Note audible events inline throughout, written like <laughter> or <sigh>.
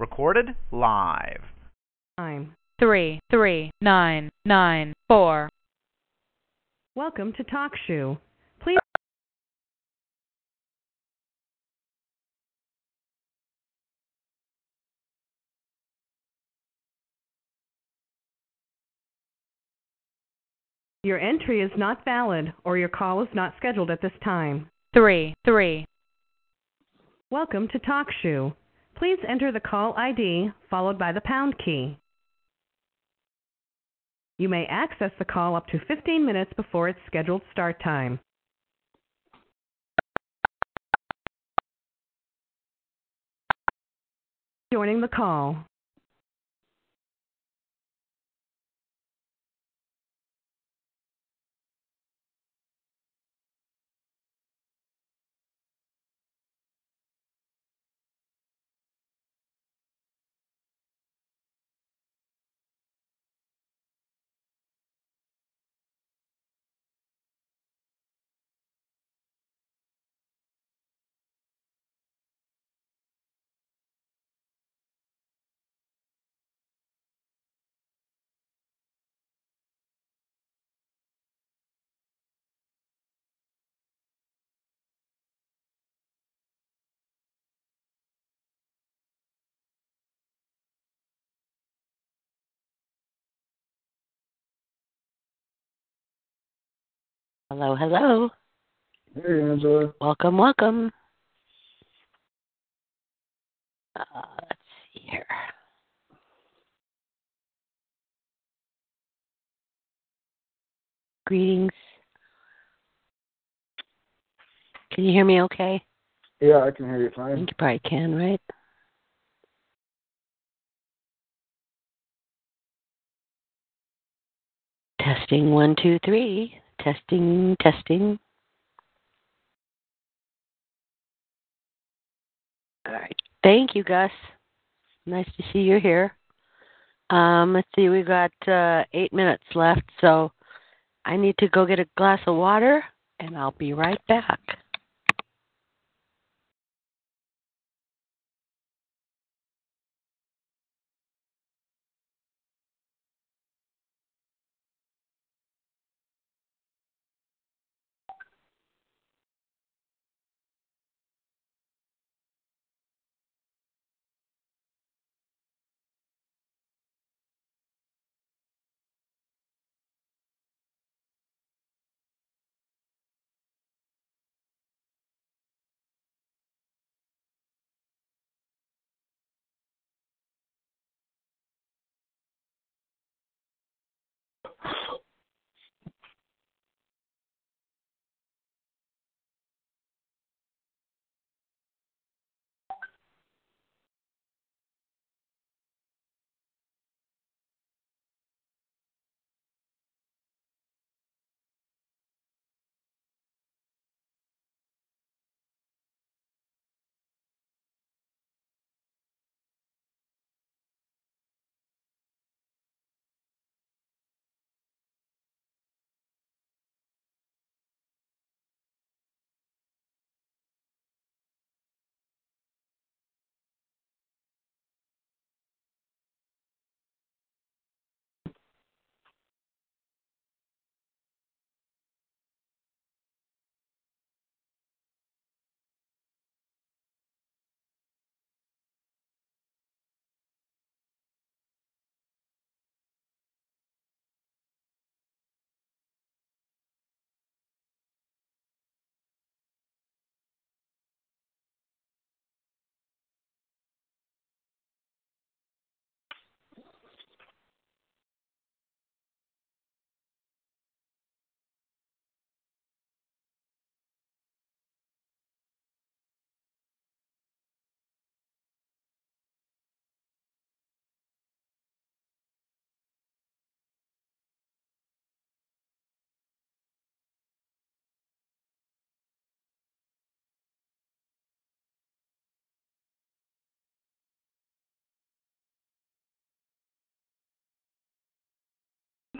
Recorded live. Nine, three, three, nine, nine, four. Welcome to Talk Shoe. Please. Your entry is not valid or your call is not scheduled at this time. Three, three. Welcome to TalkShoe. Please enter the call ID followed by the pound key. You may access the call up to 15 minutes before its scheduled start time. Joining the call. Hello, hello. Hey, Angela. Welcome, welcome. Uh, let's see here. Greetings. Can you hear me okay? Yeah, I can hear you I fine. think you probably can, right? Testing one, two, three. Testing, testing. All right. Thank you, Gus. Nice to see you here. Um, let's see, we've got uh, eight minutes left, so I need to go get a glass of water, and I'll be right back.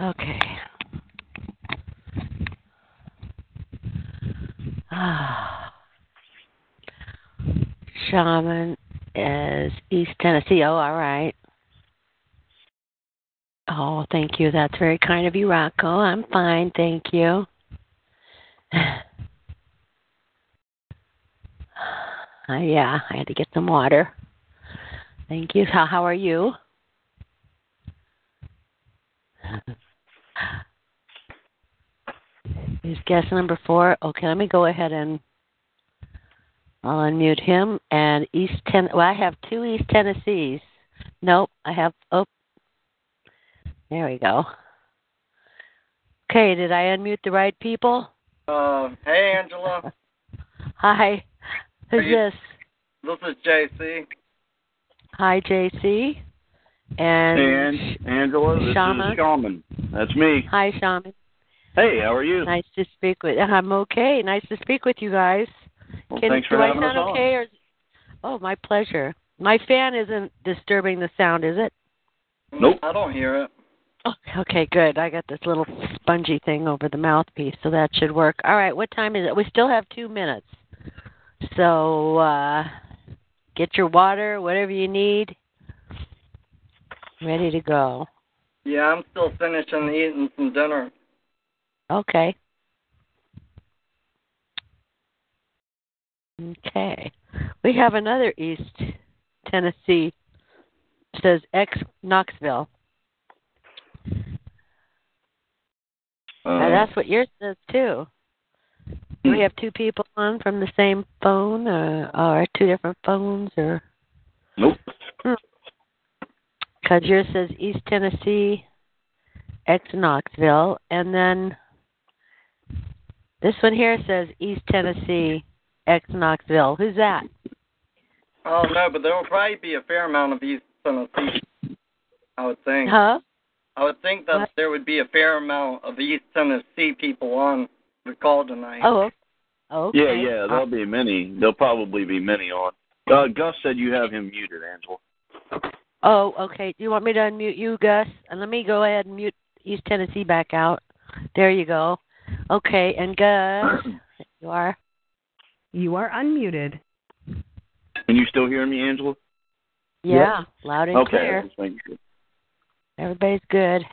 Okay. Ah. <sighs> Shaman is East Tennessee. Oh, all right. Oh, thank you. That's very kind of you, Rocco. I'm fine, thank you. <sighs> Uh, yeah, I had to get some water. Thank you. How how are you? <laughs> Is guest number four? Okay, let me go ahead and I'll unmute him. And East Ten. Well, I have two East Tennessees. Nope, I have. Oh, there we go. Okay, did I unmute the right people? Uh, hey, Angela. <laughs> Hi. Who's you- this? This is JC. Hi, JC. And And Angela, this Shaman. is Shaman. That's me. hi, Shaman. Hey, how are you? Nice to speak with. I'm okay. Nice to speak with you guys. Well, Can, thanks for do I having us sound on. okay? Or, oh, my pleasure. My fan isn't disturbing the sound, is it? Nope. I don't hear it. Oh, okay, good. I got this little spongy thing over the mouthpiece, so that should work. All right, what time is it? We still have two minutes. So uh get your water, whatever you need. Ready to go. Yeah, I'm still finishing eating some dinner. Okay. Okay. We have another East Tennessee. It says ex Knoxville. Uh, Uh, that's what yours says too. Do we have two people on from the same phone, uh, or two different phones, or nope. because yours says East Tennessee, ex Knoxville, and then this one here says East Tennessee, ex Knoxville. Who's that? Oh no, but there will probably be a fair amount of East Tennessee. I would think. Huh? I would think that What? there would be a fair amount of East Tennessee people on the call tonight. Oh, okay. Yeah, yeah, there'll be many. There'll probably be many on. Uh, Gus said you have him muted, Angela. Oh, okay. Do you want me to unmute you, Gus? And let me go ahead and mute East Tennessee back out. There you go. Okay, and Gus, <clears throat> you are. You are unmuted. Can you still hear me, Angela? Yeah, loud and okay. clear. just making sure. Everybody's good.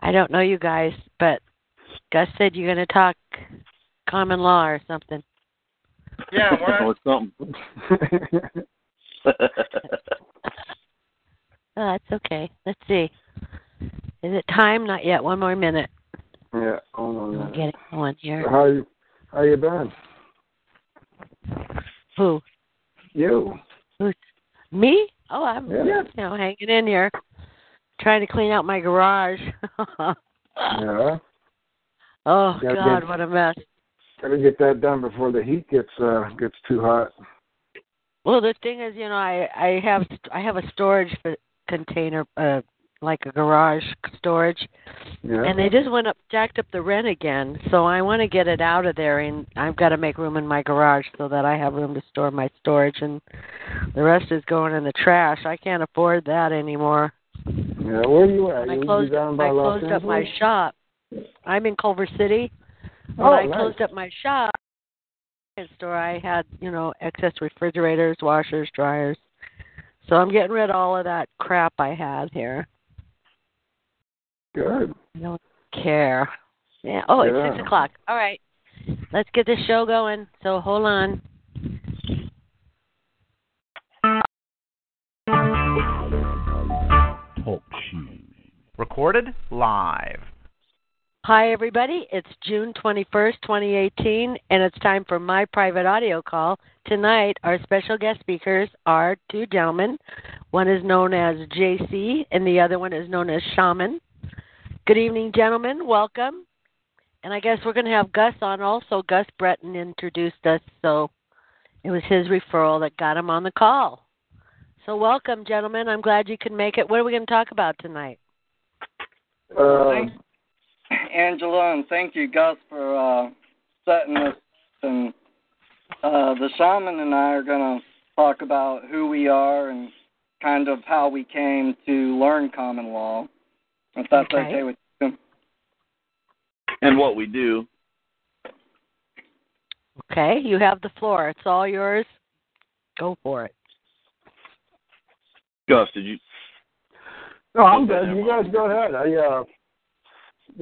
I don't know you guys, but Gus said you're going to talk common law or something. Yeah, <laughs> we're Or something. <laughs> Oh, that's okay. Let's see. Is it time? Not yet. One more minute. Yeah, hold on. a We'll minute. get it going here. How you how you been? Who? You. Who's? Me? Oh, I'm Yeah. you know hanging in here, trying to clean out my garage. <laughs> Yeah. oh God, good. what a mess. Gotta get that done before the heat gets uh gets too hot. Well, the thing is, you know, I I have I have a storage container, uh, like a garage storage, Yeah. and they just went up, jacked up the rent again. So I want to get it out of there, and I've got to make room in my garage so that I have room to store my storage, and the rest is going in the trash. I can't afford that anymore. yeah. Where are you at? I you closed, down by I Los closed up my shop. I'm in Culver City. Oh, when Oh, I nice. closed up my shop store, I had you know excess refrigerators, washers, dryers. So I'm getting rid of all of that crap I had here. Good. I don't care. Yeah. Oh, it's Yeah. six o'clock. All right. Let's get this show going. So hold on. Talk Recorded live. Hi, everybody. It's June 21st, 2018, and it's time for my private audio call. Tonight, our special guest speakers are two gentlemen. One is known as JC, and the other one is known as Shaman. Good evening, gentlemen. Welcome. And I guess we're going to have Gus on also. Gus Breton introduced us, so it was his referral that got him on the call. So, welcome, gentlemen. I'm glad you could make it. What are we going to talk about tonight? Uh, Thanks, Angela, and thank you, Gus, for uh, setting this. And uh, the shaman and I are going to talk about who we are and kind of how we came to learn common law, if that's Okay. okay, with you. And what we do. Okay, you have the floor. It's all yours. Go for it. Gus, did you? no, I'm good. You guys go ahead. I uh,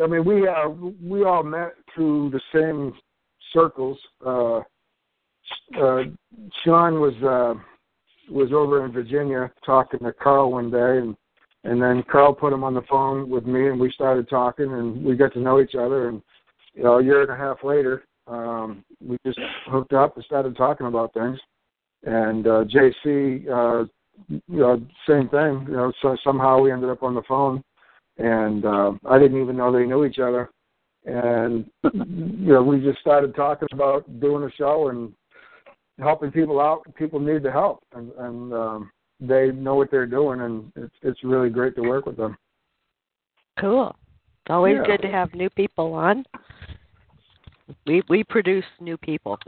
I mean, we uh, we all met through the same circles. Uh, uh, Sean was uh, was over in Virginia talking to Carl one day, and and then Carl put him on the phone with me, and we started talking, and we got to know each other, and you know, a year and a half later, um, we just hooked up and started talking about things. And uh, JC, uh, you know, same thing. You know, so somehow we ended up on the phone, and uh, I didn't even know they knew each other. And you know, we just started talking about doing a show and helping people out. People need the help, and, and um, they know what they're doing, and it's it's really great to work with them. Cool. It's always Yeah. good to have new people on. We we produce new people. <laughs>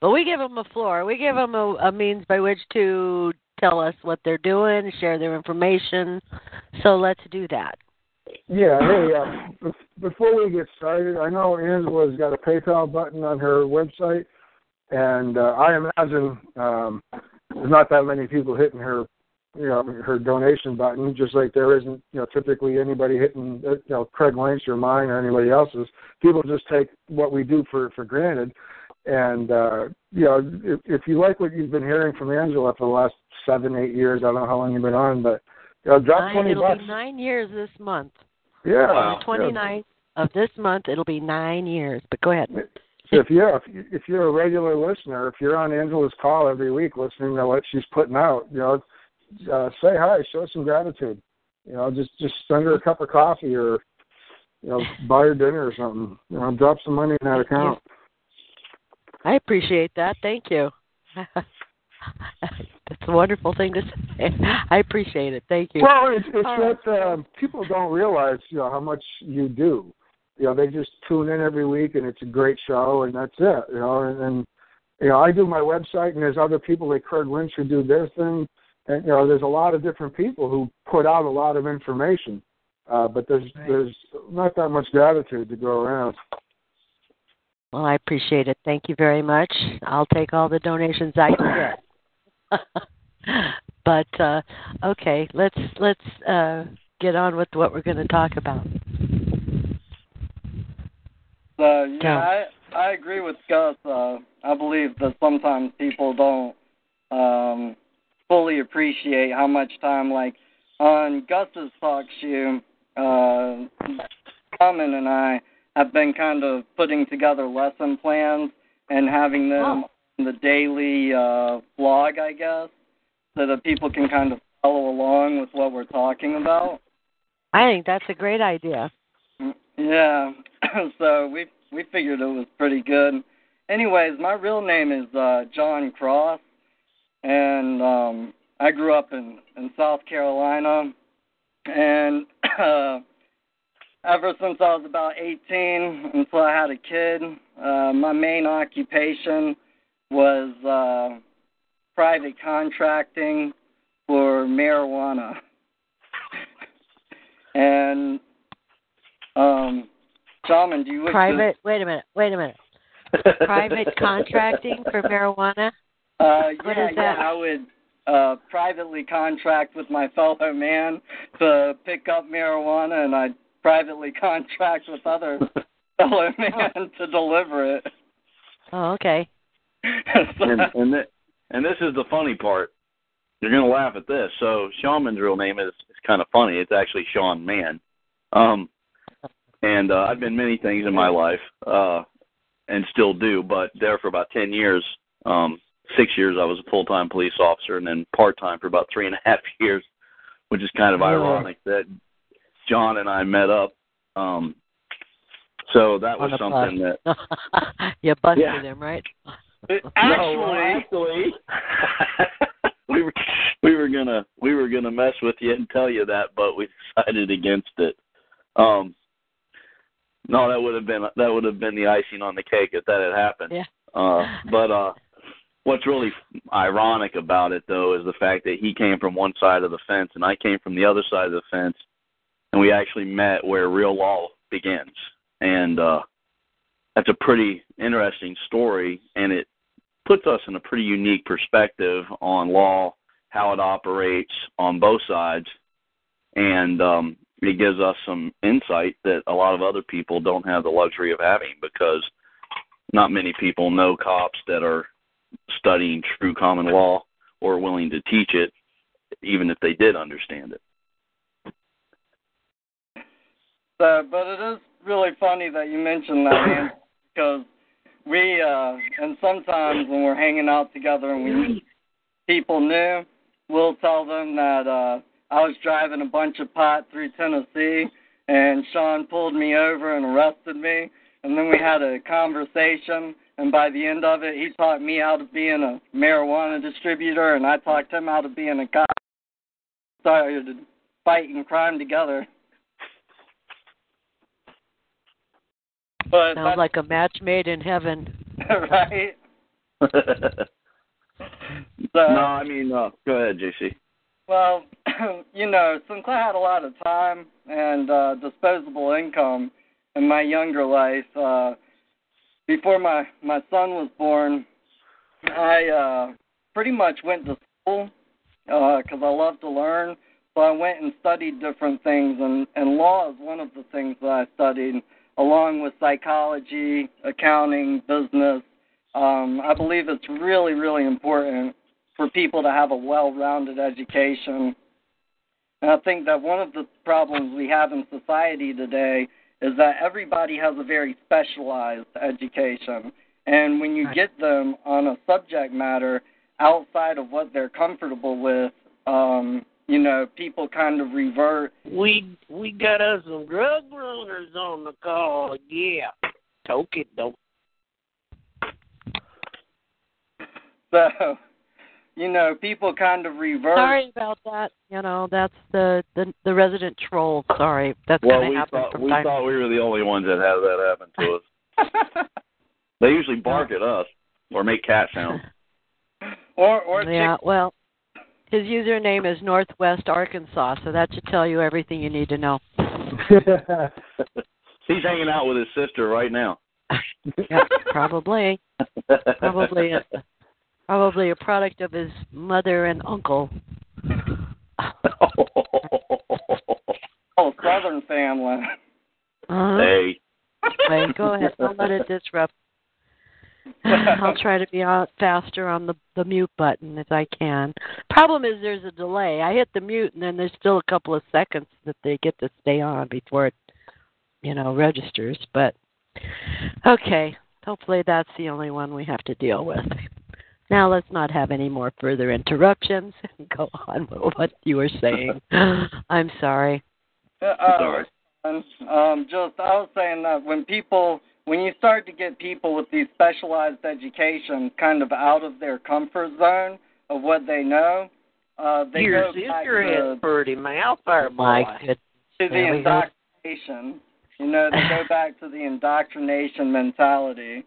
but we give them a floor. We give them a, a means by which to tell us what they're doing, share their information. So let's do that. Yeah, hey, uh, before we get started, I know Angela's got a PayPal button on her website, and uh, I imagine um, there's not that many people hitting her, you know, her donation button, just like there isn't, you know, typically anybody hitting, uh, you know, Craig Lynch or mine or anybody else's. People just take what we do for for granted, and uh, you know, if, if you like what you've been hearing from Angela for the last seven, eight years, I don't know how long you've been on, but you know, drop Nine, twenty it'll bucks. be nine years this month. Yeah, On the yeah. 29th of this month, it'll be nine years. But go ahead. <laughs> So if you're if, you, if you're a regular listener, if you're on Angela's call every week listening to what she's putting out, you know, uh, say hi, show some gratitude. You know, just just send her a cup of coffee or you know, buy her dinner or something. You know, drop some money in that account. I appreciate that. Thank you. <laughs> That's a wonderful thing to say. I appreciate it. Thank you. Well, it's it's All right. that um, people don't realize, you know, how much you do. You know, they just tune in every week, and it's a great show, and that's it. You know, and, and you know, I do my website, and there's other people like Craig Lynch who do their thing, and you know, there's a lot of different people who put out a lot of information, uh, but there's there's not that much gratitude to go around. Well, I appreciate it. Thank you very much. I'll take all the donations I can get. <laughs> but uh okay, let's let's uh get on with what we're going to talk about. So yeah. I I agree with Gus. Uh, I believe that sometimes people don't um, fully appreciate how much time, like on Gus's talk show, uh, Common and I have been kind of putting together lesson plans and having them on the daily uh, vlog, I guess, so that people can kind of follow along with what we're talking about. I think that's a great idea. Yeah, <clears throat> so we we figured it was pretty good. Anyways, my real name is uh, John Cross, and um, I grew up in in South Carolina, and uh, <clears throat> ever since I was about 18 until I had a kid, uh, my main occupation was uh, private contracting for marijuana. <laughs> and Shaman, do you wish private? To... Wait a minute. Wait a minute. private <laughs> contracting for marijuana. Uh, what yeah, that? yeah, I would uh, privately contract with my fellow man to pick up marijuana, and I'd privately <laughs> contract with other fellow man to deliver it. Oh, okay. <laughs> and and, th- and this is the funny part. You're gonna laugh at this. So Shaman's real name is is kind of funny. It's actually Sean Mann. Um, and uh, I've been many things in my life, uh, and still do. But there for about ten years, um, six years, I was a full time police officer, and then part time for about three and a half <laughs> years, which is kind of ironic that John and I met up. Um, so that was something bus. that <laughs> you busted Yeah. him, right? <laughs> Actually, No, actually, we were we were gonna we were gonna mess with you and tell you that, but we decided against it. Um, no, that would have been that would have been the icing on the cake if that had happened. Yeah. Uh, but uh, what's really ironic about it though is the fact that he came from one side of the fence and I came from the other side of the fence, and we actually met where real law begins, and uh, that's a pretty interesting story, and it puts us in a pretty unique perspective on law, how it operates on both sides, and um, it gives us some insight that a lot of other people don't have the luxury of having because not many people know cops that are studying true common law or willing to teach it, even if they did understand it. So, but it is really funny that you mentioned that, man, <coughs> because we, uh, and sometimes when we're hanging out together and we meet people new, we'll tell them that uh, I was driving a bunch of pot through Tennessee, and Sean pulled me over and arrested me, and then we had a conversation. And by the end of it, he taught me out of being a marijuana distributor, and I talked him out of being a cop. Started fighting crime together. But Sounds like a match made in heaven. <laughs> right. <laughs> no, I mean, uh, go ahead, JC. Well, <clears throat> you know, since I had a lot of time and uh, disposable income in my younger life, uh, before my my son was born, I uh, pretty much went to school because I love to learn. So I went and studied different things, and and law is one of the things that I studied, along with psychology, accounting, business. Um, I believe it's really, really important for people to have a well-rounded education. And I think that one of the problems we have in society today is that everybody has a very specialized education. And when you get them on a subject matter outside of what they're comfortable with, um, you know, people kind of revert. We we got us some drug runners on the call. Yeah, toke it though. So, you know, people kind of revert. Sorry about that. You know, that's the the, the resident troll. Sorry, that's Well, gonna we happen thought from we time. thought we were the only ones that had that happen to us. <laughs> they usually bark at us or make cat sounds. <laughs> or or yeah, well, his username is Northwest Arkansas, so that should tell you everything you need to know. <laughs> He's hanging out with his sister right now. yeah, probably, probably, a, probably a product of his mother and uncle. <laughs> oh, Southern family. Uh-huh. Hey. Hey, go ahead. Don't let it disrupt. <laughs> I'll try to be out faster on the the mute button as I can. Problem is there's a delay. I hit the mute and then there's still a couple of seconds that they get to stay on before it you know registers, but okay. Hopefully that's the only one we have to deal with. Now let's not have any more further interruptions and go on with what you were saying. <laughs> I'm sorry. Uh, Sorry. Um, just I was saying that when people, when you start to get people with these specialized education kind of out of their comfort zone of what they know, uh, they Your go back sister to, has pretty mouth there, boy. My to the There go. indoctrination. You know, they go back to the indoctrination mentality.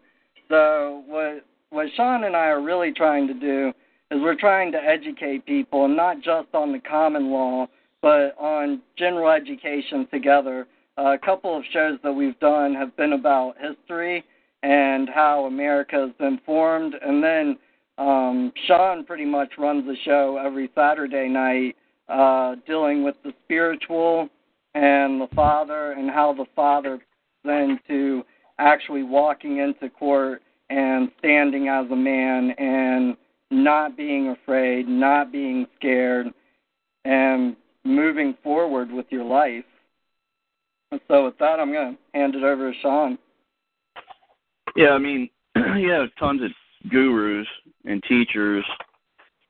So what what Sean and I are really trying to do is we're trying to educate people, and not just on the common law, but on general education together. Uh, a couple of shows that we've done have been about history and how America has been formed, and then um, Sean pretty much runs the show every Saturday night, uh, dealing with the spiritual and the father, and how the father then to actually walking into court and standing as a man and not being afraid, not being scared, and moving forward with your life. And so with that, I'm going to hand it over to Sean. Yeah, I mean, <clears throat> you have tons of gurus and teachers.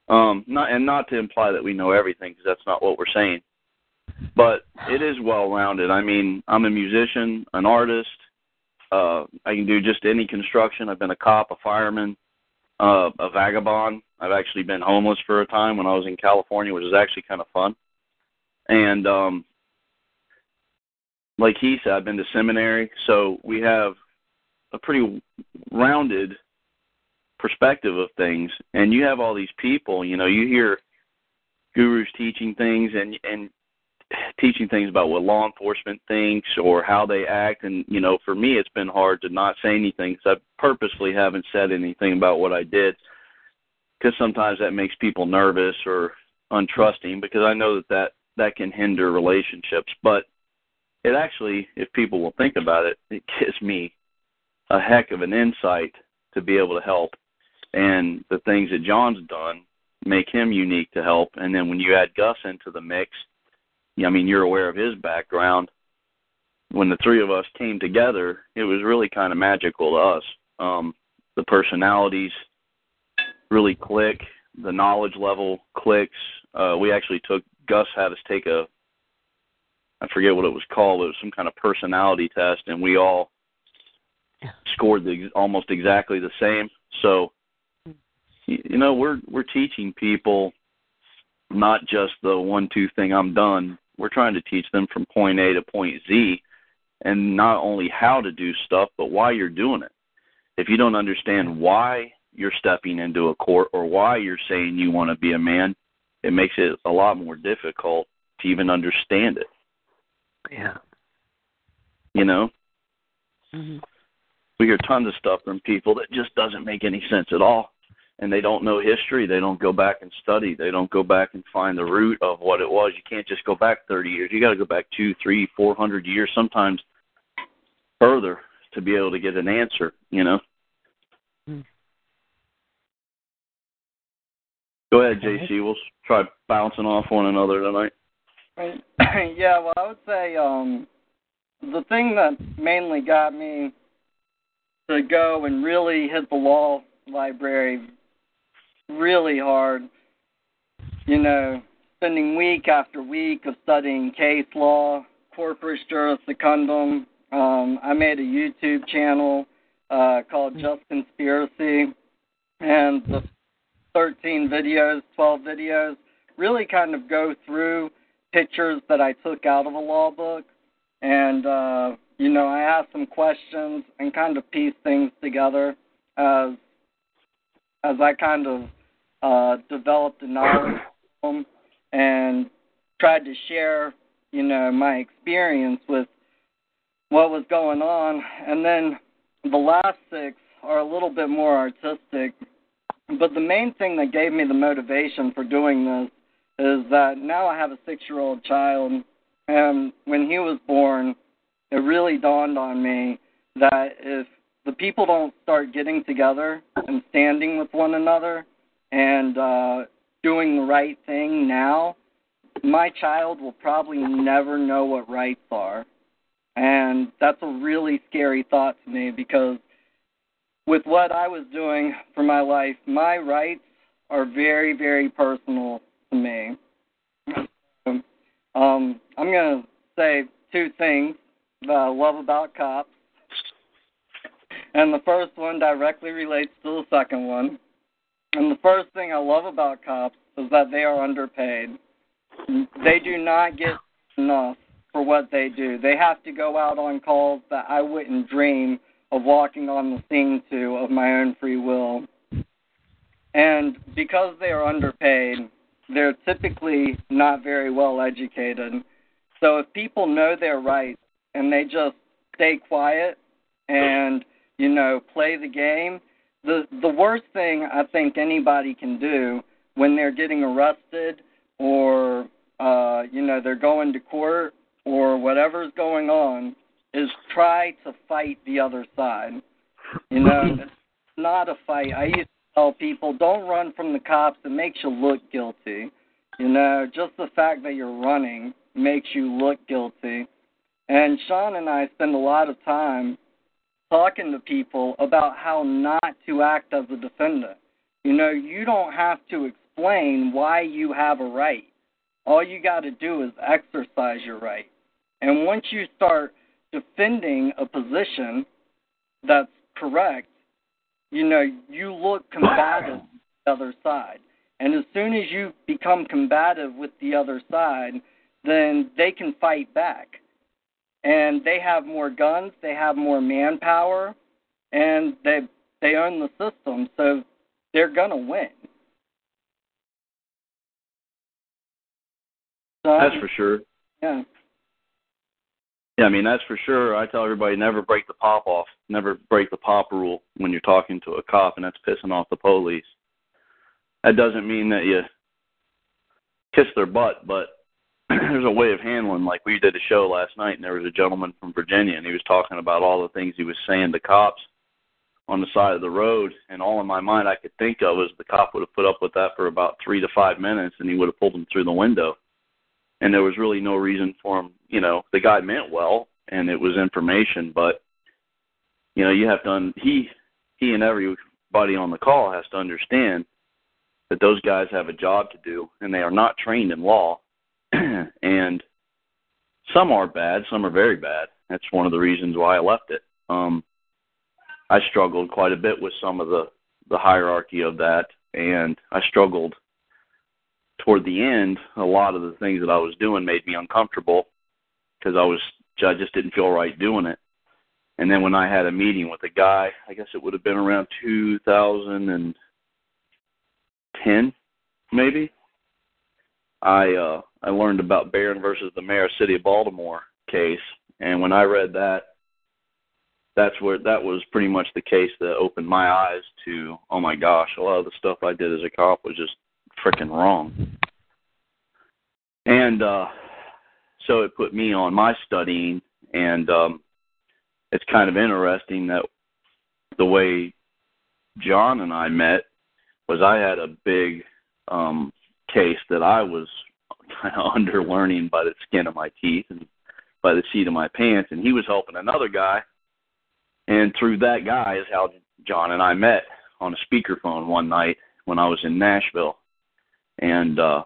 Um, not and not to imply that we know everything because that's not what we're saying. But it is well rounded. I mean, I'm a musician, an artist. Uh, I can do just any construction. I've been a cop, a fireman, uh, a vagabond. I've actually been homeless for a time when I was in California, which is actually kind of fun. And um, like he said, I've been to seminary, so we have a pretty rounded perspective of things. And you have all these people, you know, you hear gurus teaching things and and teaching things about what law enforcement thinks or how they act. And you know for me it's been hard to not say anything because i purposely haven't said anything about what i did because sometimes that makes people nervous or untrusting because i know that that that can hinder relationships. But it actually if people will think about it it gives me a heck of an insight to be able to help. And the things that john's done make him unique to help. And then when you add gus into the mix I mean, you're aware of his background. When the three of us came together, it was really kind of magical to us. Um, the personalities really click. The knowledge level clicks. Uh, we actually took Gus had us take a I forget what it was called. It was some kind of personality test, and we all scored the, almost exactly the same. So, you know, we're we're teaching people not just the one two thing I'm done. We're trying to teach them from point A to point Z and not only how to do stuff but why you're doing it. If you don't understand why you're stepping into a court or why you're saying you want to be a man, it makes it a lot more difficult to even understand it. Yeah. You know? Mm-hmm. We hear tons of stuff from people that just doesn't make any sense at all and they don't know history. They don't go back and study. They don't go back and find the root of what it was. You can't just go back 30 years. You got to go back two, three, four hundred years, sometimes further, to be able to get an answer. You know. Mm. Go ahead, JC. We'll try bouncing off one another tonight. Right. <clears throat> yeah, well, I would say um, the thing that mainly got me to go and really hit the law library really hard. You know, spending week after week of studying case law, corpus juris secundum. Um, I made a YouTube channel uh, called Just Conspiracy, and the 13 videos, 12 videos, really kind of go through pictures that I took out of a law book. And, uh, you know, I asked some questions and kind of pieced things together as, as I kind of uh, developed a knowledge and tried to share, you know, my experience with what was going on. And then the last six are a little bit more artistic. But the main thing that gave me the motivation for doing this is that now I have a six year old child, and when he was born, it really dawned on me that if the people don't start getting together and standing with one another and uh, doing the right thing now, my child will probably never know what rights are. And that's a really scary thought to me because with what I was doing for my life, my rights are very, very personal to me. Um, I'm going to say two things that I love about cops. And the first one directly relates to the second one. And the first thing I love about cops is that they are underpaid. They do not get enough for what they do. They have to go out on calls that I wouldn't dream of walking on the scene to of my own free will. And because they are underpaid, they're typically not very well educated. So if people know their rights and they just stay quiet and you know play the game, the the worst thing I think anybody can do when they're getting arrested or uh you know they're going to court or whatever's going on is try to fight the other side. You know, <clears throat> it's not a fight. I used to tell people don't run from the cops, it makes you look guilty. You know, just the fact that you're running makes you look guilty. And Sean and I spend a lot of time talking to people about how not to act as a defendant. You know, you don't have to explain why you have a right. All you got to do is exercise your right. And once you start defending a position that's correct, you know, you look combative to the other side. And as soon as you become combative with the other side, then they can fight back. And they have more guns, they have more manpower, and they they own the system, so they're gonna win. So, That's for sure. Yeah. Yeah, I mean that's for sure. I tell everybody never break the pop off, never break the pop rule when you're talking to a cop, and that's pissing off the police. That doesn't mean that you kiss their butt, but <clears throat> there's a way of handling. Like we did a show last night, and there was a gentleman from Virginia, and he was talking about all the things he was saying to cops on the side of the road, and all in my mind I could think of was the cop would have put up with that for about three to five minutes, and he would have pulled him through the window and there was really no reason for him. You know, the guy meant well, and it was information, but you know, you have to. Un- he he and everybody on the call has to understand that those guys have a job to do, and they are not trained in law, <clears throat> and some are bad, some are very bad. That's one of the reasons why I left it. Um, I struggled quite a bit with some of the the hierarchy of that, and I struggled toward the end, a lot of the things that I was doing made me uncomfortable because I was I just didn't feel right doing it. And then when I had a meeting with a guy, I guess it would have been around 2010, maybe. I uh I learned about Barron versus the mayor of City of Baltimore case, and when I read that, that's where that was pretty much the case that opened my eyes to oh my gosh, a lot of the stuff I did as a cop was just freaking wrong. And uh so it put me on my studying and um it's kind of interesting that the way John and I met was I had a big um case that I was <laughs> kind of under learning by the skin of my teeth and by the seat of my pants and he was helping another guy and through that guy is how John and I met on a speakerphone one night when I was in Nashville and uh,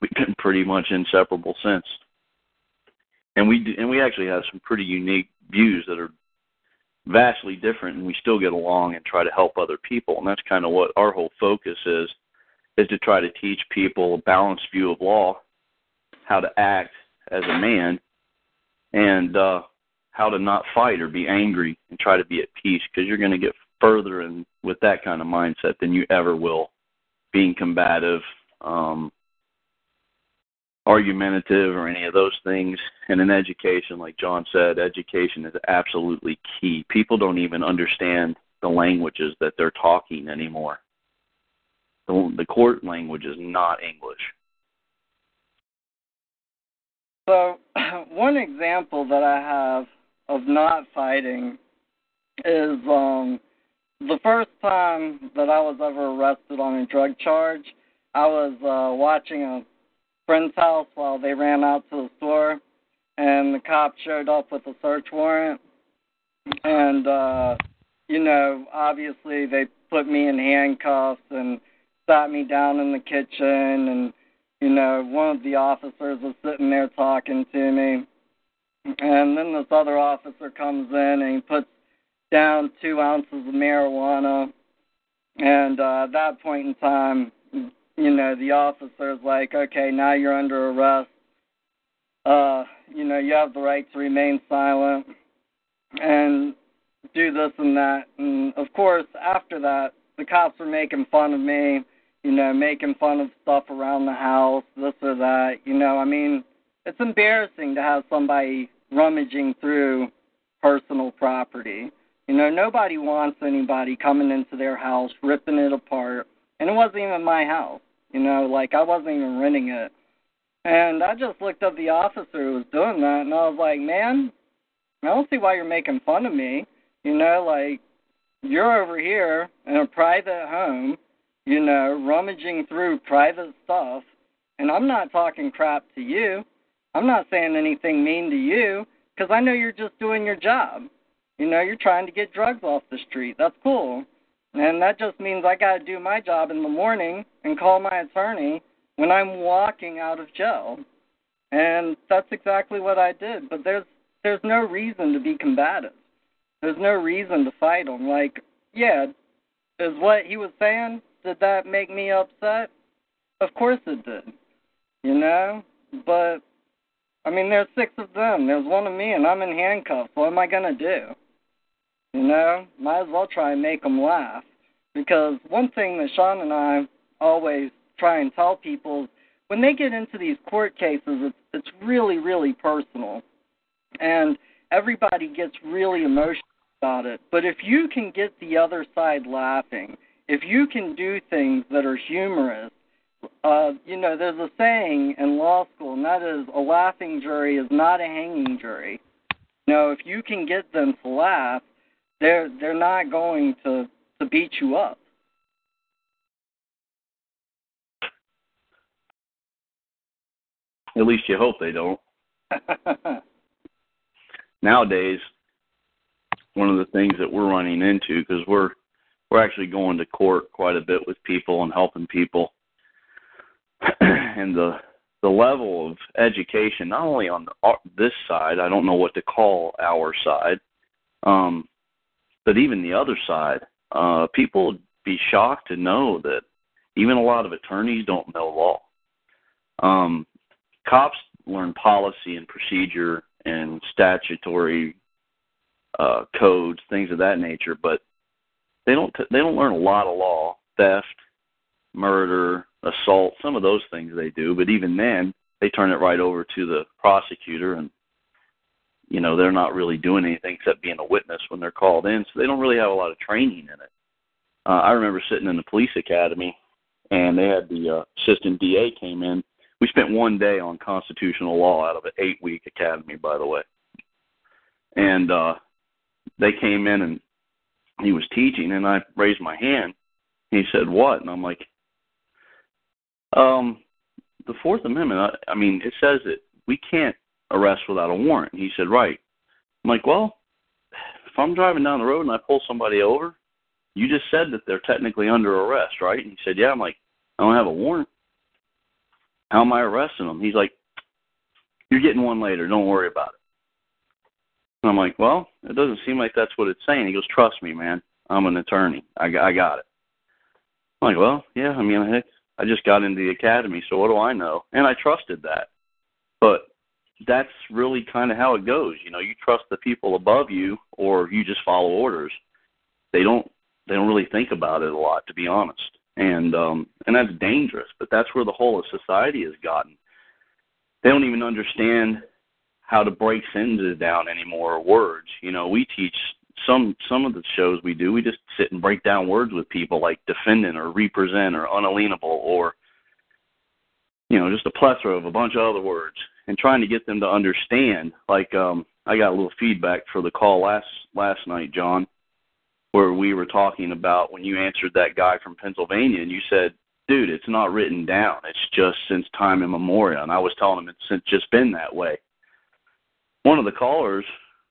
we've been pretty much inseparable since. And we and we actually have some pretty unique views that are vastly different, and we still get along and try to help other people. And that's kind of what our whole focus is: is to try to teach people a balanced view of law, how to act as a man, and uh, how to not fight or be angry and try to be at peace. Because you're going to get further in with that kind of mindset than you ever will being combative um, argumentative or any of those things. And in education, like John said, education is absolutely key. People don't even understand the languages that they're talking anymore. The, the court language is not English. So, <clears throat> one example that I have of not fighting is um, the first time that I was ever arrested on a drug charge I was uh, watching a friend's house while they ran out to the store, and the cop showed up with a search warrant. And uh, you know, obviously they put me in handcuffs and sat me down in the kitchen and you know, one of the officers was sitting there talking to me. And then this other officer comes in and he puts down two ounces of marijuana. And uh, at that point in time, you know, the officer's like, okay, now you're under arrest. Uh, you know, you have the right to remain silent and do this and that. And of course, after that, the cops were making fun of me, you know, making fun of stuff around the house, this or that. You know, I mean, it's embarrassing to have somebody rummaging through personal property. You know, nobody wants anybody coming into their house, ripping it apart. And it wasn't even my house. You know, like I wasn't even renting it. And I just looked at the officer who was doing that and I was like, Man, I don't see why you're making fun of me. You know, like you're over here in a private home, you know, rummaging through private stuff and I'm not talking crap to you. I'm not saying anything mean to you because I know you're just doing your job. You know, you're trying to get drugs off the street. That's cool. And that just means I got to do my job in the morning and call my attorney when I'm walking out of jail. And that's exactly what I did. But there's there's no reason to be combative. There's no reason to fight him. Like, yeah, is what he was saying, did that make me upset? Of course it did. You know? But I mean there's six of them. There's one of me and I'm in handcuffs. What am I gonna do? You know, might as well try and make them laugh. Because one thing that Sean and I always try and tell people when they get into these court cases, it's, it's really, really personal. And everybody gets really emotional about it. But if you can get the other side laughing, if you can do things that are humorous, uh, you know, there's a saying in law school, and that is a laughing jury is not a hanging jury. You know, if you can get them to laugh, they're they're not going to to beat you up. At least you hope they don't. <laughs> Nowadays, one of the things that we're running into because we're we're actually going to court quite a bit with people and helping people, <clears throat> and the the level of education, not only on the, this side, I don't know what to call our side, um, but even the other side, uh, people be shocked to know that even a lot of attorneys don't know law. Um, cops learn policy and procedure and statutory uh, codes, things of that nature, but they don't t- they don't learn a lot of law, theft, murder, assault, some of those things they do, but even then they turn it right over to the prosecutor and you know they're not really doing anything except being a witness when they're called in so they don't really have a lot of training in it. Uh, i remember sitting in the police academy and they had the uh, assistant da came in. We spent one day on constitutional law out of an eight week academy by the way. And uh they came in and he was teaching and i raised my hand he said what and i'm like um the fourth amendment i, I mean it says that we can't arrest without a warrant. He said, Right. I'm like, Well, if I'm driving down the road and I pull somebody over, you just said that they're technically under arrest, right? And he said, Yeah. I'm like, I don't have a warrant. How am I arresting them? He's like, You're getting one later. Don't worry about it. And I'm like, Well, it doesn't seem like that's what it's saying. He goes, Trust me, man. I'm an attorney. I, I got it. I'm like, Well, yeah. I mean, heck, I just got into the academy, so what do I know? And I trusted that. But that's really kind of how it goes. You know, you trust the people above you, or you just follow orders. They don't they don't really think about it a lot, to be honest, and um, and that's dangerous. But that's where the whole of society has gotten. They don't even understand how to break sentences down anymore or words. You know, we teach some some of the shows we do. We just sit and break down words with people like defendant or represent or unalienable or you know just a plethora of a bunch of other words and trying to get them to understand. Like um, I got a little feedback for the call last last night, John, where we were talking about when you answered that guy from Pennsylvania, and you said, "Dude, it's not written down. It's just since time immemorial." And I was telling him it's just been that way. One of the callers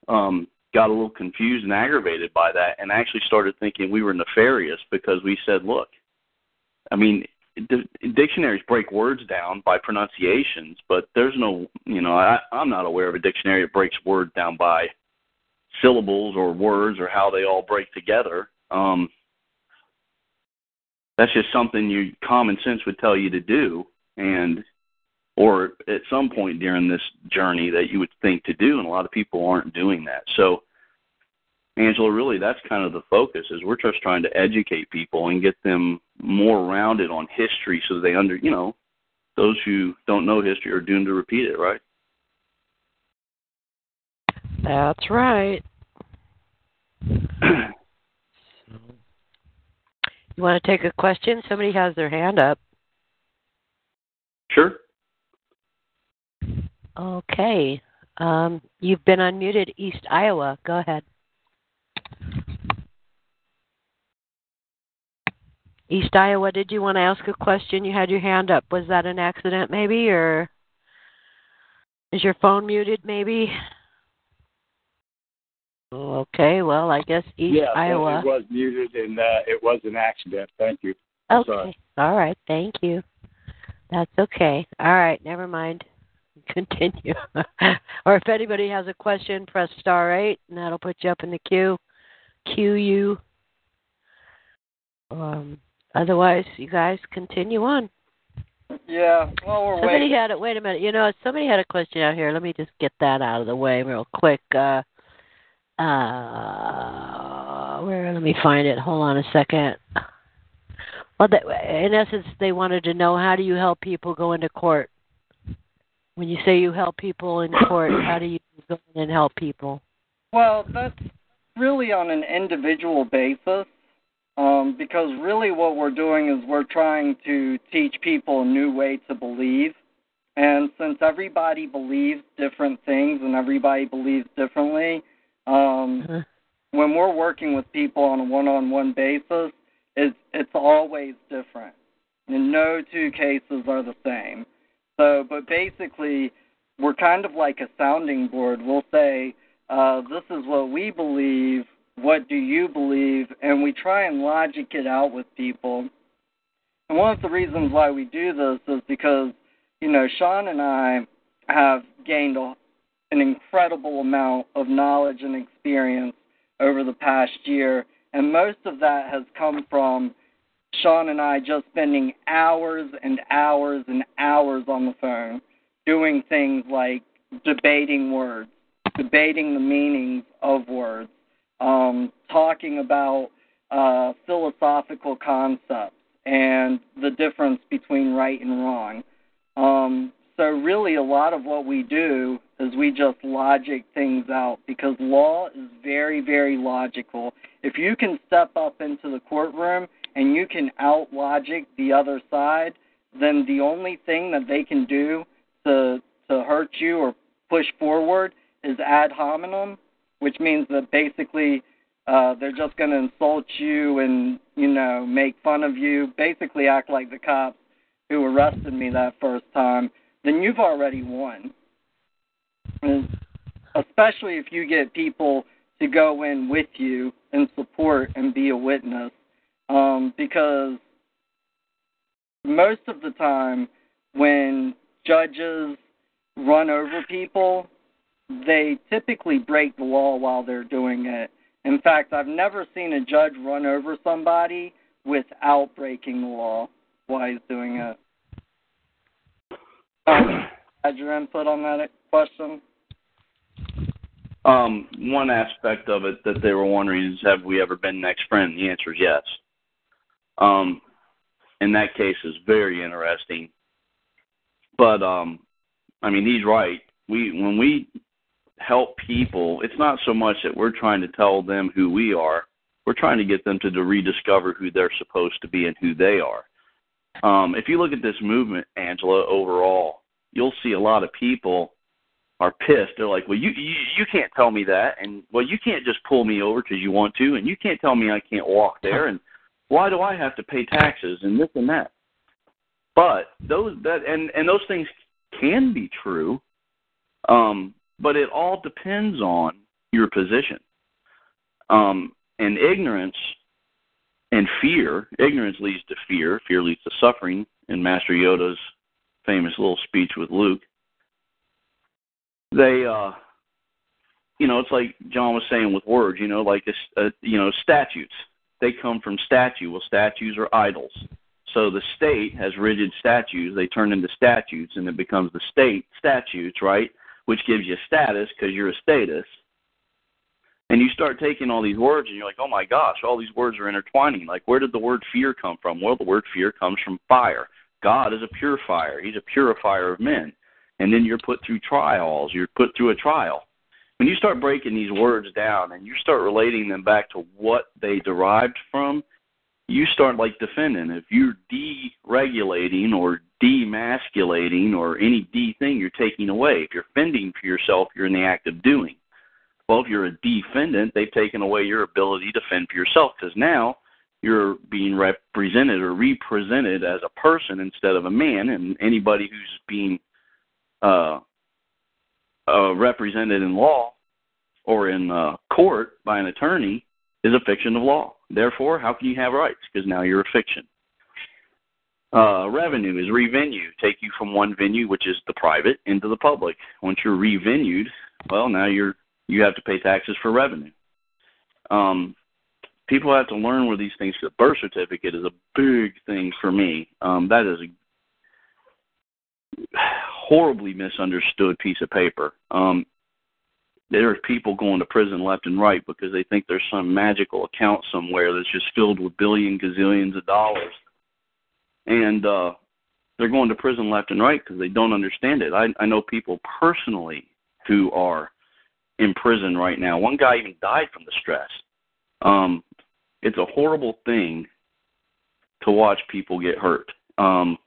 um, got a little confused and aggravated by that and actually started thinking we were nefarious because we said, look, I mean, dictionaries break words down by pronunciations, but there's no, you know, I, I'm not aware of a dictionary that breaks words down by syllables or words or how they all break together. Um, that's just something you common sense would tell you to do, and or at some point during this journey that you would think to do, and a lot of people aren't doing that. So, Angela, really, that's kind of the focus. Is we're just trying to educate people and get them more rounded on history, so they under, you know, those who don't know history are doomed to repeat it, right? That's right. <clears throat> You want to take a question? Somebody has their hand up. Sure. Okay. Um, you've been unmuted, East Iowa. Go ahead. East Iowa, did you want to ask a question? You had your hand up. Was that an accident, maybe, or is your phone muted, maybe? Okay, well, I guess East yes, Iowa. it was muted and uh, it was an accident. Thank you. Okay. Sorry. All right. Thank you. That's okay. All right. Never mind. Continue. <laughs> or if anybody has a question, press star eight, and that'll put you up in the queue. Queue you. Um, otherwise, you guys continue on. Yeah, well, we're Somebody waiting. had it. Wait a minute. You know, somebody had a question out here. Let me just get that out of the way real quick. Uh, uh, where? Let me find it. Hold on a second. Well, they, in essence, they wanted to know how do you help people go into court. When you say you help people in court, how do you go in and help people? Well, that's really on an individual basis. Um, because really what we're doing is we're trying to teach people a new way to believe. And since everybody believes different things and everybody believes differently, um, when we're working with people on a one-on-one basis, it's it's always different. And no two cases are the same. So, but basically, we're kind of like a sounding board. We'll say, uh, "This is what we believe. What do you believe?" And we try and logic it out with people. And one of the reasons why we do this is because, you know, Sean and I have gained a, an incredible amount of knowledge and experience over the past year, and most of that has come from Sean and I just spending hours and hours and hours on the phone doing things like debating words, debating the meanings of words, um, talking about uh, philosophical concepts and the difference between right and wrong. Um, so, really, a lot of what we do is we just logic things out because law is very, very logical. If you can step up into the courtroom and you can out logic the other side, then the only thing that they can do to to hurt you or push forward is ad hominem, which means that basically uh, they're just going to insult you and you know make fun of you, basically act like the cops who arrested me that first time. Then you've already won. And especially if you get people to go in with you and support and be a witness um, because most of the time when judges run over people, they typically break the law while they're doing it. In fact, I've never seen a judge run over somebody without breaking the law while he's doing it. Um, <clears throat> had your input on that question? Um, one aspect of it that they were wondering is have we ever been next friend? The answer is yes. Um, and that case is very interesting. But um, I mean, he's right. We when we help people, it's not so much that we're trying to tell them who we are. We're trying to get them to, to rediscover who they're supposed to be and who they are. Um, if you look at this movement, Angela, overall, you'll see a lot of people are pissed. They're like, "Well, you you, you can't tell me that, and well, you can't just pull me over because you want to, and you can't tell me I can't walk there, <laughs> and why do I have to pay taxes and this and that?" But those that and and those things can be true, um, but it all depends on your position. Um, and ignorance and fear, ignorance leads to fear, fear leads to suffering. In Master Yoda's famous little speech with Luke, they, uh, you know, it's like John was saying with words, you know, like, a, a, you know, statutes. They come from statute. Well, statues are idols. So the state has rigid statutes. They turn into statutes, and it becomes the state statutes, right? Which gives you status because you're a status. And you start taking all these words, and you're like, oh my gosh, all these words are intertwining. Like, where did the word fear come from? Well, the word fear comes from fire. God is a purifier. He's a purifier of men. And then you're put through trials. You're put through a trial. When you start breaking these words down and you start relating them back to what they derived from, you start like defending. If you're deregulating or demasculating or any D thing, you're taking away. If you're fending for yourself, you're in the act of doing. Well, if you're a defendant, they've taken away your ability to fend for yourself because now you're being represented or represented as a person instead of a man, and anybody who's being uh, uh, represented in law or in uh, court by an attorney is a fiction of law. Therefore, how can you have rights? Because now you're a fiction. Uh, revenue is revenue. Take you from one venue, which is the private, into the public. Once you're revenued, well, now you're you have to pay taxes for revenue. Um, people have to learn where these things. The birth certificate is a big thing for me. Um, that is a horribly misunderstood piece of paper. Um, there are people going to prison left and right because they think there's some magical account somewhere that's just filled with billion gazillions of dollars, and uh, they're going to prison left and right because they don't understand it. I, I know people personally who are in prison right now. One guy even died from the stress. Um, it's a horrible thing to watch people get hurt. Um,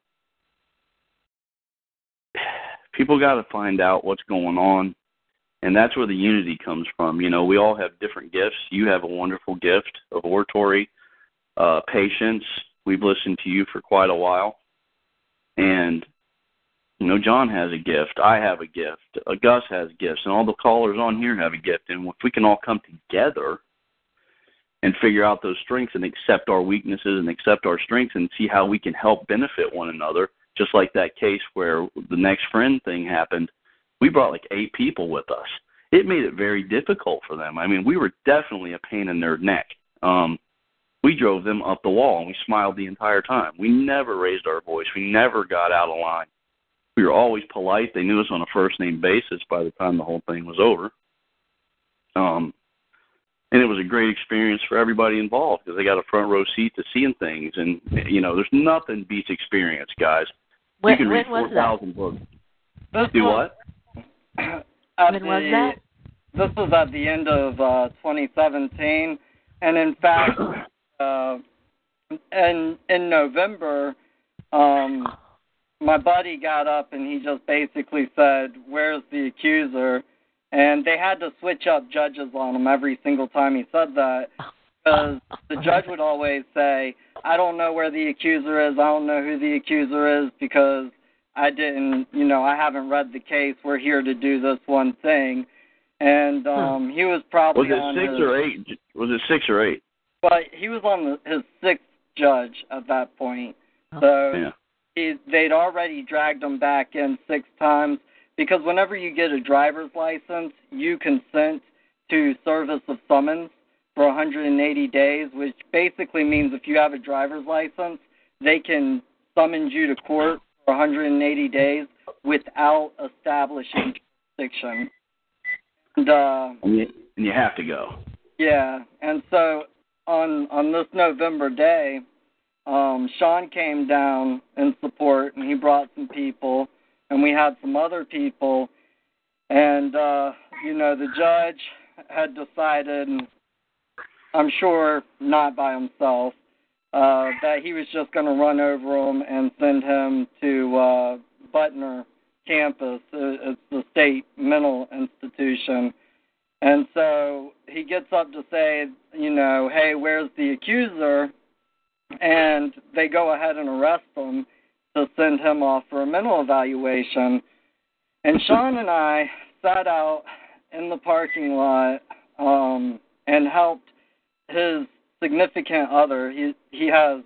people got to find out what's going on and that's where the unity comes from. You know, we all have different gifts. You have a wonderful gift of oratory, uh, patience. We've listened to you for quite a while, and you know, John has a gift. I have a gift. Uh, Gus has gifts, and all the callers on here have a gift. And if we can all come together and figure out those strengths and accept our weaknesses and accept our strengths and see how we can help benefit one another, just like that case where the next friend thing happened we brought like eight people with us. It made it very difficult for them. I mean, we were definitely a pain in their neck. Um, we drove them up the wall and we smiled the entire time. We never raised our voice. We never got out of line. We were always polite. They knew us on a first name basis by the time the whole thing was over. Um, and it was a great experience for everybody involved because they got a front row seat to seeing things. And you know, there's nothing beats experience, guys. When, you can read was four thousand books. This Do was, what? <clears throat> at When the, was that? This was at the end of uh, 2017, and in fact, <coughs> uh, in in November, um, my buddy got up and he just basically said, "Where's the accuser?" And they had to switch up judges on him every single time he said that, <laughs> because <laughs> the judge would always say, "I don't know where the accuser is. I don't know who the accuser is because." I didn't, you know, I haven't read the case. We're here to do this one thing. And um he was probably Was it on six his, or eight? Was it six or eight? But he was on the, his sixth judge at that point. So Yeah. he, they'd already dragged him back in six times because whenever you get a driver's license, you consent to service of summons for 180 days, which basically means if you have a driver's license, they can summons you to court for 180 days without establishing jurisdiction. And uh, And you, and you have to go. yeah, and so on on this November day, um, Sean came down in support, and he brought some people, and we had some other people, and uh, you know the judge had decided, I'm sure not by himself, uh, that he was just going to run over him and send him to uh, Butner campus. Uh, It's the state mental institution. And so he gets up to say, you know, hey, where's the accuser? And they go ahead and arrest him to send him off for a mental evaluation. And Sean and I sat out in the parking lot um, and helped his significant other. He he has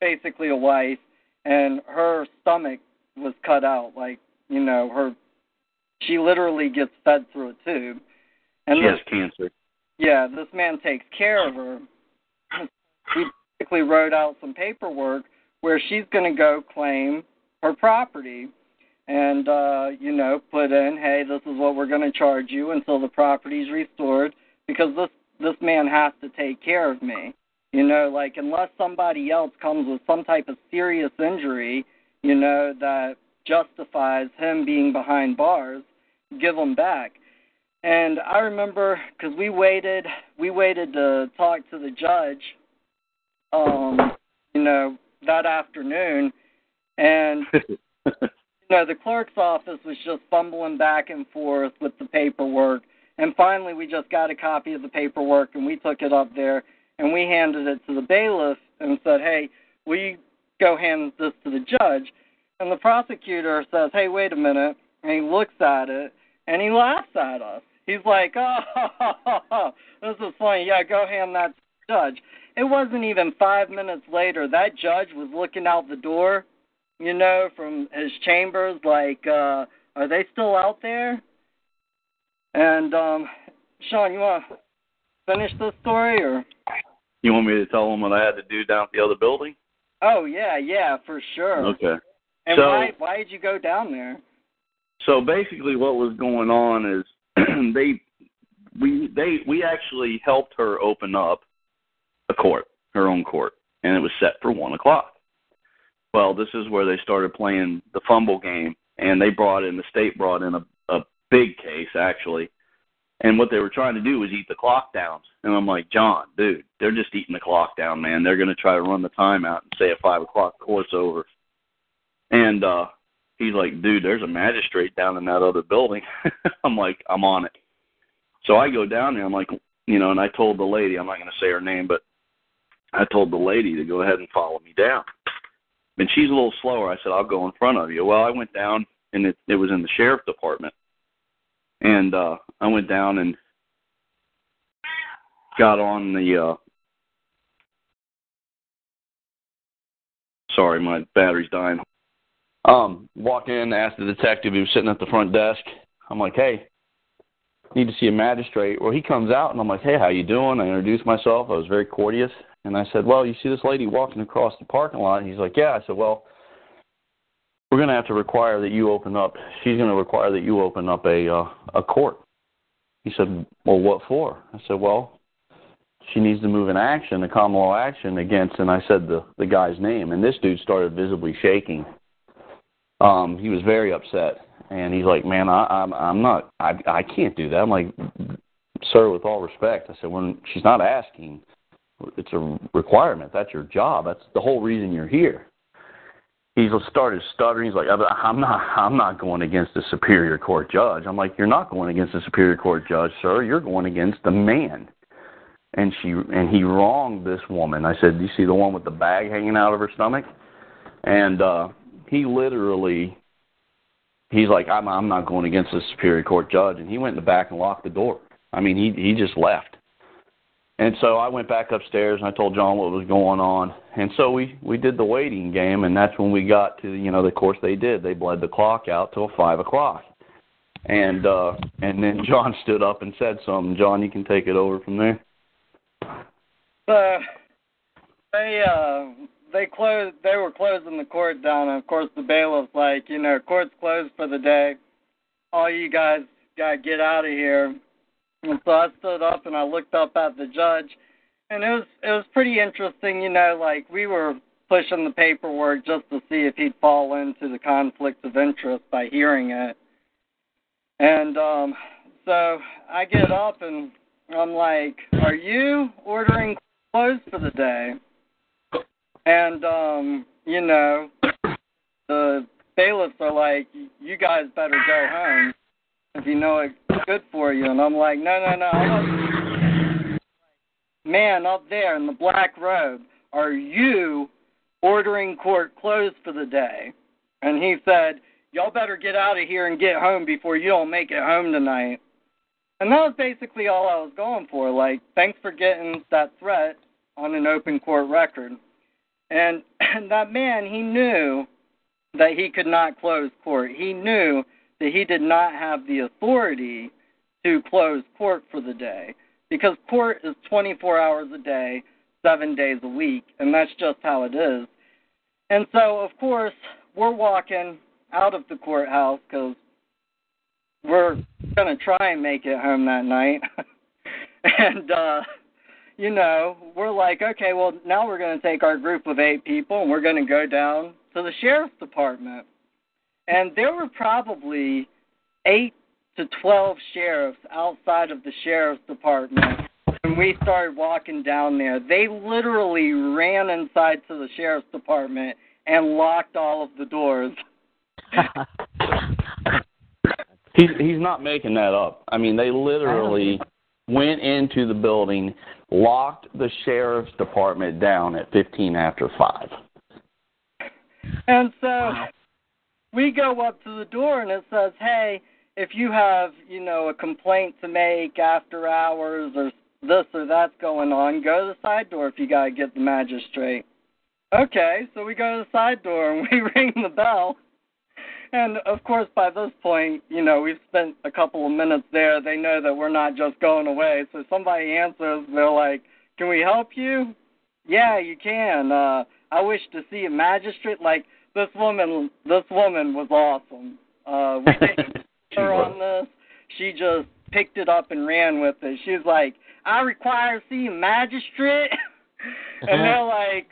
basically a wife, and her stomach was cut out. Like you know, her she literally gets fed through a tube. And she this, has cancer. Yeah, this man takes care of her. <clears throat> He basically wrote out some paperwork where she's going to go claim her property and uh you know put in hey this is what we're going to charge you until the property's restored because this this man has to take care of me you know like unless somebody else comes with some type of serious injury you know that justifies him being behind bars give him back and i remember because we waited we waited to talk to the judge um you know that afternoon and <laughs> you know, the clerk's office was just fumbling back and forth with the paperwork. And finally, we just got a copy of the paperwork and we took it up there and we handed it to the bailiff and said, hey, you go hand this to the judge? And the prosecutor says, hey, wait a minute. And he looks at it and he laughs at us. He's like, <laughs> oh, this is funny. Yeah, go hand that judge. It wasn't even five minutes later. That judge was looking out the door you know, from his chambers, like, uh, are they still out there? And um Sean, you want to finish the story, or? You want me to tell them what I had to do down at the other building? Oh yeah, yeah, for sure. Okay. And so, why why did you go down there? So basically, what was going on is <clears throat> they we they we actually helped her open up a court, her own court, and it was set for one o'clock. Well, this is where they started playing the fumble game, and they brought in the state brought in a, a big case actually, and what they were trying to do was eat the clock down. And I'm like, John, dude, they're just eating the clock down, man. They're going to try to run the time out and say at five o'clock court's over. And uh he's like, dude, there's a magistrate down in that other building. <laughs> I'm like, I'm on it. So I go down there. I'm like, you know, and I told the lady, I'm not going to say her name, but I told the lady to go ahead and follow me down and she's a little slower. I said, I'll go in front of you. Well, I went down, and it, it was in the sheriff department, and uh, I went down and got on the. Uh, sorry, my battery's dying. Um, walk in, asked the detective. He was sitting at the front desk. I'm like, hey, need to see a magistrate. Well, he comes out, and I'm like, hey, how you doing? I introduced myself. I was very courteous. And I said, Well, you see this lady walking across the parking lot? And he's like, Yeah. I said, Well, we're going to have to require that you open up. She's going to require that you open up a uh, a court. He said, Well, what for? I said, Well, she needs to move an action, a common law action against. And I said the the guy's name, and this dude started visibly shaking. Um, he was very upset, and he's like, "Man, I, I'm I'm not. I I can't do that." I'm like, "Sir, with all respect," I said, "When she's not asking." It's a requirement. That's your job. That's the whole reason you're here. He started stuttering. He's like, "I'm not. I'm not going against the superior court judge." I'm like, "You're not going against the superior court judge, sir. You're going against the man." And she and he wronged this woman. I said, "Do you see the one with the bag hanging out of her stomach?" And uh he literally he's like, "I'm I'm not going against the superior court judge." And he went in the back and locked the door. I mean, he he just left. And so I went back upstairs and I told John what was going on. And so we we did the waiting game, and that's when we got to you know the course they did. They bled the clock out till five o'clock, and uh and then <laughs> John stood up and said something. John, you can take it over from there. Uh, they uh they closed. They were closing the court down, and of course the bailiff's like, you know, court's closed for the day. All you guys gotta get out of here. And so I stood up and I looked up at the judge, and it was it was pretty interesting. You know, like we were pushing the paperwork just to see if he'd fall into the conflict of interest by hearing it. And um so I get up and I'm like, "Are you ordering clothes for the day?" And um, you know, the bailiffs are like, "You guys better go home." If you know it's good for you. And I'm like, no, no, no. Man up there in the black robe, are you ordering court closed for the day? And he said, y'all better get out of here and get home before you don't make it home tonight. And that was basically all I was going for. Like, thanks for getting that threat on an open court record. And, and <clears throat> that man, he knew that he could not close court. He knew that he did not have the authority to close court for the day because court is 24 hours a day, seven days a week, and that's just how it is. And so, of course, we're walking out of the courthouse because we're going to try and make it home that night. <laughs> and, uh, you know, we're like, okay, well, now we're going to take our group of eight people and we're going to go down to the sheriff's department. And there were probably eight to 12 sheriffs outside of the sheriff's department. When we started walking down there, they literally ran inside to the sheriff's department and locked all of the doors. <laughs> he's he's not making that up. I mean, they literally went into the building, locked the sheriff's department down at 15 after 5. And so we go up to the door and it says, "Hey, if you have, you know, a complaint to make after hours or this or that's going on, go to the side door if you got to get the magistrate." Okay, so we go to the side door and <laughs> we ring the bell. And of course, by this point, you know, we've spent a couple of minutes there. They know that we're not just going away. So somebody answers, they're like, "Can we help you?" Yeah, you can. Uh, I wish to see a magistrate. Like this woman, this woman was awesome. Uh, we <laughs> didn't her on this. She just picked it up and ran with it. She's like, "I require to see a magistrate," <laughs> and they're like,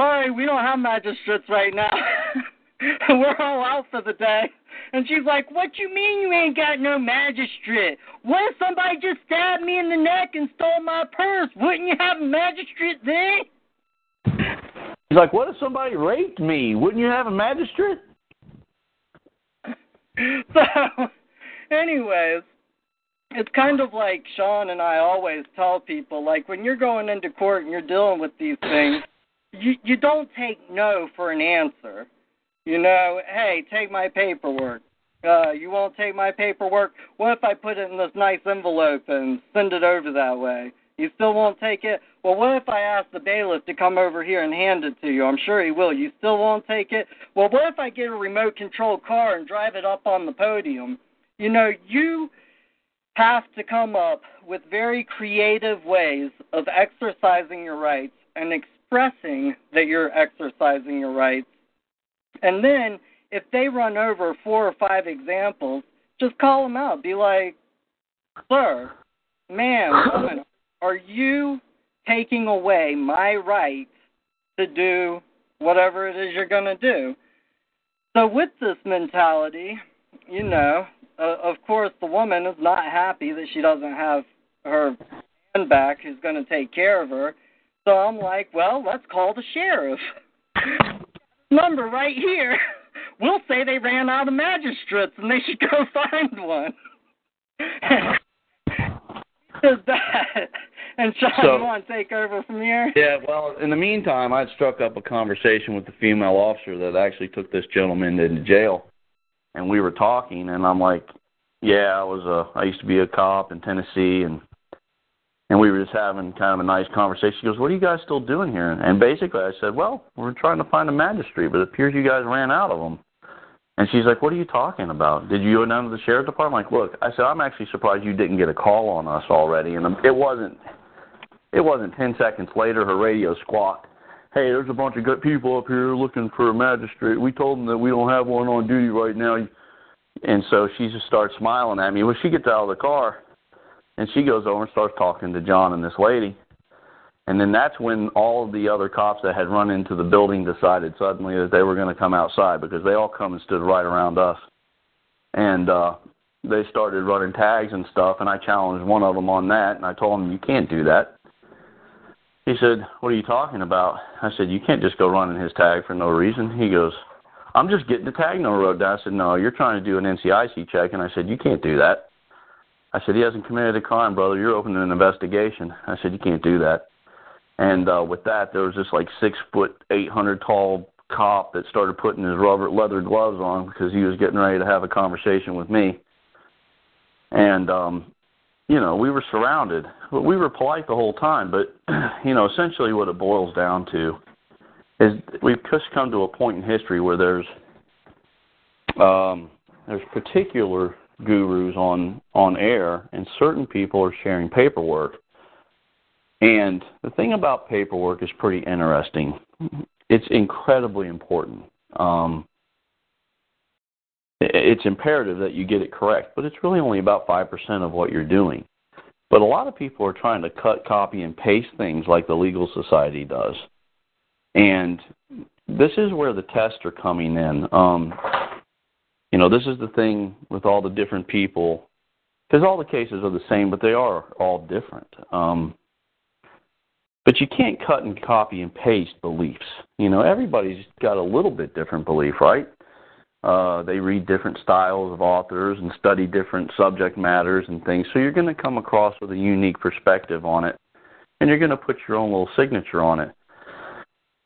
"Sorry, we don't have magistrates right now. <laughs> We're all out for the day." And she's like, "What you mean you ain't got no magistrate? What if somebody just stabbed me in the neck and stole my purse? Wouldn't you have a magistrate then?" He's like, "What if somebody raped me? Wouldn't you have a magistrate?" <laughs> so, anyways, it's kind of like Sean and I always tell people, like when you're going into court and you're dealing with these things, you you don't take no for an answer. You know, hey, take my paperwork. Uh, you won't take my paperwork? What if I put it in this nice envelope and send it over that way? You still won't take it? Well, what if I ask the bailiff to come over here and hand it to you? I'm sure he will. You still won't take it? Well, what if I get a remote control car and drive it up on the podium? You know, you have to come up with very creative ways of exercising your rights and expressing that you're exercising your rights. And then, if they run over four or five examples, just call them out. Be like, sir, man, woman, are you taking away my right to do whatever it is you're going to do? So, with this mentality, you know, uh, of course, the woman is not happy that she doesn't have her man back who's going to take care of her. So I'm like, well, let's call the sheriff. <laughs> Number right here. <laughs> We'll say they ran out of magistrates and they should go <laughs> find one. Is that? And Sean, So- you want to take over from here? Yeah, well, in the meantime, I'd struck up a conversation with the female officer that actually took this gentleman into jail, and we were talking, and I'm like, "Yeah, I was a, I used to be a cop in Tennessee, and and we were just having kind of a nice conversation." She goes, "What are you guys still doing here?" And basically, I said, "Well, we're trying to find a magistrate, but it appears you guys ran out of them." And she's like, "What are you talking about? Did you go down to the sheriff's department?" I'm like, "Look," I said, "I'm actually surprised you didn't get a call on us already." And it wasn't it wasn't 10 seconds later her radio squawked, "Hey, there's a bunch of good people up here looking for a magistrate. We told them that we don't have one on duty right now." And so she just starts smiling at me. Well, she gets out of the car and she goes over and starts talking to John and this lady. And then that's when all of the other cops that had run into the building decided suddenly that they were going to come outside because they all come and stood right around us. And uh they started running tags and stuff and I challenged one of them on that and I told him you can't do that. He said, "What are you talking about?" I said, "You can't just go running his tag for no reason." He goes, "I'm just getting the tag wrote down." I said, "No, you're trying to do an NCIC check." And I said, "You can't do that." I said, "He hasn't committed a crime, brother. You're opening an investigation." I said, "You can't do that." And uh with that, there was this like six foot, eight hundred tall cop that started putting his rubber leather gloves on because he was getting ready to have a conversation with me. And um you know, we were surrounded. But we were polite the whole time. But <clears throat> you know, essentially, what it boils down to is we've just come to a point in history where there's um, there's particular gurus on on air, and certain people are sharing paperwork. And the thing about paperwork is pretty interesting. It's incredibly important. Um, it's imperative that you get it correct, but it's really only about 5% of what you're doing. But a lot of people are trying to cut, copy, and paste things like the Legal Society does. And this is where the tests are coming in. Um, you know, this is the thing with all the different people, because all the cases are the same, but they are all different. Um, but you can't cut and copy and paste beliefs. You know, everybody's got a little bit different belief, right? Uh, they read different styles of authors and study different subject matters and things. So you're going to come across with a unique perspective on it, and you're going to put your own little signature on it.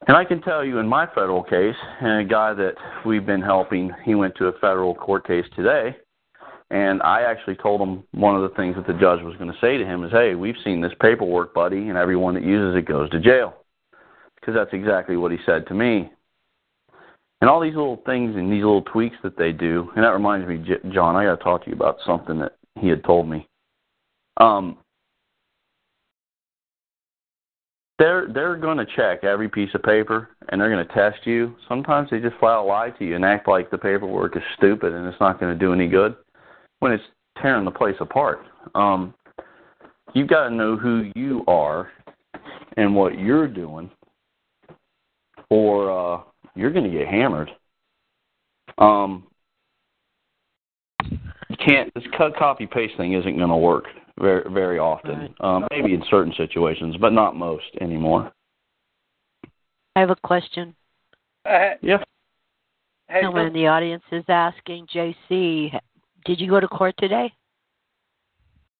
And I can tell you in my federal case, and a guy that we've been helping, he went to a federal court case today, and I actually told him one of the things that the judge was going to say to him is, "Hey, we've seen this paperwork, buddy, and everyone that uses it goes to jail." Because that's exactly what he said to me. And all these little things and these little tweaks that they do, and that reminds me, J- John, I got to talk to you about something that he had told me. Um, they're they're going to check every piece of paper and they're going to test you. Sometimes they just flat out lie to you and act like the paperwork is stupid and it's not going to do any good when it's tearing the place apart. Um, you've got to know who you are and what you're doing, or uh, you're going to get hammered. Um, you can't. This cut copy paste thing isn't going to work very very often. Right. Um, maybe in certain situations, but not most anymore. I have a question. Uh, yeah. Hey, Someone in the audience is asking, JC, did you go to court today?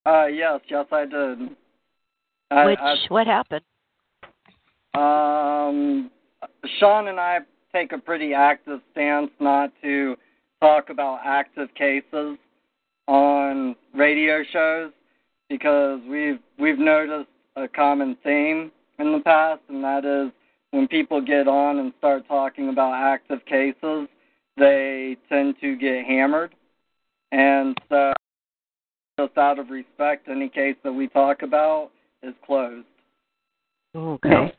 Uh, yes, yes, I did. I, Which I, what happened? Um, Sean and I take a pretty active stance not to talk about active cases on radio shows because we've we've noticed a common theme in the past, and that is when people get on and start talking about active cases, they tend to get hammered, and so just out of respect, any case that we talk about is closed. Okay.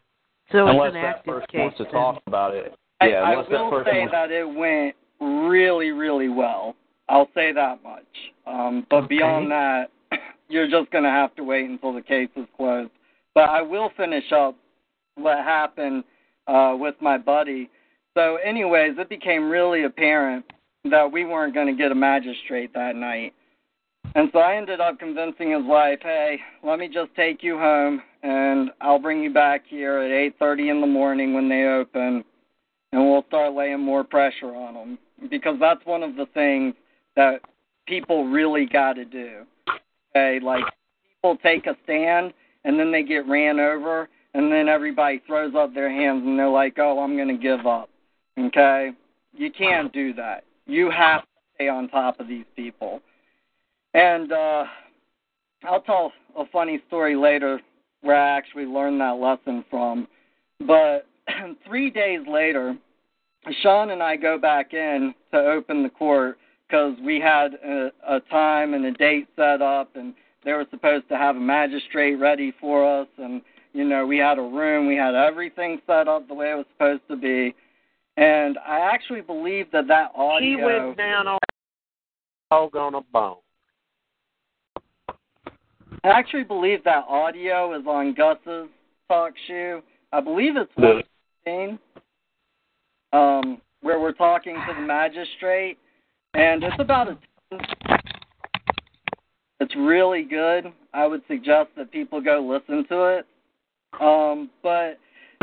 So unless it's an that active person case. wants to then. talk about it. I, Yeah, I will say that it went really, really well. I'll say that much. Um, but Okay. beyond that, <clears throat> you're just going to have to wait until the case is closed. But I will finish up what happened uh, with my buddy. So, anyways, it became really apparent that we weren't going to get a magistrate that night. And so I ended up convincing his wife, "Hey, let me just take you home, and I'll bring you back here at 8:30 in the morning when they open, and we'll start laying more pressure on them because that's one of the things that people really got to do. Okay, like people take a stand and then they get ran over, and then everybody throws up their hands and they're like, "Oh, I'm going to give up." Okay, you can't do that. You have to stay on top of these people. And uh, I'll tell a funny story later where I actually learned that lesson from. But <clears throat> three days later, Sean and I go back in to open the court because we had a, a time and a date set up, and they were supposed to have a magistrate ready for us, and you know we had a room, we had everything set up the way it was supposed to be, and I actually believe that that audio. He went down on dog on a bone. I actually believe that audio is on Gus's talk shoe. I believe it's Really? 115, um, where we're talking to the magistrate, and it's about a. It's really good. I would suggest that people go listen to it. Um, but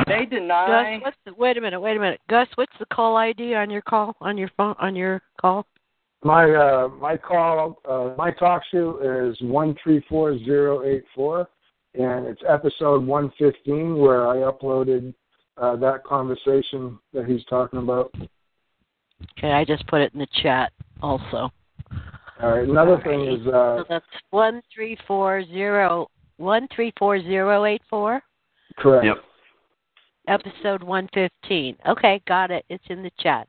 they deny. Gus, what's the, wait a minute, wait a minute. Gus, what's the call ID on your call on your phone on your call? My uh, my call uh, my talk show is one three four zero eight four, and it's episode one fifteen where I uploaded uh, that conversation that he's talking about. Okay, I just put it in the chat also. All right. Another thing is uh, so that's one three four zero one three four zero eight four. correct. Yep. Episode one fifteen. Okay, got it. It's in the chat.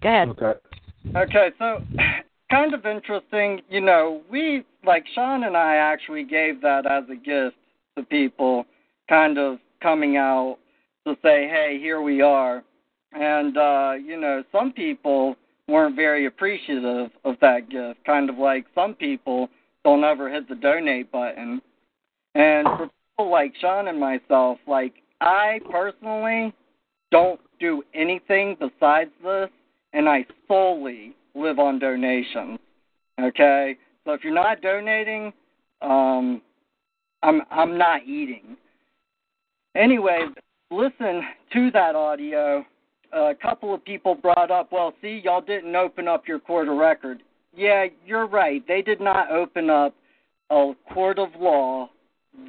Go ahead. Okay. Okay, so <clears throat> kind of interesting. You know, we like Sean and I actually gave that as a gift to people, kind of coming out to say, "Hey, here we are," and uh, you know, some people weren't very appreciative of that gift. Kind of like some people don't ever hit the donate button, and for people like Sean and myself, like I personally don't do anything besides this, and I solely live on donations. Okay, so if you're not donating, um, I'm I'm not eating. Anyway, listen to that audio. A couple of people brought up, well, see, y'all didn't open up your court of record. Yeah, you're right. They did not open up a court of law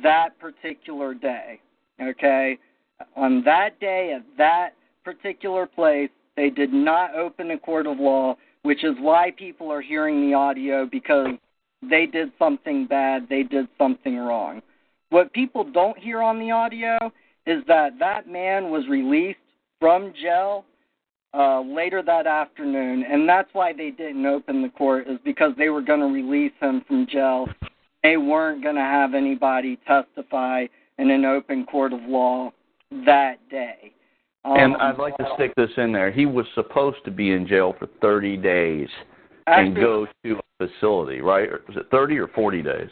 that particular day. Okay, on that day at that particular place, they did not open a court of law, which is why people are hearing the audio because they did something bad, they did something wrong. What people don't hear on the audio is that that man was released from jail uh, later that afternoon, and that's why they didn't open the court is because they were going to release him from jail. They weren't going to have anybody testify in an open court of law that day. Um, and I'd like to stick this in there. He was supposed to be in jail for 30 days and go to a facility, right? Was it 30 or 40 days?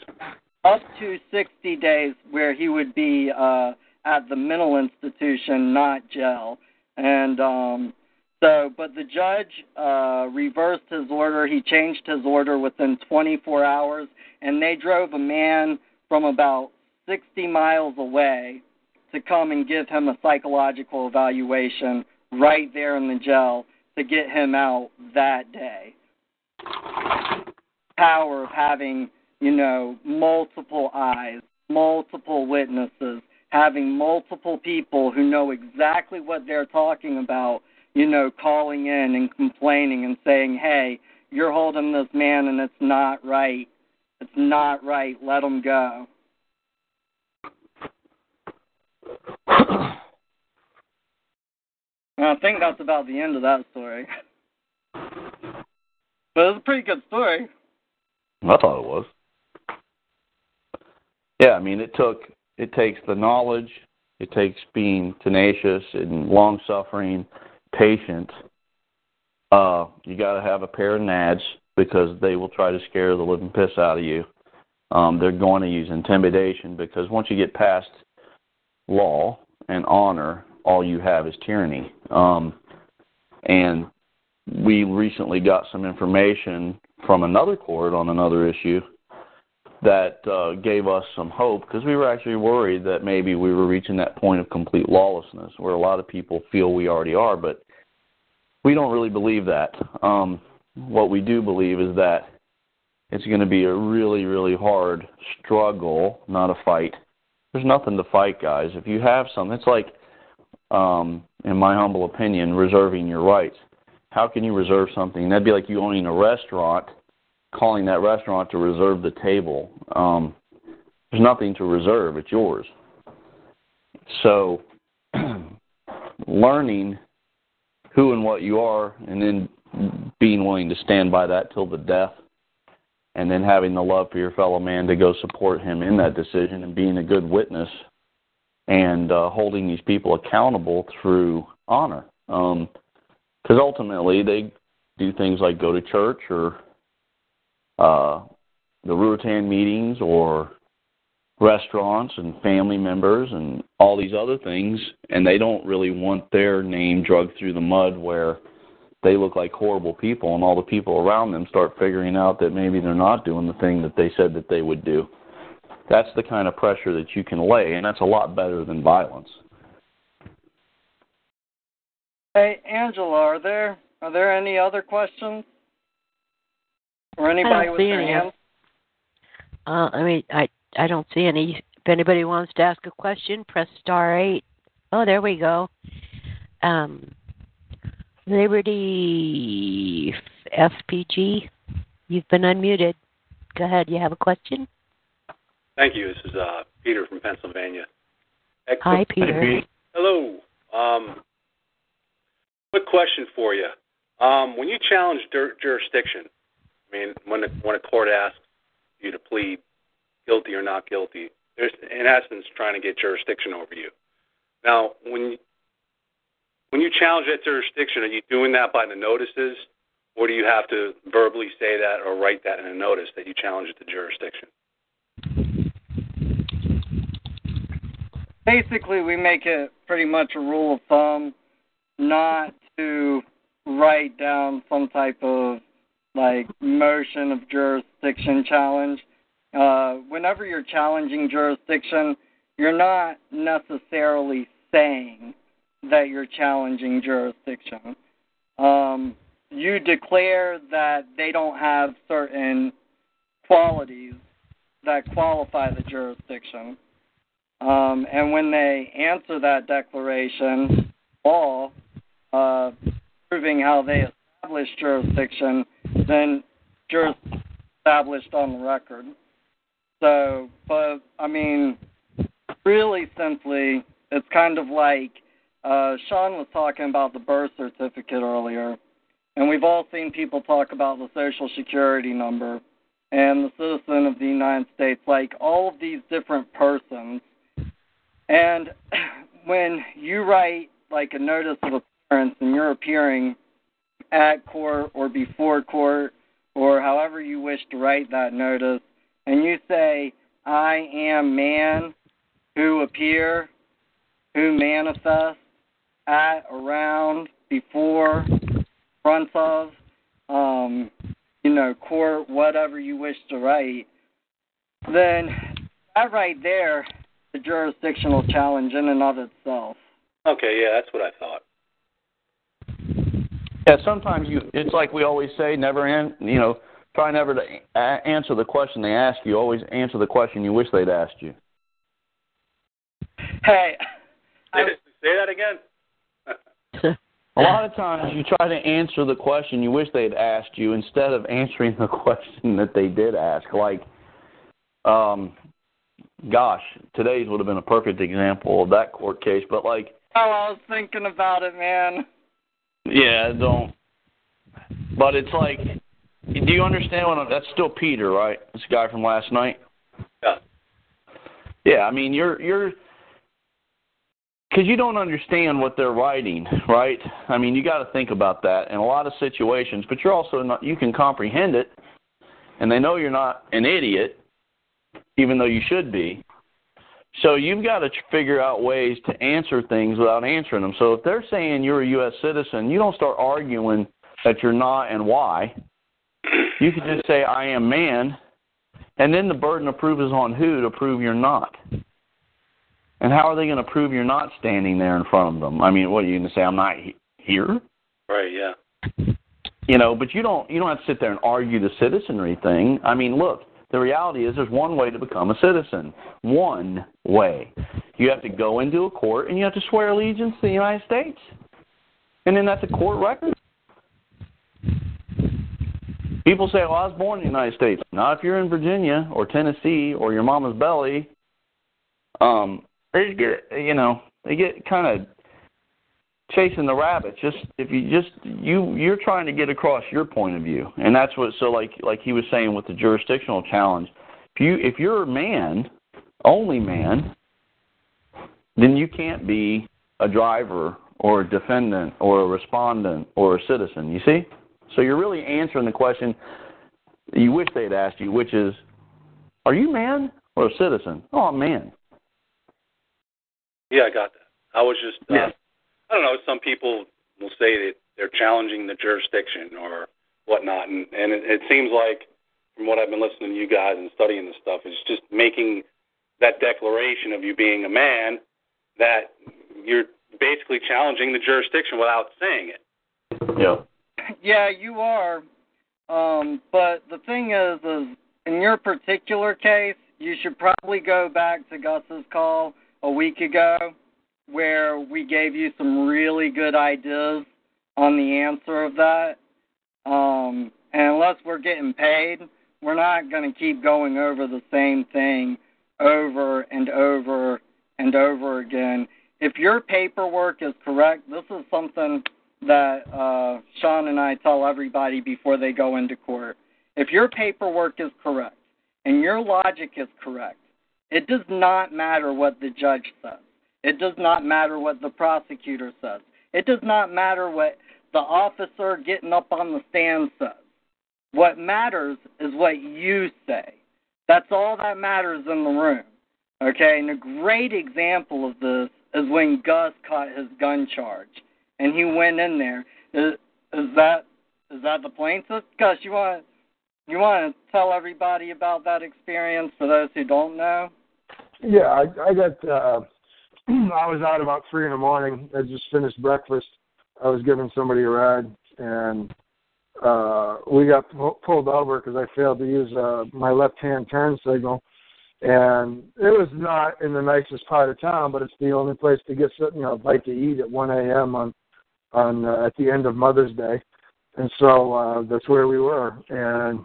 up to 60 days where he would be uh, at the mental institution, not jail. And um, so, but the judge uh, reversed his order. He changed his order within 24 hours, and they drove a man from about 60 miles away to come and give him a psychological evaluation right there in the jail to get him out that day. Power of having, you know, multiple eyes, multiple witnesses, having multiple people who know exactly what they're talking about, you know, calling in and complaining and saying, hey, you're holding this man and it's not right. It's not right. Let him go. I think that's about the end of that story. But it was a pretty good story. I thought it was. Yeah, I mean, it took it takes the knowledge, it takes being tenacious and long suffering, patient. Uh, you got to have a pair of nads because they will try to scare the living piss out of you. Um, they're going to use intimidation because once you get past law and honor, all you have is tyranny. Um, and we recently got some information from another court on another issue that uh, gave us some hope because we were actually worried that maybe we were reaching that point of complete lawlessness where a lot of people feel we already are, but we don't really believe that. Um, what we do believe is that it's going to be a really, really hard struggle, not a fight. There's nothing to fight, guys. If you have some, it's like, um, in my humble opinion, reserving your rights. How can you reserve something? That'd be like you owning a restaurant calling that restaurant to reserve the table. Um, there's nothing to reserve; it's yours. So, <clears throat> learning who and what you are, and then being willing to stand by that till the death, and then having the love for your fellow man to go support him in that decision, and being a good witness, and uh, holding these people accountable through honor. Because um, ultimately, they do things like go to church or uh, the Ruritan meetings or restaurants and family members and all these other things, and they don't really want their name drugged through the mud where they look like horrible people, and all the people around them start figuring out that maybe they're not doing the thing that they said that they would do. That's the kind of pressure that you can lay, and that's a lot better than violence. Hey, Angela, are there are there any other questions? Or anybody with their any. hand? Uh, I mean, I I don't see any. If anybody wants to ask a question, press star eight. Oh, there we go. Um, Liberty FPG. You've been unmuted. Go ahead. You have a question? Thank you. This is uh, Peter from Pennsylvania. Hi, Peter. Hello. Um, quick question for you. Um, when you challenge jur- jurisdiction, I mean, when a, when a court asks you to plead guilty or not guilty, there's in essence trying to get jurisdiction over you. Now, when when you challenge that jurisdiction, are you doing that by the notices, or do you have to verbally say that or write that in a notice that you challenge the jurisdiction? Basically, we make it pretty much a rule of thumb not to write down some type of like motion of jurisdiction challenge. Uh, whenever you're challenging jurisdiction, you're not necessarily saying that you're challenging jurisdiction. Um, you declare that they don't have certain qualities that qualify the jurisdiction. Um, and when they answer that declaration, law, uh, proving how they established jurisdiction, then jurisdiction established on the record. So, but I mean, really simply, it's kind of like uh, Sean was talking about the birth certificate earlier, and we've all seen people talk about the social security number and the citizen of the United States, like all of these different persons. And <clears throat> when you write like a notice of appearance and you're appearing at court or before court or however you wish to write that notice, and you say, I am man who appear, who manifest at, around, before, front of, um, you know, court, whatever you wish to write, then that right there, the jurisdictional challenge in and of itself. Okay, yeah, that's what I thought. Yeah, sometimes you. It's like we always say, never an, you know, try never to a- answer the question they ask you. Always answer the question you wish they'd asked you. Hey, say, say that again. <laughs> A lot of times you try to answer the question you wish they'd asked you instead of answering the <laughs> question that they did ask. Like, um, gosh, today's would have been a perfect example of that court case. But like, Oh, I was thinking about it, man. Yeah, don't. But it's like, do you understand what? I'm, that's still Peter, right? This guy from last night. Yeah. Yeah, I mean, you're you're because you don't understand what they're writing, right? I mean, you got to think about that in a lot of situations, but you're also not. You can comprehend it, and they know you're not an idiot, even though you should be. So you've got to figure out ways to answer things without answering them. So if they're saying you're a U.S. citizen, you don't start arguing that you're not and why. You can just say I am man, and then the burden of proof is on who to prove you're not. And how are they going to prove you're not standing there in front of them? I mean, what are you going to say? I'm not he- here. Right. Yeah. You know, but you don't you don't have to sit there and argue the citizenry thing. I mean, look, the reality is there's one way to become a citizen. One way. You have to go into a court and you have to swear allegiance to the United States. And then that's a court record. People say, "Well, I was born in the United States." Not if you're in Virginia or Tennessee or your mama's belly. Um, they get, you know, they get kind of chasing the rabbit. Just if you just you you're trying to get across your point of view, and that's what. So like like he was saying with the jurisdictional challenge, if you if you're a man, only man, then you can't be a driver or a defendant or a respondent or a citizen. You see? So you're really answering the question you wish they'd asked you, which is, are you man or a citizen? Oh, I'm man. Yeah, I got that. I was just. Uh, Yeah. I don't know. Some people will say that they're challenging the jurisdiction or whatnot, and and it, it seems like, from what I've been listening to you guys and studying this stuff, it's just making that declaration of you being a man that you're basically challenging the jurisdiction without saying it. Yeah. <laughs> Yeah, you are. Um, but the thing is, is in your particular case, you should probably go back to Gus's call a week ago, where we gave you some really good ideas on the answer of that. Um, And unless we're getting paid, we're not going to keep going over the same thing over and over and over again. If your paperwork is correct, this is something that uh, Sean and I tell everybody before they go into court. If your paperwork is correct and your logic is correct, it does not matter what the judge says. It does not matter what the prosecutor says. It does not matter what the officer getting up on the stand says. What matters is what you say. That's all that matters in the room. Okay, and a great example of this is when Gus caught his gun charge, and he went in there. Is, is that is that the plaintiff? Gus, you want you want to tell everybody about that experience for those who don't know? Yeah, I, I got. Uh, <clears throat> I was out about three in the morning. I just finished breakfast. I was giving somebody a ride, and uh we got pulled over because I failed to use uh my left hand turn signal and it was not in the nicest part of town but it's the only place to get you know a bite to eat at one am on on uh, at the end of mother's day and so uh that's where we were and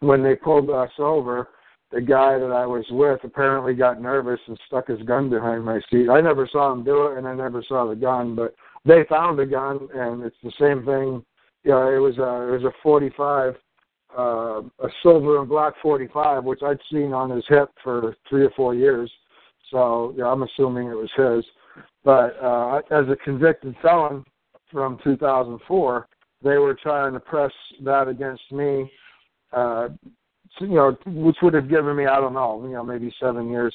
when they pulled us over the guy that I was with apparently got nervous and stuck his gun behind my seat. I never saw him do it and I never saw the gun, but they found the gun and it's the same thing you know, it was a it was a 45, uh, a silver and black 45, which I'd seen on his hip for three or four years. So yeah, I'm assuming it was his. But uh, as a convicted felon from 2004, they were trying to press that against me. Uh, you know, which would have given me I don't know, you know, maybe seven years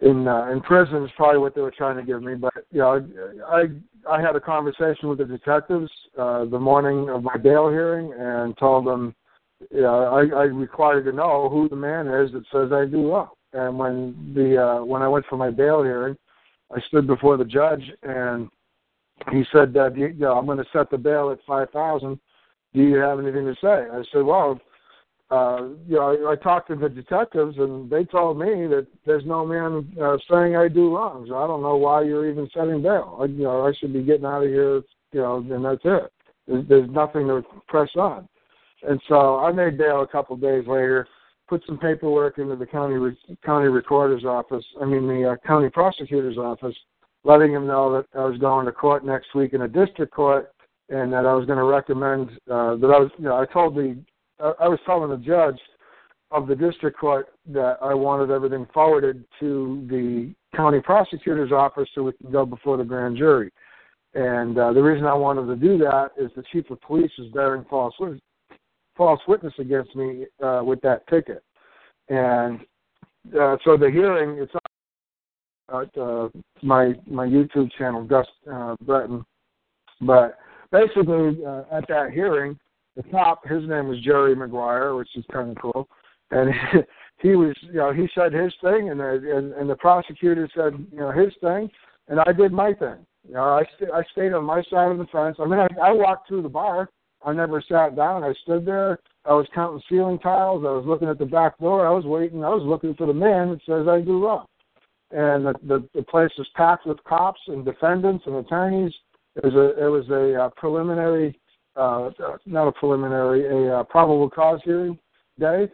in uh, in prison is probably what they were trying to give me. But you know, I I had a conversation with the detectives uh, the morning of my bail hearing and told them, you know, I, I required to know who the man is that says I do well. And when the uh, when I went for my bail hearing, I stood before the judge and he said that you know, I'm going to set the bail at five thousand. Do you have anything to say? I said, well, uh, you know, I, I talked to the detectives, and they told me that there's no man uh, saying I do wrong. So I don't know why you're even setting bail. I, you know, I should be getting out of here. You know, and that's it. There's, there's nothing to press on. And so I made bail a couple of days later. Put some paperwork into the county re- county recorder's office. I mean, the uh, county prosecutor's office, letting him know that I was going to court next week in a district court, and that I was going to recommend uh, that I was. You know, I told the I was telling the judge of the district court that I wanted everything forwarded to the county prosecutor's office so we can go before the grand jury. And uh, the reason I wanted to do that is the chief of police is bearing false false witness against me uh, with that ticket. And uh, so the hearing it's on uh, my my YouTube channel, Gus uh, Breton. But basically, uh, at that hearing, the top, his name was Jerry Maguire, which is kind of cool, and <laughs> he was, you know, he said his thing, and the and, and the prosecutor said, you know, his thing, and I did my thing. You know, I st- I stayed on my side of the fence. I mean, I, I walked through the bar. I never sat down. I stood there. I was counting ceiling tiles. I was looking at the back door. I was waiting. I was looking for the man that says I do wrong. And the, the the place was packed with cops and defendants and attorneys. It was a it was a uh, preliminary uh, not a preliminary, a uh, probable cause hearing day,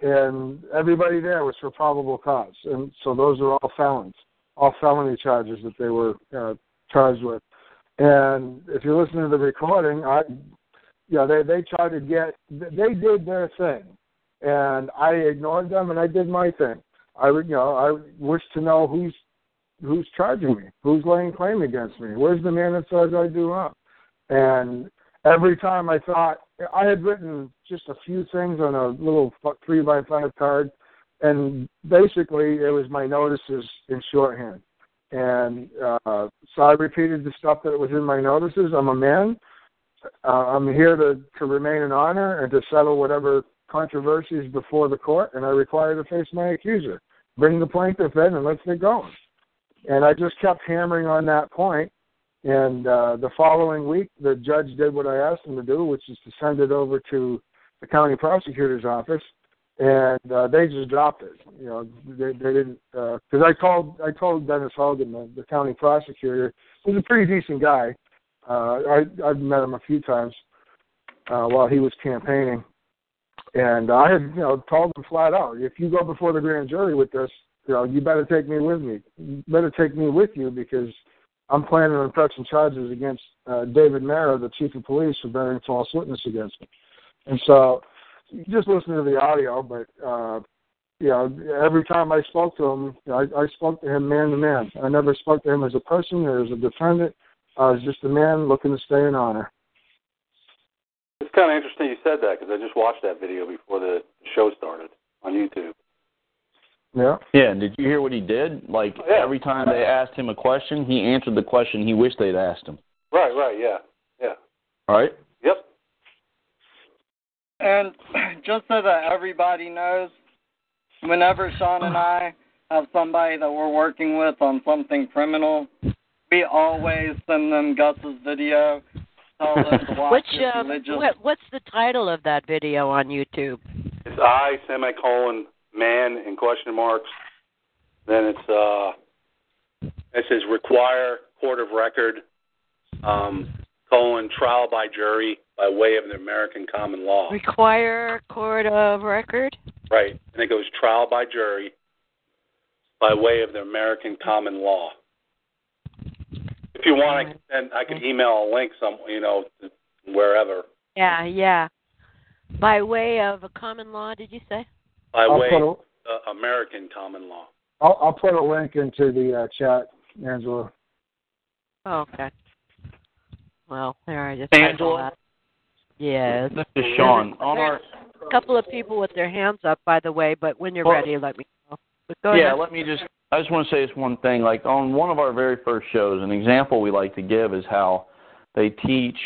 and everybody there was for probable cause, and so those are all felons, all felony charges that they were uh, charged with. And if you listen to the recording, I, they they tried to get, they did their thing, and I ignored them, and I did my thing. I, you know, I wish to know who's who's charging me, who's laying claim against me, where's the man that says I do wrong, and every time I thought I had written just a few things on a little three by five card, and basically it was my notices in shorthand. And uh, so I repeated the stuff that was in my notices. I'm a man. Uh, I'm here to, to remain in honor and to settle whatever controversies before the court, and I require to face my accuser. Bring the plaintiff in and let's get going. And I just kept hammering on that point and uh, the following week, the judge did what I asked him to do, which is to send it over to the county prosecutor's office, and uh, they just dropped it. You know, they, they didn't because uh, I called I told Dennis Hogan, the, the county prosecutor, who's a pretty decent guy. Uh, I I've met him a few times, uh, while he was campaigning. And I had, you know, told him flat out, if you go before the grand jury with this, you know, you better take me with me. You better take me with you because I'm planning on pressing charges against uh, David Mara, the chief of police, for bearing false witness against me. And so, just listen to the audio, but uh, you know, every time I spoke to him, I, I spoke to him man to man. I never spoke to him as a person or as a defendant. I was just a man looking to stay in honor. It's kind of interesting you said that because I just watched that video before the show started on YouTube. Yeah. Yeah, and did you hear what he did? Like Yeah. every time they asked him a question, he answered the question he wished they'd asked him. Right, right, yeah, yeah. All right? Yep. And <clears throat> just so that everybody knows, whenever Sean and I have somebody that we're working with on something criminal, we always send them Gus's video, tell them to watch Which um, religious. what, what's the title of that video on YouTube? It's I semicolon man in question marks. Then it's uh it says require court of record um colon trial by jury by way of the American common law. Require court of record. Right. And it goes trial by jury by way of the American common law. If you want, I can send, I can email a link some, you know, wherever Yeah, yeah. By way of a common law, did you say? By I'll way put a- of uh, American common law. I'll, I'll put a link into the uh, chat, Angela. Oh, okay. Well, there I just Angela? that. Yes. This is Sean. On our A couple of people with their hands up, by the way, but when you're Well- ready, let me know. But go yeah, ahead. let me just. I just want to say this one thing. Like on one of our very first shows, an example we like to give is how they teach.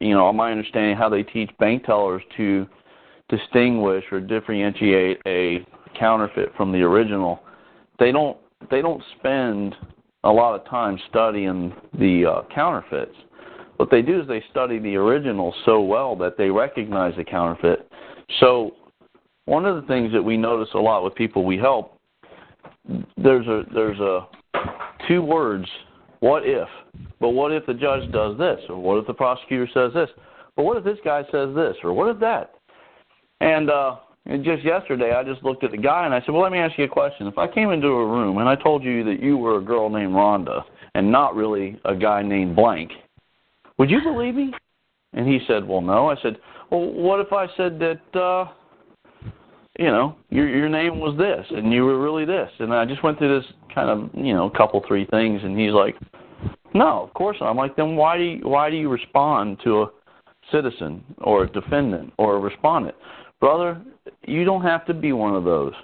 You know, on my understanding, how they teach bank tellers to distinguish or differentiate a counterfeit from the original. They don't. They don't spend a lot of time studying the uh, counterfeits. What they do is they study the original so well that they recognize the counterfeit. So one of the things that we notice a lot with people we help there's a there's a two words what if but what if the judge does this or what if the prosecutor says this but what if this guy says this or what if that and uh just yesterday i just looked at the guy and i said well let me ask you a question if i came into a room and i told you that you were a girl named rhonda and not really a guy named blank would you believe me and he said well no i said well what if i said that uh you know, your your name was this and you were really this. And I just went through this kind of, you know, couple three things and he's like, No, of course not. I'm like, then why do you why do you respond to a citizen or a defendant or a respondent? Brother, you don't have to be one of those.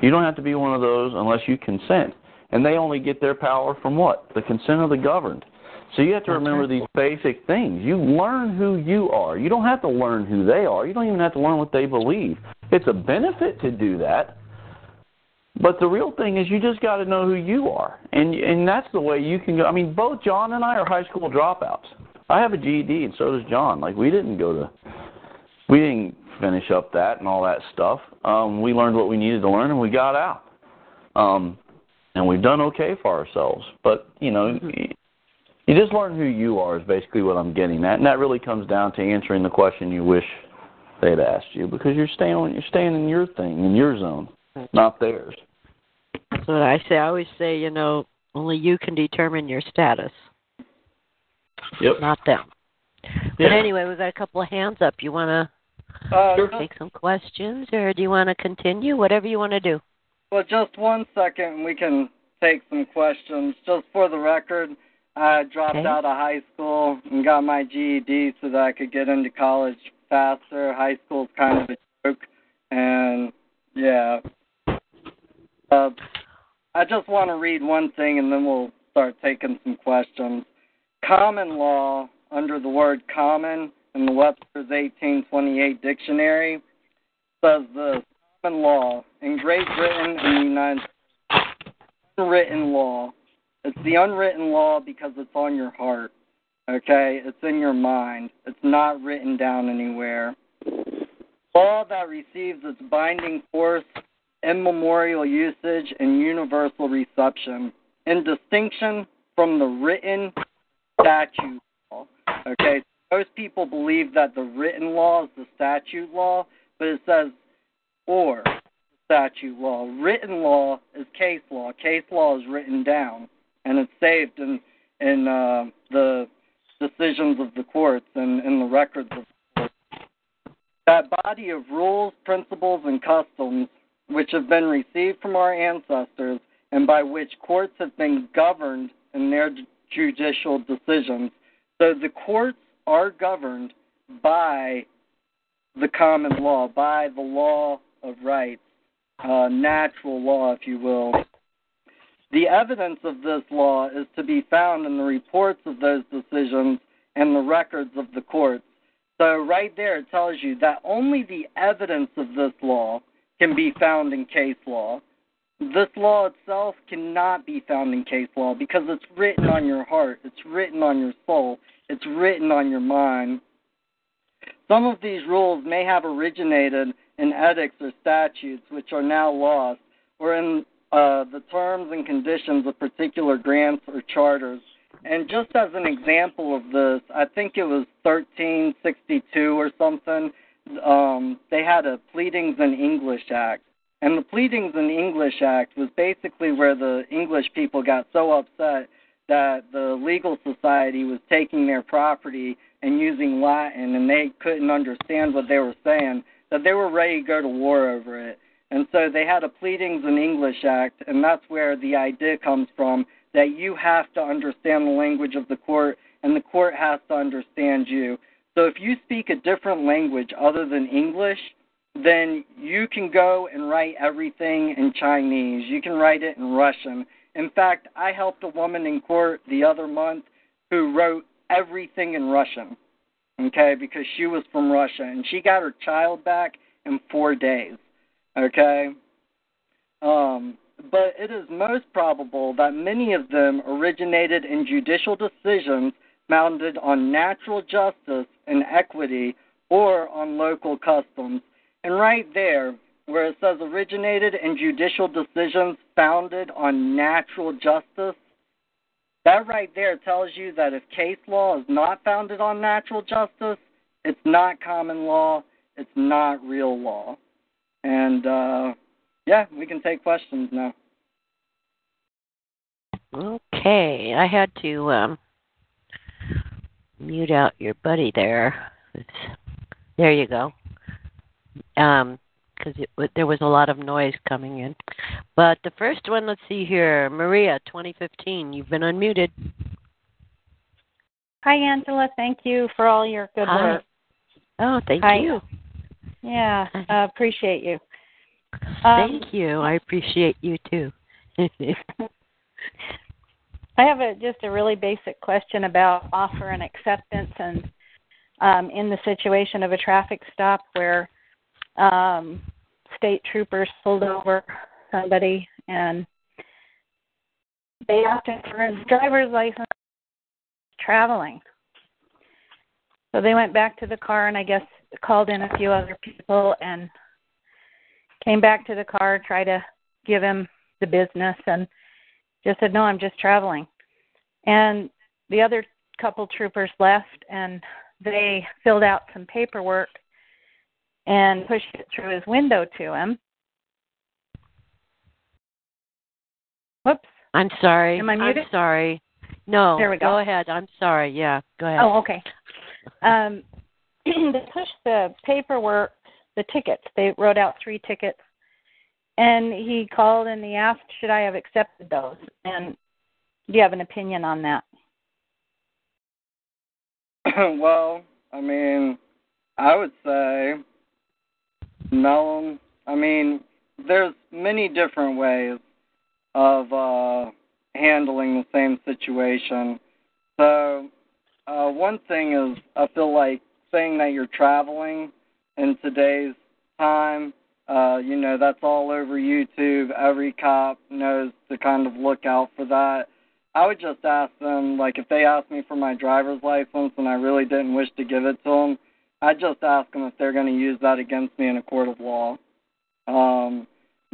You don't have to be one of those unless you consent. And they only get their power from what? The consent of the governed. So you have to remember these basic things. You learn who you are. You don't have to learn who they are. You don't even have to learn what they believe. It's a benefit to do that. But the real thing is you just got to know who you are. And and that's the way you can go. I mean, both John and I are high school dropouts. I have a GED and so does John. Like we didn't go to we didn't finish up that and all that stuff. Um we learned what we needed to learn and we got out. Um and we've done okay for ourselves. But, you know, you just learn who you are is basically what I'm getting at, and that really comes down to answering the question you wish they'd asked you because you're staying you're staying in your thing in your zone, not theirs. That's what I say. I always say, you know, only you can determine your status, Yep. not them. But anyway, we've got a couple of hands up. You want Uh, to take some questions, or do you want to continue? Whatever you want to do. Well, just one second, and we can take some questions. Just for the record, I dropped Okay. out of high school and got my GED so that I could get into college faster. High school's kind of a joke, and yeah. Uh, I just want to read one thing, and then we'll start taking some questions. Common law, under the word common in the Webster's 1828 dictionary, says this common law in Great Britain and the United States, unwritten law. It's the unwritten law because it's on your heart. Okay? It's in your mind. It's not written down anywhere. Law that receives its binding force, immemorial usage, and universal reception, in distinction from the written statute law. Okay? Most people believe that the written law is the statute law, but it says or statute law. Written law is case law. Case law is written down and it's saved in in uh, the decisions of the courts and in the records of the courts. That body of rules, principles, and customs which have been received from our ancestors and by which courts have been governed in their judicial decisions. So the courts are governed by the common law, by the law of rights, uh, natural law, if you will. The evidence of this law is to be found in the reports of those decisions and the records of the courts. So, right there, it tells you that only the evidence of this law can be found in case law. This law itself cannot be found in case law because it's written on your heart, it's written on your soul, it's written on your mind. Some of these rules may have originated in edicts or statutes which are now lost, or in uh, the terms and conditions of particular grants or charters. And just as an example of this, I think it was 1362 or something. Um, they had a Pleadings in English Act, and the Pleadings in English Act was basically where the English people got so upset that the legal society was taking their property and using Latin, and they couldn't understand what they were saying, that they were ready to go to war over it. And so they had a Pleadings in English Act, and that's where the idea comes from that you have to understand the language of the court, and the court has to understand you. So if you speak a different language other than English, then you can go and write everything in Chinese. You can write it in Russian. In fact, I helped a woman in court the other month who wrote everything in Russian, okay, because she was from Russia, and she got her child back in four days. Okay? Um, but it is most probable that many of them originated in judicial decisions founded on natural justice and equity or on local customs. And right there, where it says originated in judicial decisions founded on natural justice, that right there tells you that if case law is not founded on natural justice, it's not common law, it's not real law. And uh, yeah, we can take questions now. Okay, I had to um, mute out your buddy there. It's, there you go. Um, because there was a lot of noise coming in. But the first one, let's see here, Maria, 2015. You've been unmuted. Hi, Angela. Thank you for all your good Hi. work. Oh, thank Hi. you. Yeah, uh, appreciate you. Thank you. I appreciate you too. <laughs> I have a just a really basic question about offer and acceptance, and um, in the situation of a traffic stop where um, state troopers pulled over somebody and they asked him for his driver's license traveling. So they went back to the car and I guess called in a few other people and came back to the car, tried to give him the business and just said, No, I'm just traveling. And the other couple troopers left and they filled out some paperwork and pushed it through his window to him. Whoops. I'm sorry. Am I muted? I'm muted? sorry. No. There we go. Go ahead. I'm sorry. Yeah. Go ahead. Oh, okay. Um, <clears throat> they pushed the paperwork, the tickets. They wrote out three tickets, and he called and he asked, "Should I have accepted those?" And do you have an opinion on that? <clears throat> well, I mean, I would say no. I mean, there's many different ways of uh, handling the same situation. So, uh, one thing is, I feel like saying that you're traveling in today's time. Uh, you know, that's all over YouTube. Every cop knows to kind of look out for that. I would just ask them, like, if they ask me for my driver's license and I really didn't wish to give it to them, I'd just ask them if they're going to use that against me in a court of law. Um,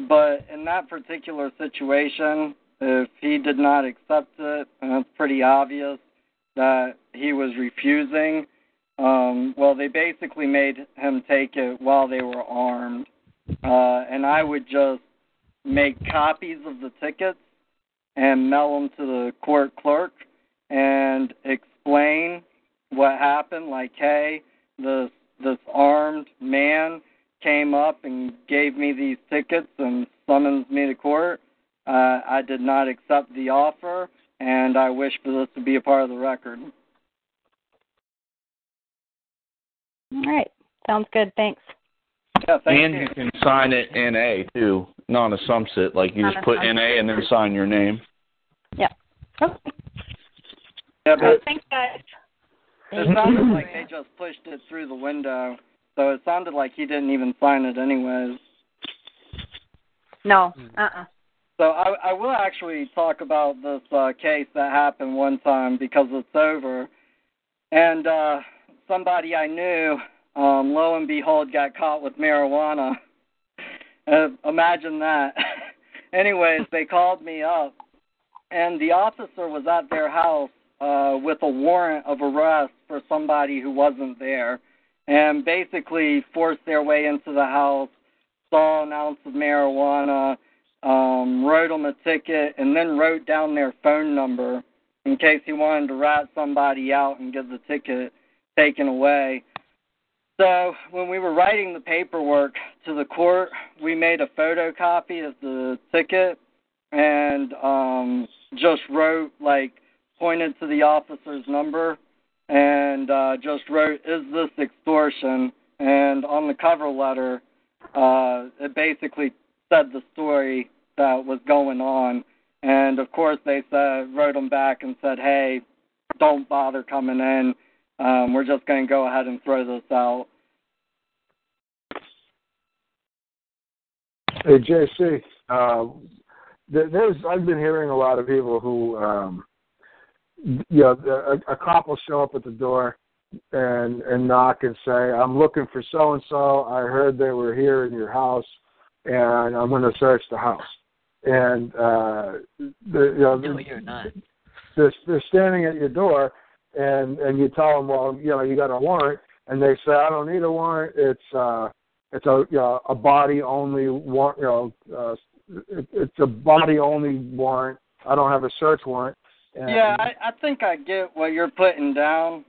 but in that particular situation, if he did not accept it, and it's pretty obvious that he was refusing, um, well, they basically made him take it while they were armed, uh, and I would just make copies of the tickets and mail them to the court clerk and explain what happened. Like, hey, this this armed man came up and gave me these tickets and summons me to court. Uh, I did not accept the offer, and I wish for this to be a part of the record. All right. Sounds good. Thanks. Yeah, thank and you. you can sign it NA too, non-assumpsit. Like you just put Non-assumpsit. NA and then sign your name. Yep. Okay. Yeah, All right, but thanks, guys. It sounded like they just pushed it through the window, so it sounded like he didn't even sign it anyways. No. Uh-uh. So I, I will actually talk about this uh, case that happened one time because it's over, and uh, somebody I knew, um, lo and behold, got caught with marijuana. Uh, imagine that. <laughs> Anyways, they called me up, and the officer was at their house uh, with a warrant of arrest for somebody who wasn't there, and basically forced their way into the house, saw an ounce of marijuana, um, wrote them a ticket, and then wrote down their phone number in case he wanted to rat somebody out and get the ticket taken away. So when we were writing the paperwork to the court, we made a photocopy of the ticket and um, just wrote like pointed to the officer's number and uh, just wrote, "Is this extortion?" And on the cover letter, uh, it basically said the story that was going on. And of course, they said wrote them back and said, "Hey, don't bother coming in. Um, we're just going to go ahead and throw this out." Hey JC, uh, there's I've been hearing a lot of people who, um, you know, a, a cop will show up at the door and and knock and say, "I'm looking for so and so. I heard they were here in your house, and I'm going to search the house." And uh, the, you know, No, you're not. they're, they're standing at your door, and and you tell them, well, you know, you got a warrant, and they say, I don't need a warrant. It's uh, it's a you know, a body only warrant. You know, uh, it, it's a body only warrant. I don't have a search warrant. And, Yeah, I, I think I get what you're putting down.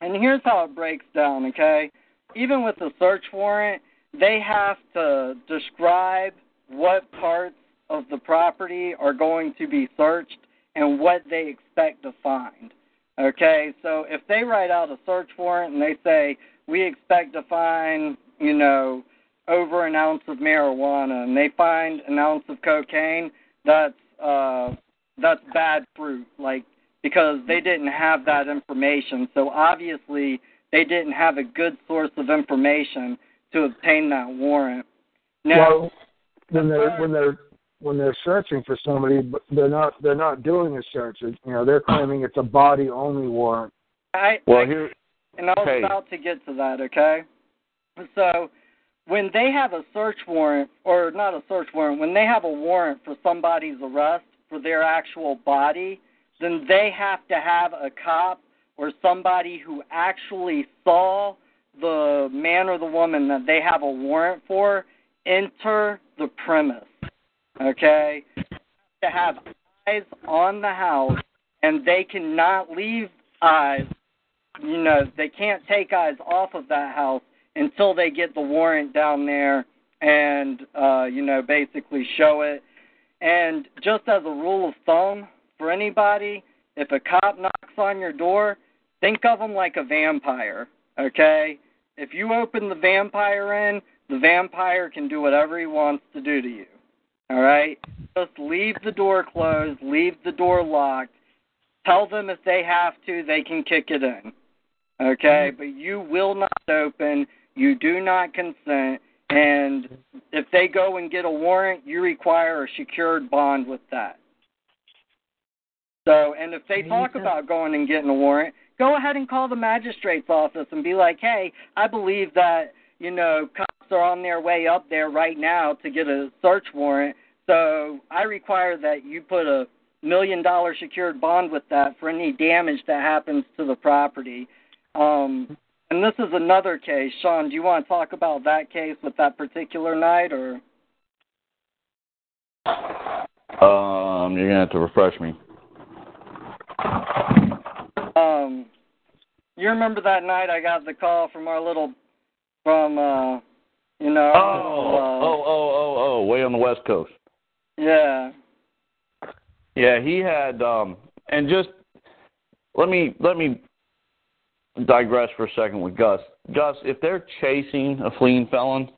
And here's how it breaks down, okay? Even with the search warrant, they have to describe what parts of the property are going to be searched and what they expect to find. Okay, so if they write out a search warrant and they say, we expect to find, you know, over an ounce of marijuana and they find an ounce of cocaine, that's uh that's bad fruit. Like because they didn't have that information. So obviously they didn't have a good source of information to obtain that warrant. Now, well, when they're uh, when they're when they're searching for somebody, but they're not they're not doing a search. You know, they're claiming it's a body only warrant. I, Well, I here, and I was okay. about to get to that, okay? So when they have a search warrant or not a search warrant, when they have a warrant for somebody's arrest for their actual body, then they have to have a cop or somebody who actually saw the man or the woman that they have a warrant for enter the premise. Okay? To have eyes on the house and they cannot leave eyes you know, they can't take eyes off of that house until they get the warrant down there and uh, you know, basically show it. And just as a rule of thumb for anybody, if a cop knocks on your door, think of them like a vampire, okay? If you open the vampire in, the vampire can do whatever he wants to do to you. All right? Just leave the door closed, leave the door locked. Tell them if they have to, they can kick it in. Okay? Mm-hmm. But you will not open, you do not consent, and if they go and get a warrant, you require a secured bond with that. So, and if they talk about going and getting a warrant, go ahead and call the magistrate's office and be like, "Hey, I believe that you know cops are on their way up there right now to get a search warrant, so I require that you put a million dollar secured bond with that for any damage that happens to the property." Um, And this is another case. Sean, do you want to talk about that case with that particular night, or? Um, you're gonna have to refresh me. Um, you remember that night I got the call from our little, from, uh, you know. Oh, uh, oh, oh, oh, oh, way on the west coast. Yeah. Yeah, he had um and just let me let me digress for a second with Gus. Gus, if they're chasing a fleeing felon,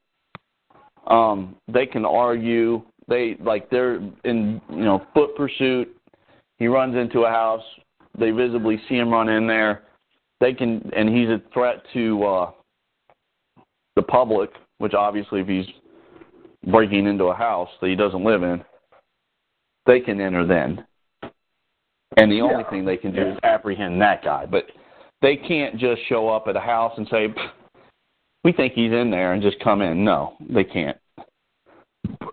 um, they can argue they like they're in you know, foot pursuit, he runs into a house, they visibly see him run in there, they can and he's a threat to uh the public, which obviously if he's breaking into a house that he doesn't live in, they can enter then. And the only Yeah. thing they can do is apprehend that guy. But they can't just show up at a house and say, "We think he's in there," and just come in. No, they can't.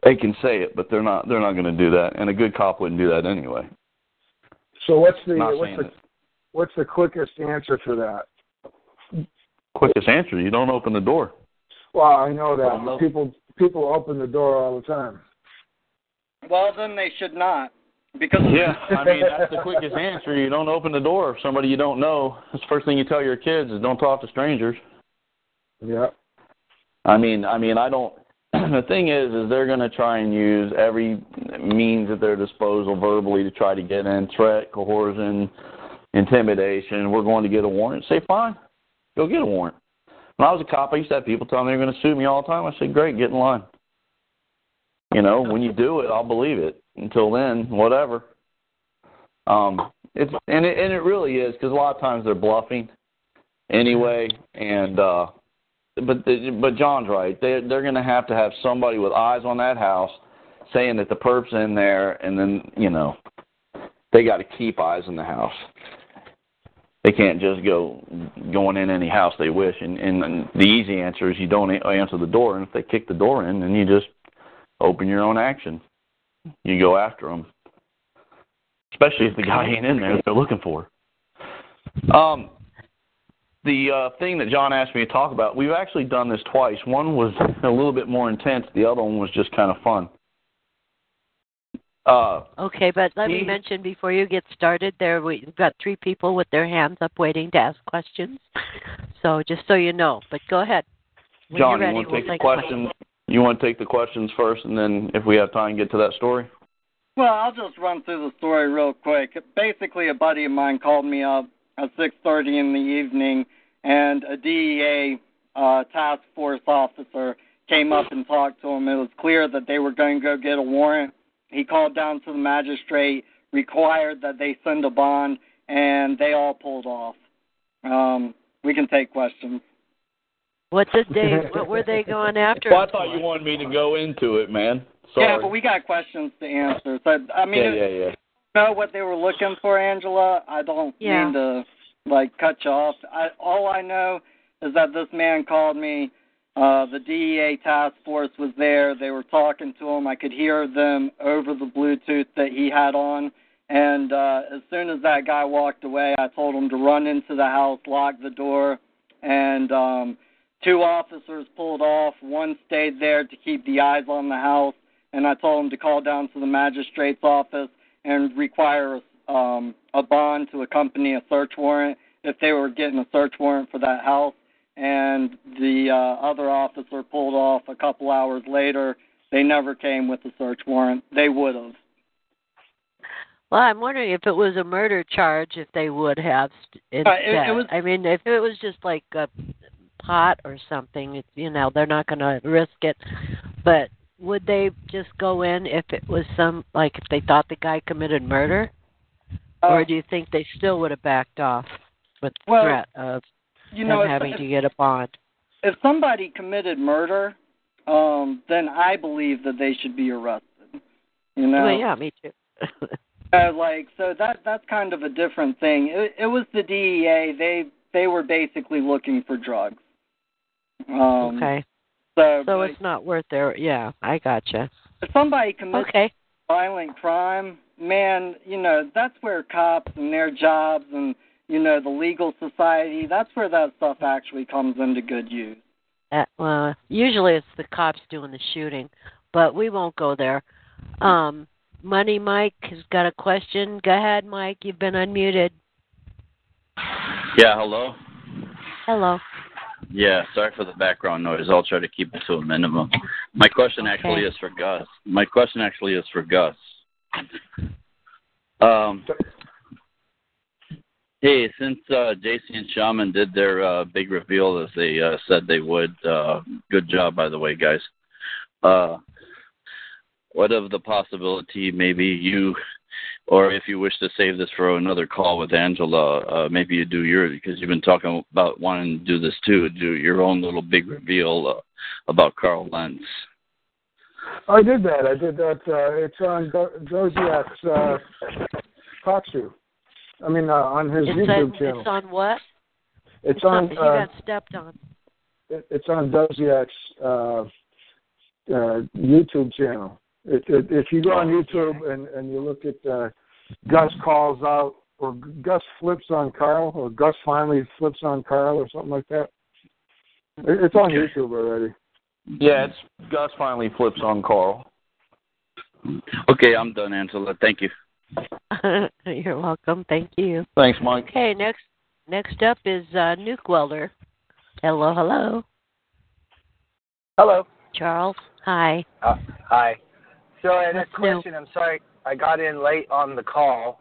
They can say it, but they're not. They're not going to do that. And a good cop wouldn't do that anyway. So what's the what's the that. what's the quickest answer for that? Quickest answer: you don't open the door. Well, I know that Well, people people open the door all the time. Well, then they should not, because. Yeah, I mean that's the <laughs> quickest answer. You don't open the door. If somebody you don't know, that's the first thing you tell your kids is don't talk to strangers. Yeah. I mean, I mean, I don't. <clears throat> The thing is, is they're going to try and use every means at their disposal verbally to try to get in threat, coercion, intimidation. We're going to get a warrant. Say fine, go get a warrant. When I was a cop, I used to have people tell me they're going to sue me all the time. I said, great, get in line. You know, when you do it, I'll believe it. Until then, whatever. Um, it's and it and it really is because a lot of times they're bluffing anyway, and uh but the, but John's right. They they're going to have to have somebody with eyes on that house saying that the perp's in there, and then you know they got to keep eyes in the house. They can't just go going in any house they wish. And, and, and the easy answer is you don't answer the door, and if they kick the door in, then you just open your own action. You go after them, especially if the guy ain't in there that they're looking for. Um, the uh, thing that John asked me to talk about, we've actually done this twice. One was a little bit more intense. The other one was just kind of fun. Uh, Okay, but let me mention before you get started there we've got three people with their hands up waiting to ask questions. So just so you know. But go ahead. When John, you're ready, you want to we'll take the questions. questions? You want to take the questions first, and then if we have time, get to that story. Well, I'll just run through the story real quick. Basically, a buddy of mine called me up at 6:30 in the evening, and a DEA uh, task force officer came up and talked to him. It was clear that they were going to go get a warrant. He called down to the magistrate, required that they send a bond, and they all pulled off. Um, we can take questions. What did they what were they going after? Well, I thought you wanted me to go into it, man. Sorry. Yeah, but we got questions to answer. So I mean, yeah, yeah, yeah. know what they were looking for, Angela. I don't Yeah. mean to like cut you off. I, all I know is that this man called me. Uh, the DEA task force was there. They were talking to him. I could hear them over the Bluetooth that he had on. And uh, as soon as that guy walked away, I told him to run into the house, lock the door, and um, two officers pulled off. One stayed there to keep the eyes on the house, and I told him to call down to the magistrate's office and require um, a bond to accompany a search warrant if they were getting a search warrant for that house. And the uh, other officer pulled off a couple hours later. They never came with a search warrant. They would have. Well, I'm wondering if it was a murder charge, if they would have instead. Uh, it- it was- I mean, if it was just like a pot or something, it's, you know, they're not going to risk it. But would they just go in if it was some like if they thought the guy committed murder, or Uh, do you think they still would have backed off with the Well, threat of You them know, if, having if, to get a bond? if somebody committed murder, um, then I believe that they should be arrested. You know, Well, yeah, me too. <laughs> Uh, like so that that's kind of a different thing. It, it was the DEA. They they were basically looking for drugs. Um, okay, So, so but it's not worth their. Yeah, I gotcha. if somebody commits Okay. violent crime, man, you know that's where cops and their jobs and you know, the legal society. That's where that stuff actually comes into good use. Uh, well, usually it's the cops doing the shooting, but we won't go there. Um, Money Mike has got a question. Go ahead, Mike. You've been unmuted. Yeah, hello. Hello. Yeah, sorry for the background noise. I'll try to keep it to a minimum. My question actually is for Gus. My question actually is for Gus. Um, hey, since uh, JC and Shaman did their uh, big reveal as they uh, said they would, uh, good job, by the way, guys. Uh, what of the possibility maybe you or if you wish to save this for another call with Angela, uh, maybe you do your because you've been talking about wanting to do this too, do your own little big reveal uh, about Karl Lentz. I did that. I did that. Uh, it's on Do- Doziak's uh, talk show. I mean, uh, on his It's YouTube on, channel. it's on what? It's on. you Uh, got stepped on. it- it's on Doziak's uh, uh, YouTube channel. It, it, if you go on YouTube and, and you look at uh, Gus calls out, or Gus flips on Karl, or Gus finally flips on Karl, or something like that. It's on YouTube already. Yeah, it's Gus finally flips on Karl. Okay, I'm done, Angela. Thank you. <laughs> You're welcome. Thank you. Thanks, Mike. Okay, next next up is uh, Nuke Welder. Hello, hello. Hello. Charles. Hi. Uh, hi. So I had a question. I'm sorry I got in late on the call,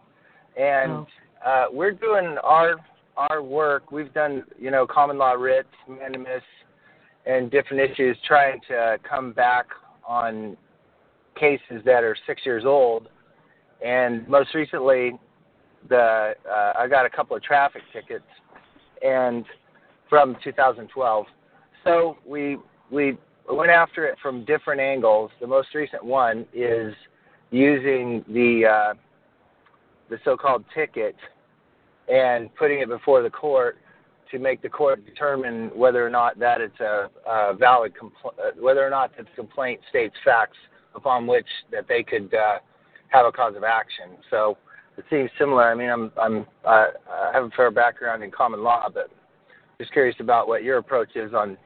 and Oh. uh, we're doing our our work. We've done you know common law writs, mandamus, and different issues, trying to come back on cases that are six years old. And most recently, the uh, I got a couple of traffic tickets, and from 2012. So we we went after it from different angles. The most recent one is using the uh, the so-called ticket and putting it before the court to make the court determine whether or not that it's a, a valid compl- uh, whether or not the complaint states facts upon which that they could uh, have a cause of action. So it seems similar. I mean, I'm I'm uh, I have a fair background in common law, but just curious about what your approach is on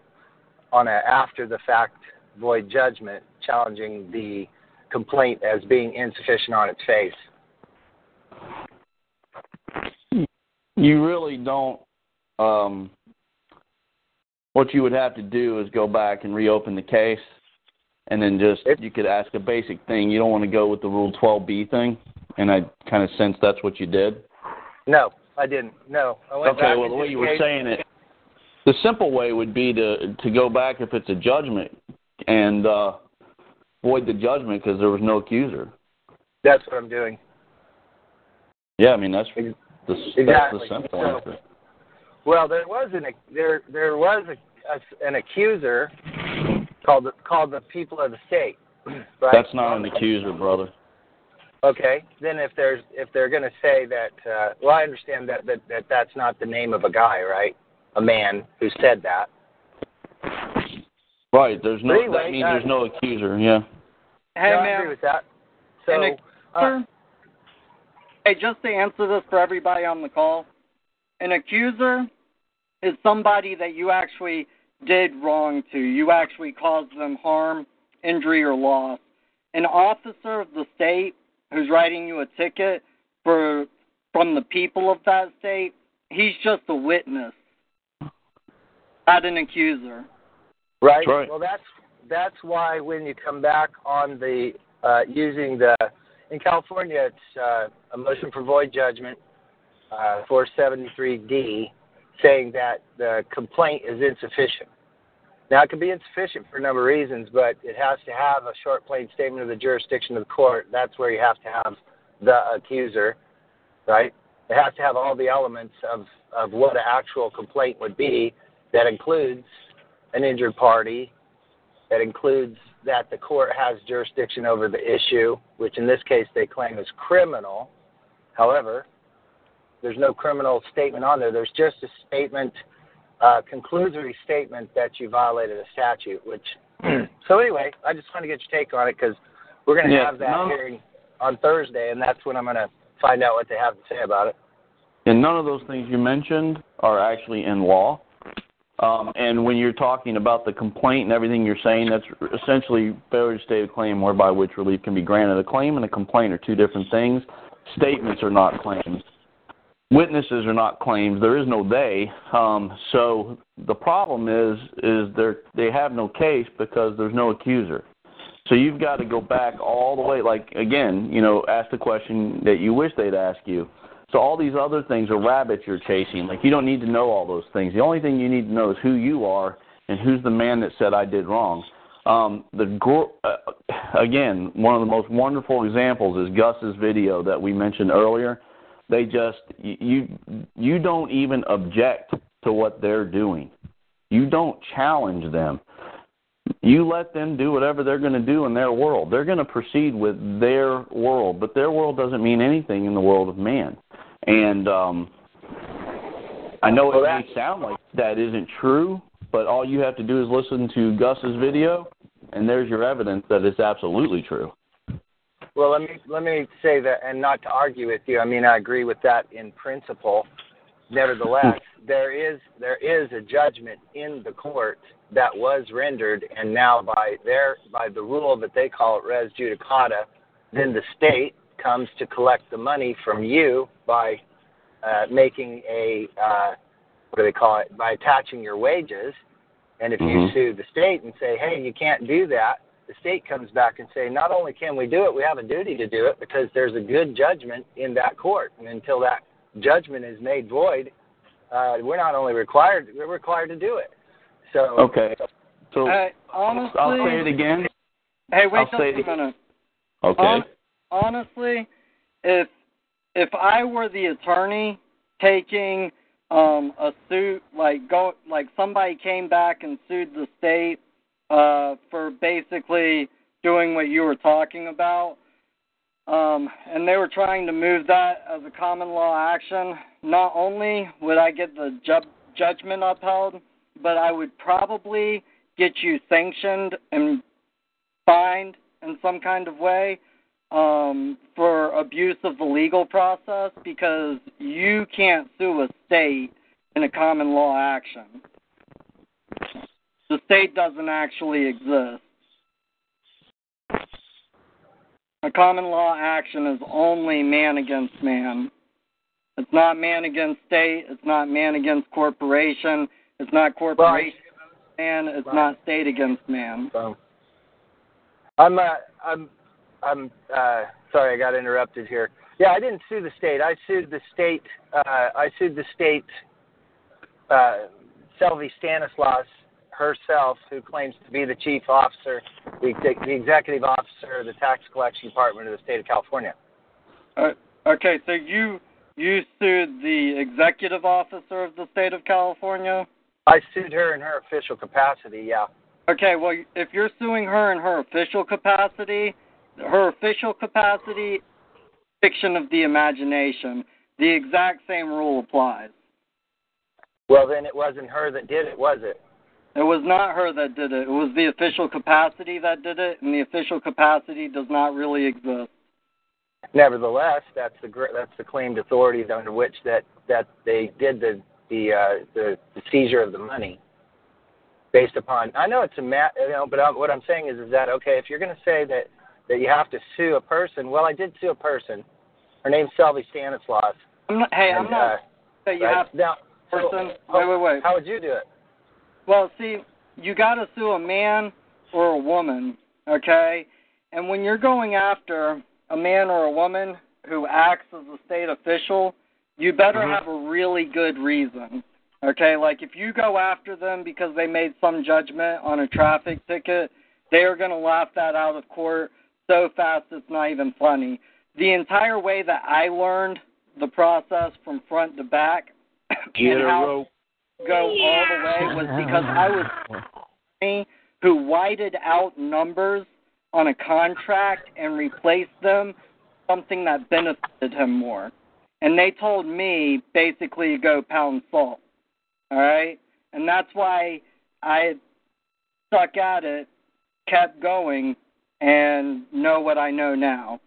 on a after the fact void judgment challenging the complaint as being insufficient on its face. You really don't. Um, what you would have to do is go back and reopen the case, and then just you could ask a basic thing. You don't want to go with the Rule 12B thing, and I kind of sense that's what you did. No, I didn't. No, I went Okay, well the way you were saying it, the simple way would be to to go back if it's a judgment and uh, void the judgment because there was no accuser. That's what I'm doing. Yeah, I mean that's the that's the simple So- answer. Well, there was an there there was a, a, an accuser called the, called the people of the state. <clears throat> Right? That's not an accuser, brother. Okay. Then if there's if they're going to say that, uh, well, I understand that, that that that's not the name of a guy, right? A man who said that. Right. There's no. But anyway, that means uh, there's no accuser. Yeah. Hey, no, I agree with that. So, And uh, Hey, just to answer this for everybody on the call, an accuser is somebody that you actually did wrong to. You actually caused them harm, injury, or loss. An officer of the state who's writing you a ticket for from the people of that state, he's just a witness, not an accuser. Right. Right. Well, that's that's why when you come back on the uh, using the in California, it's uh, a motion for void judgment, uh, 473D, saying that the complaint is insufficient. Now, it can be insufficient for a number of reasons, but it has to have a short, plain statement of the jurisdiction of the court. That's where you have to have the accuser, right? It has to have all the elements of, of what an actual complaint would be. That includes an injured party. That includes that the court has jurisdiction over the issue, which in this case they claim is criminal. However, there's no criminal statement on there. There's just a statement, uh, conclusory statement that you violated a statute. Which, <clears throat> so anyway, I just want to get your take on it because we're going to Yeah, have that no. hearing on Thursday, and that's when I'm going to find out what they have to say about it. And none of those things you mentioned are actually in law. Um, and when you're talking about the complaint and everything you're saying, that's essentially failure to state a claim whereby which relief can be granted. A claim and a complaint are two different things. Statements are not claims. Witnesses are not claims. There is no they. Um, so the problem is is they they have no case because there's no accuser. So you've got to go back all the way. Like again, you know, ask the question that you wish they'd ask you. So all these other things are rabbits you're chasing. Like you don't need to know all those things. The only thing you need to know is who you are and who's the man that said I did wrong. Um, the uh, again, one of the most wonderful examples is Gus's video that we mentioned earlier. They just you you don't even object to what they're doing. You don't challenge them. You let them do whatever they're going to do in their world. They're going to proceed with their world, but their world doesn't mean anything in the world of man. And um, I know it may sound like that isn't true, but all you have to do is listen to Gus's video, and there's your evidence that it's absolutely true. Well, let me let me say that, and not to argue with you. I mean, I agree with that in principle. Nevertheless, there is there is a judgment in the court that was rendered, and now by their by the rule that they call it res judicata, then the state comes to collect the money from you by uh, making a uh, what do they call it? By attaching your wages. And if mm-hmm. you sue the state and say, "Hey, you can't do that," the state comes back and say, "Not only can we do it, we have a duty to do it because there's a good judgment in that court, and until that judgment is made void, uh, we're not only required we're required to do it." So okay. So uh, honestly, I'll say it again. Hey, wait I'll just a minute. Okay. honestly, if if I were the attorney taking um a suit like go like somebody came back and sued the state uh for basically doing what you were talking about um and they were trying to move that as a common law action not only would I get the ju- judgment upheld but I would probably get you sanctioned and fined in some kind of way um, for abuse of the legal process because you can't sue a state in a common law action. The state doesn't actually exist. A common law action is only man against man. It's not man against state. It's not man against corporation. It's not corporation against man. It's not state against man. I'm uh, I'm I'm uh, sorry, I got interrupted here. Yeah, I didn't sue the state. I sued the state. Uh, I sued the state. Uh, Selvi Stanislaus herself, who claims to be the chief officer, the, the executive officer of the tax collection department of the state of California. Uh, okay, so you you sued the executive officer of the state of California. I sued her in her official capacity. Yeah. Okay, well, if you're suing her in her official capacity, her official capacity, fiction of the imagination. The exact same rule applies. Well, then it wasn't her that did it, was it? It was not her that did it. It was the official capacity that did it, and the official capacity does not really exist. Nevertheless, that's the that's the claimed authority under which that that they did the the uh, the, the seizure of the money based upon. I know it's a mat, you know, but I'm, what I'm saying is is that okay? If you're going to say that that you have to sue a person. Well, I did sue a person. Her name's Selvi Stanislaus. I'm not, hey, and, I'm not uh, that you right? have now, person. So, wait, wait, wait. How would you do it? Well, see, you got to sue a man or a woman, okay? And when you're going after a man or a woman who acts as a state official, you better mm-hmm. have a really good reason. Okay, like if you go after them because they made some judgment on a traffic ticket, they are going to laugh that out of court so fast it's not even funny. The entire way that I learned the process from front to back <coughs> Get and how go yeah. all the way was because I was me who whited out numbers on a contract and replaced them something that benefited him more. And they told me basically to go pound salt. All right? And that's why I stuck at it, kept going, and know what I know now.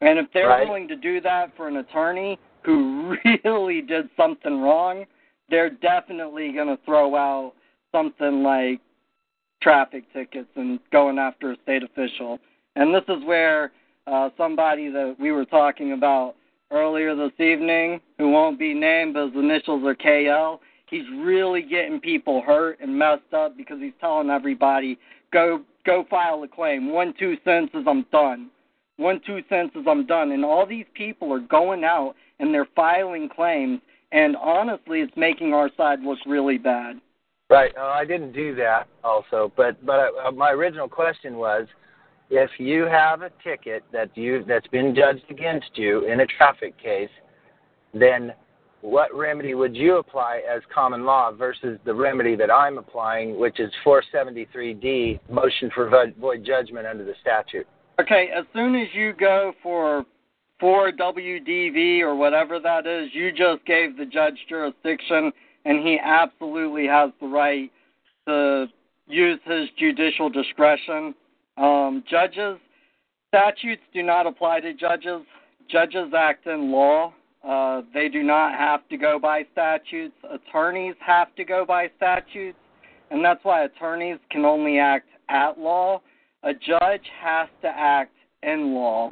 And if they're right. willing to do that for an attorney, who <laughs> really did something wrong, they're definitely going to throw out something like traffic tickets and going after a state official. And this is where uh, somebody that we were talking about earlier this evening, who won't be named, but his initials are KL, he's really getting people hurt and messed up because he's telling everybody, go go file a claim. One two cents is I'm done. One two cents is I'm done. And all these people are going out and they're filing claims, and honestly, it's making our side look really bad. Right. Uh, I didn't do that also, but but uh, my original question was, if you have a ticket that you that's been judged against you in a traffic case, then what remedy would you apply as common law versus the remedy that I'm applying, which is 473D, motion for void judgment under the statute? Okay, as soon as you go for 4WDV or whatever that is, you just gave the judge jurisdiction and he absolutely has the right to use his judicial discretion. Um, judges, statutes do not apply to judges. Judges act in law. Uh, they do not have to go by statutes. Attorneys have to go by statutes, and that's why attorneys can only act at law. A judge has to act in law.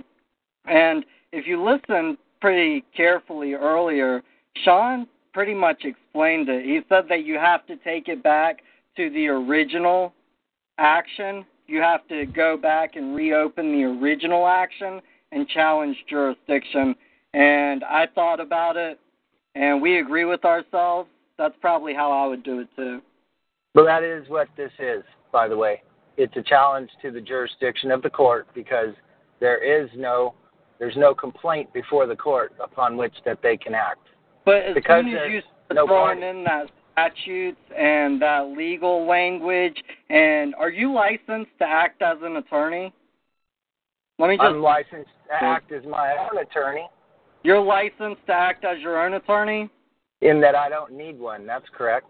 And if you listen pretty carefully earlier, Sean pretty much explained it. He said that you have to take it back to the original action. You have to go back and reopen the original action and challenge jurisdiction. And I thought about it, and we agree with ourselves. That's probably how I would do it too. Well, that is what this is, by the way. It's a challenge to the jurisdiction of the court because there is no there's no complaint before the court upon which that they can act. But as because soon as you start no throwing in that statutes and that legal language, and are you licensed to act as an attorney? Let me just. I'm licensed to act as my own attorney You're licensed to act as your own attorney. in that I don't need one. That's correct.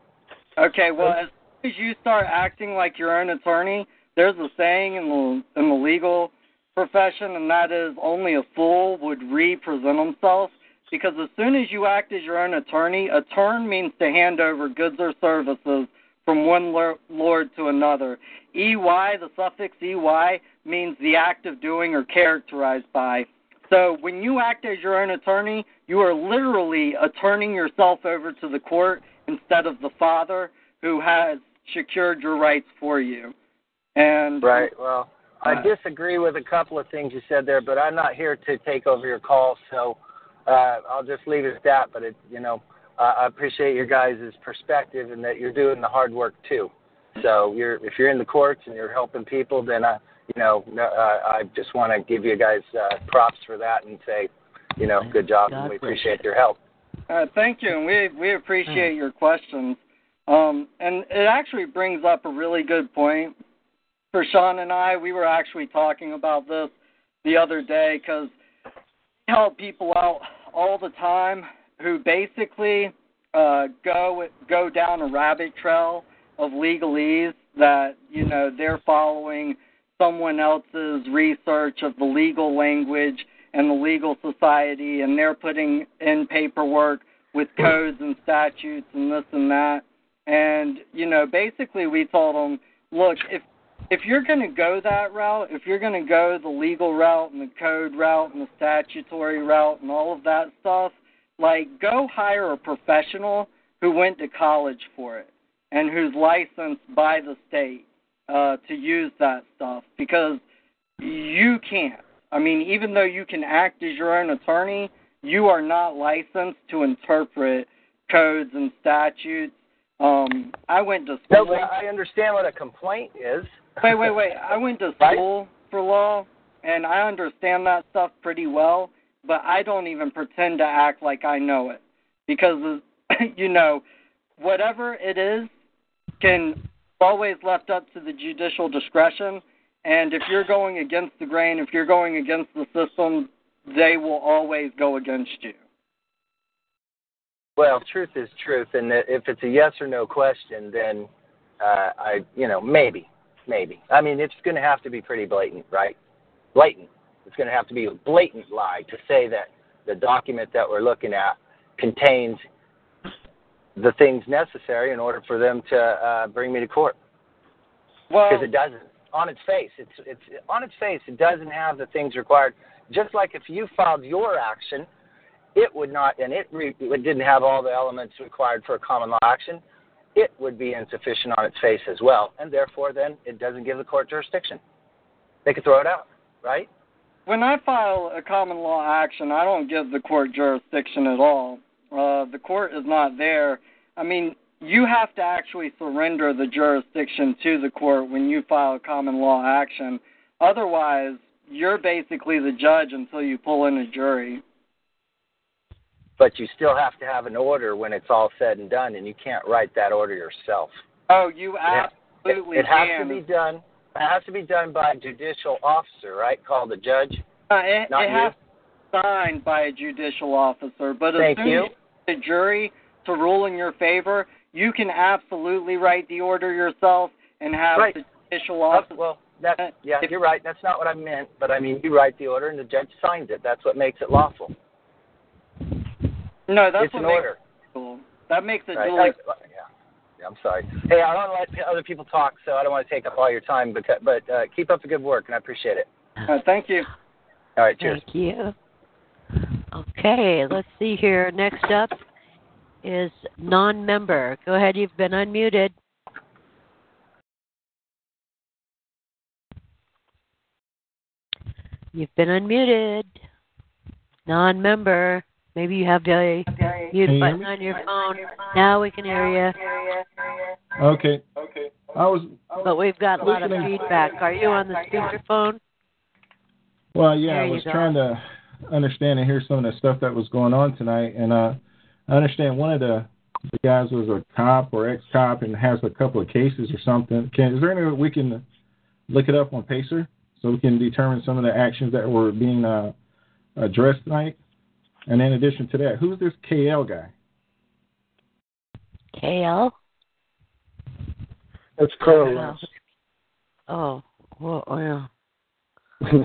Okay, well, as soon as you start acting like your own attorney, there's a saying in the in the legal profession, and that is only a fool would represent himself. Because as soon as you act as your own attorney, a turn means to hand over goods or services from one lord to another. EY, the suffix EY, means the act of doing or characterized by. So when you act as your own attorney, you are literally turning yourself over to the court instead of the father who has secured your rights for you. And Right. Well, I Uh, disagree with a couple of things you said there, but I'm not here to take over your call, so uh, I'll just leave it at that. But it, you know, uh, I appreciate your guys' perspective and that you're doing the hard work too. So you're if you're in the courts and you're helping people, then I, you know, uh, I just want to give you guys uh, props for that and say, you know, good job, and we appreciate your help. Uh, thank you, and we we appreciate your questions. Um, and it actually brings up a really good point for Sean and I. We were actually talking about this the other day because we help people out all the time who basically uh, go go down a rabbit trail of legalese that you know they're following someone else's research of the legal language and the legal society and they're putting in paperwork with codes and statutes and this and that. And you know basically we told them look if if you're going to go that route if you're going to go the legal route and the code route and the statutory route and all of that stuff like go hire a professional who went to college for it and who's licensed by the state uh, to use that stuff because you can't. I mean, even though you can act as your own attorney, you are not licensed to interpret codes and statutes. Um, I went to school. but I understand what a complaint is. Wait, wait, wait. I went to Right. school for law, and I understand that stuff pretty well, but I don't even pretend to act like I know it. Because, <laughs> you know, whatever it is can always left up to the judicial discretion. And if you're going against the grain, if you're going against the system, they will always go against you. Well, truth is truth, and if it's a yes or no question, then uh, I, you know, maybe, maybe. I mean, it's going to have to be pretty blatant, right? Blatant. It's going to have to be a blatant lie to say that the document that we're looking at contains the things necessary in order for them to uh, bring me to court. Well, Because it doesn't. On its face, it's it's on its face. It doesn't have the things required. Just like if you filed your action, it would not, and it, re, it didn't have all the elements required for a common law action. It would be insufficient on its face as well, and therefore, then it doesn't give the court jurisdiction. They could throw it out, right? when I file a common law action, I don't give the court jurisdiction at all. Uh, the court is not there. I mean, you have to actually surrender the jurisdiction to the court when you file a common law action. Otherwise, you're basically the judge until you pull in a jury. But you still have to have an order when it's all said and done, and you can't write that order yourself. Oh, you It- absolutely it, it has to be done. It has to be done by a judicial officer, right? Called a judge. Uh, it Not it you. has to be signed by a judicial officer, but Thank you. the jury to rule in your favor, you can absolutely write the order yourself and have Right. the judicial officer. well, that yeah, if, you're right. That's not what I meant. But I mean, you write the order, and the judge signs it. That's what makes it lawful. No, that's it's what an makes order. it legal. That makes it Right. Like, yeah. yeah, I'm sorry. Hey, I don't want to let other people talk, so I don't want to take up all your time. But but uh, keep up the good work, and I appreciate it. Uh, thank you. All right, cheers. Thank you. Okay, let's see here. Next up is non-member. Go ahead, you've been unmuted. You've been unmuted. Non-member. Maybe you have the mute you button on your phone. Now we can hear you. Okay. Okay. I was. But we've got a lot of feedback. Are you on the speakerphone? Well, yeah, There I was trying to understand and hear some of the stuff that was going on tonight, and uh, I understand one of the, the guys was a cop or ex-cop and has a couple of cases or something. Can is there any way we can look it up on Pacer so we can determine some of the actions that were being uh, addressed tonight? And in addition to that, who's this KL guy? KL? That's Carlos. Oh, well, oh, <laughs> yeah.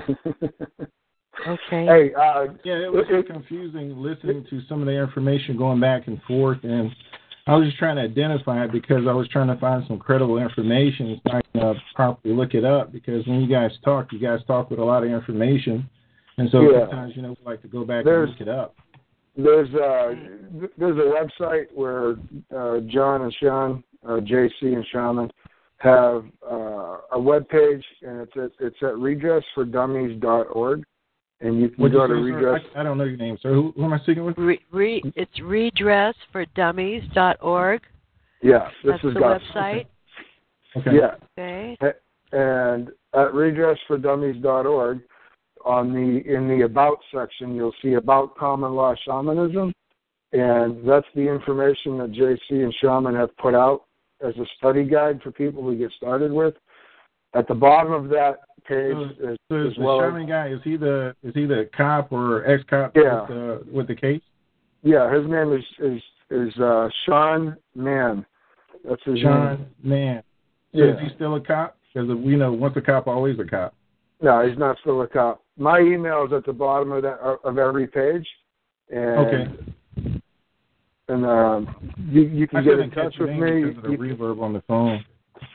Okay. Hey, uh, yeah, it was so confusing listening to some of the information going back and forth, and I was just trying to identify it because I was trying to find some credible information so I can uh, properly look it up. Because when you guys talk, you guys talk with a lot of information, and so Yeah. sometimes you know we like to go back There's- and look it up. There's uh th- there's a website where uh, John and Sean, uh, JC and Shaman, have uh, a web page, and it's at it's at redressfordummies.org, and you can What'd go you to say, sir? redress. I, I don't know your name, sir. Who, who am I speaking with? Re, re, it's redressfordummies.org. Yeah, this That's is the Gus. website. Okay. Yeah, Okay. and at redressfordummies.org, on the in the about section, you'll see about common law shamanism, and that's the information that JC and Shaman have put out as a study guide for people to get started with. At the bottom of that page is, So as is the well as guy is he the is he the cop or ex cop Yeah. with, the, with the case? yeah, his name is is is uh, Sean Mann. That's his name. Sean Man. So Yeah. is he still a cop? Because we know once a cop, always a cop. No, he's not still a cop. My email is at the bottom of that of every page, and Okay. and um, you you I can get in touch with me. because of the You- reverb on the phone.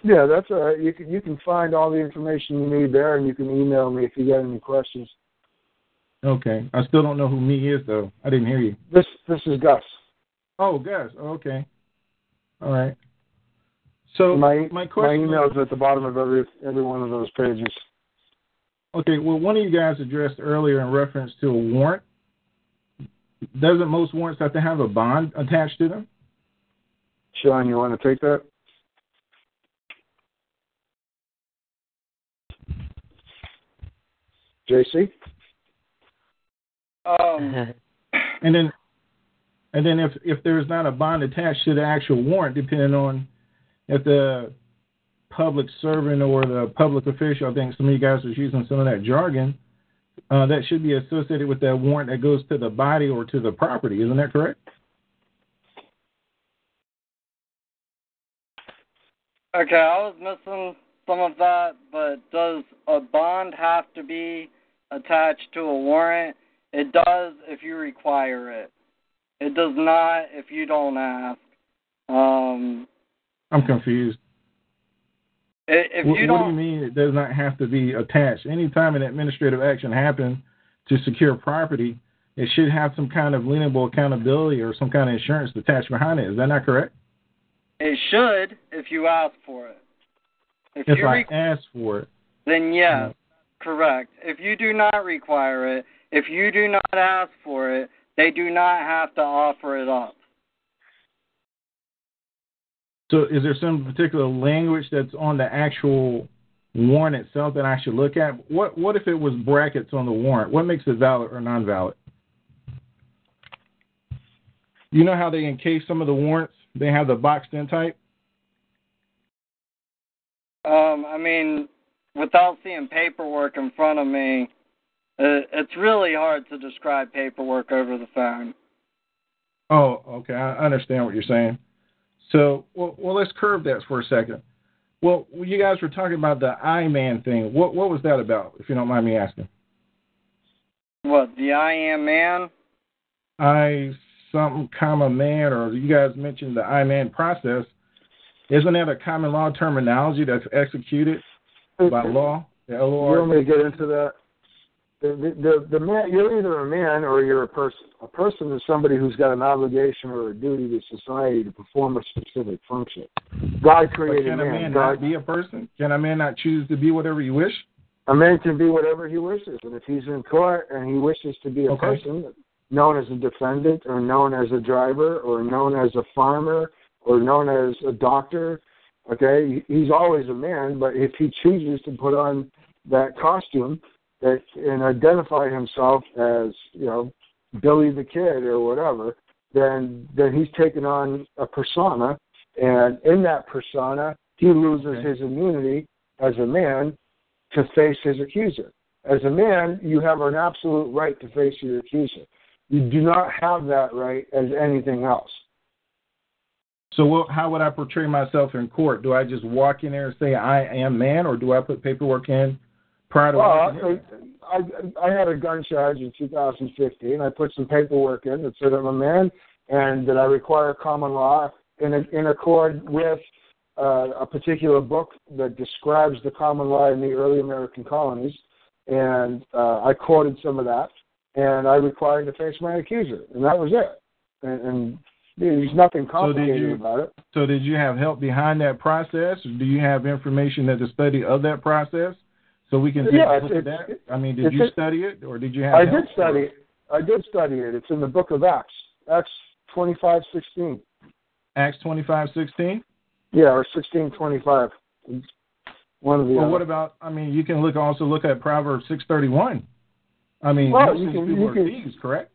yeah, that's all right. You can you can find all the information you need there, and you can email me if you got any questions. Okay. I still don't know who me is though. I didn't hear you. This this is Gus. Oh, Gus. Oh, okay. All right. So my my my email is at the bottom of every every one of those pages. Okay. Well, one of you guys addressed earlier in reference to a warrant. Doesn't most warrants have to have a bond attached to them? Sean, you want to take that? JC? Um, <laughs> And then, and then if if there's not a bond attached to the actual warrant, depending on if the public servant or the public official, I think some of you guys was using some of that jargon, uh, that should be associated with that warrant that goes to the body or to the property. Isn't that correct? okay, I was missing some of that, but does a bond have to be attached to a warrant? It does if you require it. It does not if you don't ask. Um, I'm confused. If what, you what don't, do you mean it does not have to be attached? Anytime an administrative action happens to secure property, it should have some kind of lienable accountability or some kind of insurance attached behind it. Is that not correct? it should if you ask for it. If, If you I re- ask for it. then yes, correct. If you do not require it, if you do not ask for it, they do not have to offer it up. So is there some particular language that's on the actual warrant itself that I should look at? What what if it was brackets on the warrant? What makes it valid or non valid? You know how they encase some of the warrants? They have the boxed in type? Um, I mean, without seeing paperwork in front of me, uh, it's really hard to describe paperwork over the phone. Oh, okay. I understand what you're saying. So, well, well, let's curve that for a second. Well, you guys were talking about the I man thing. What what was that about, if you don't mind me asking? What the I am man? I something comma man, or you guys mentioned the I man process. Isn't that a common law terminology that's executed by law? The You want me to get into that? The, the, the, man, you're either a man or you're a person. A person is somebody who's got an obligation or a duty to society to perform a specific function. God But created can a man. man God, not be a person? Can a man not choose to be whatever he wish? a man can be whatever he wishes, and if he's in court and he wishes to be a Okay. person, known as a defendant, or known as a driver, or known as a farmer, or known as a doctor, okay, he's always a man. But if he chooses to put on that costume that and identify himself as you know Billy the Kid or whatever, then then he's taken on a persona, and in that persona, he loses his immunity as a man to face his accuser. As a man, you have an absolute right to face your accuser. You do not have that right as anything else. So what, how would I portray myself in court? Do I just walk in there and say I am man, or do I put paperwork in prior to? Well, I, I had a gun charge in 2015. I put some paperwork in that said I'm a man and that I require common law in, in accord with uh, a particular book that describes the common law in the early American colonies. And uh, I quoted some of that, and I required to face my accuser, and that was it. And, and there's nothing complicated you- about it. So did you have help behind that process, do you have information that the study of that process, so we can take Yeah, a look it's- at that? I mean, did you study it, or did you have? I did study it. I did study it. It's in the book of Acts. Acts twenty five sixteen. Acts twenty five sixteen. Yeah, or sixteen twenty five. One of the Well, other. what about? I mean, you can look also look at Proverbs six thirty one. I mean, Well, most you can- people you are can- thieves, correct?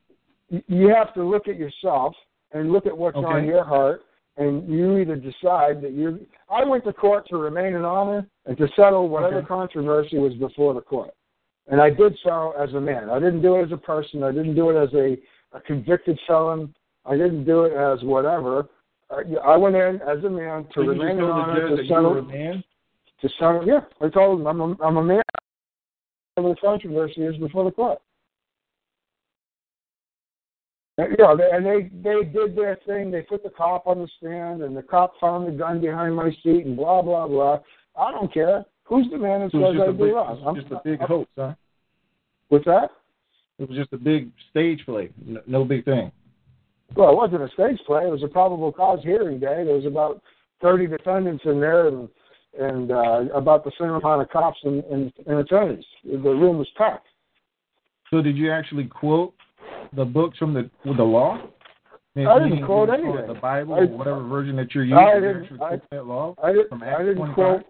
you have to look at yourself and look at what's on your heart, and you either decide that you're. I went to court to remain in honor and to settle whatever Okay. controversy was before the court, and I did so as a man. I didn't do it as a person. I didn't do it as a, a convicted felon. I didn't do it as whatever. I, went in as a man to you remain in just told the honor to you settle. a man. To settle, yeah, I told him I'm a, I'm a man. Whatever the controversy is before the court. And, Yeah, they, and they they did their thing. They put the cop on the stand, and the cop found the gun behind my seat, and blah blah blah. I don't care. Who's the man that So it was says I do big, wrong? it was just a big hoax, huh? What's that? It was just a big stage play. No, no big thing. Well, it wasn't a stage play. It was a probable cause hearing day. There was about thirty defendants in there, and and uh, about the same amount of cops and, and, and attorneys. The room was packed. So did you actually quote the books from the with the law? Maybe I didn't quote anything. The Bible I- or whatever version that you're using. I didn't. I, that law I, did, from I didn't 25? quote.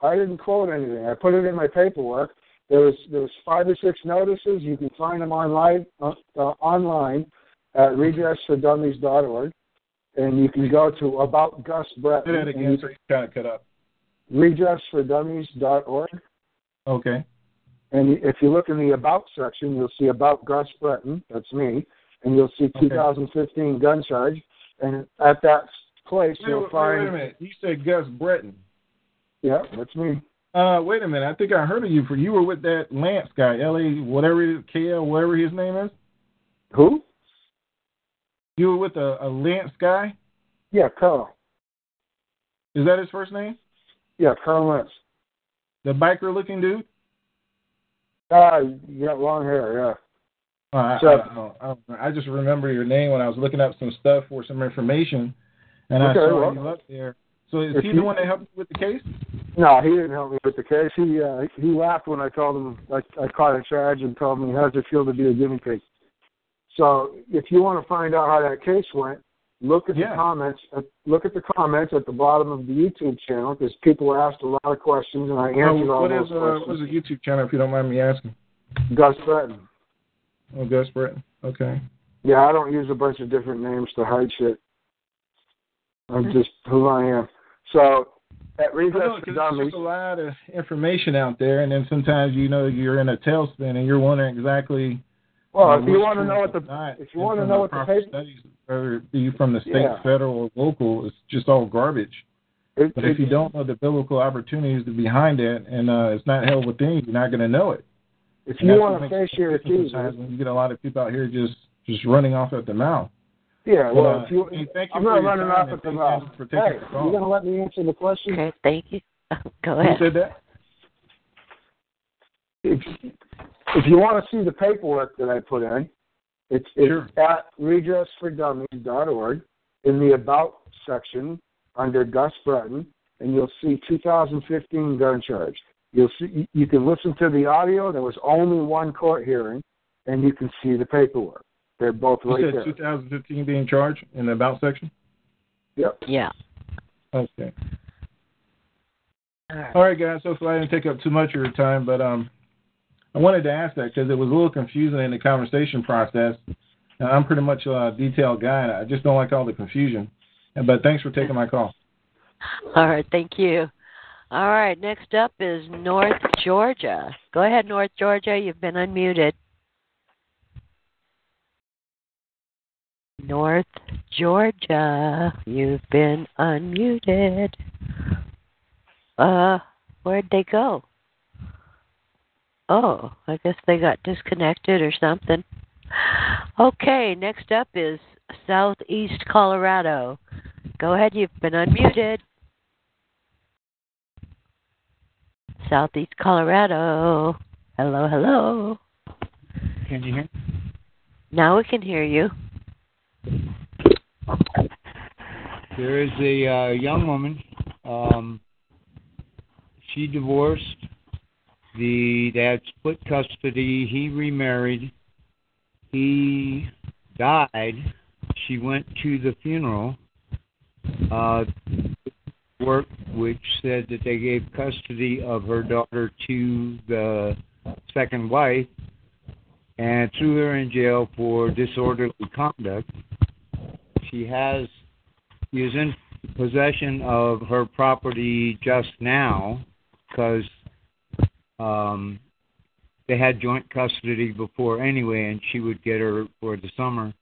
I didn't quote anything. I put it in my paperwork. There was there was five or six notices. You can find them online uh, uh, online at redressfordummies.org, and you can go to about Gus Breton. Say that again, so you kind of cut up. redressfordummies.org. Okay. And if you look in the About section, you'll see About Gus Breton. That's me. And you'll see 2015 gun charge. And at that place, Wait, you'll wait, find. wait a minute. You said Gus Breton. Yeah, that's me. Uh, wait a minute. I think I heard of you for you were with that Lance guy, L A whatever it is, KL, whatever his name is. Who? You were with a, a Lance guy. Yeah, Karl. Is that his first name? Yeah, Karl Lance. The biker-looking dude. Ah, you got long hair. Yeah. Uh, I, So- I, don't know. I, don't. I just remember your name when I was looking up some stuff for some information, and Okay, I saw well- you up there. So is he you- the one that helped you with the case? No, he didn't help me with the case. He uh, he laughed when I told him I, I caught a charge and told me how does it feel to be a guinea pig. So if you want to find out how that case went, look at Yeah. the comments. Uh, look at the comments at the bottom of the YouTube channel because people asked a lot of questions and I answered Oh, all those is uh, questions. what is the YouTube channel if you don't mind me asking? Gus Breton. Oh, Gus Breton. Okay. Yeah, I don't use a bunch of different names to hide shit. I'm just who I am. So at know, for there's Dummies, a lot of information out there, and then sometimes you know you're in a tailspin and you're wondering exactly. Well, if you want to know what the not, if you want to from know the what the paper, studies, whether it be from the state, Yeah. federal, or local, it's just all garbage. it, But if you don't know the biblical opportunities behind it, and uh, it's not held within you, you're not going to know it. if And you want to makes face it your different accusers, you get a lot of people out here just just running off at the mouth. yeah. But, Well, uh, if you, hey, thank you I'm for not your running time off at the mouth. for taking Hey, the you gonna let me answer the question? Okay, thank you. <laughs> Go Who ahead. said that? If if you want to see the paperwork that I put in, it's it's Sure. at redressfordummies.org in the about section under Gus Breton, and you'll see 2015 gun charge. You'll see you can listen to the audio. There was only one court hearing, and you can see the paperwork. They're both You right said there. 2015 being charged in the about section. Yep. Yeah. Okay. All right. All right, guys. Hopefully, I didn't take up too much of your time, but um, I wanted to ask that because it was a little confusing in the conversation process. I'm pretty much a detailed guy, and I just don't like all the confusion. But thanks for taking my call. <laughs> All right, thank you. All right, next up is North Georgia. Go ahead, North Georgia. You've been unmuted. North Georgia, you've been unmuted. Uh, where'd they go? Oh, I guess they got disconnected or something. Okay, next up is Southeast Colorado. Go ahead, you've been unmuted. Southeast Colorado. Hello, hello. Can you hear? Now we can hear you. There is a uh, young woman. Um, she divorced. The dad split custody. He remarried. He died. She went to the funeral. Uh, work which said that they gave custody of her daughter to the second wife and threw her in jail for disorderly conduct. She has is in possession of her property just now because um, they had joint custody before anyway, and she would get her for the summer.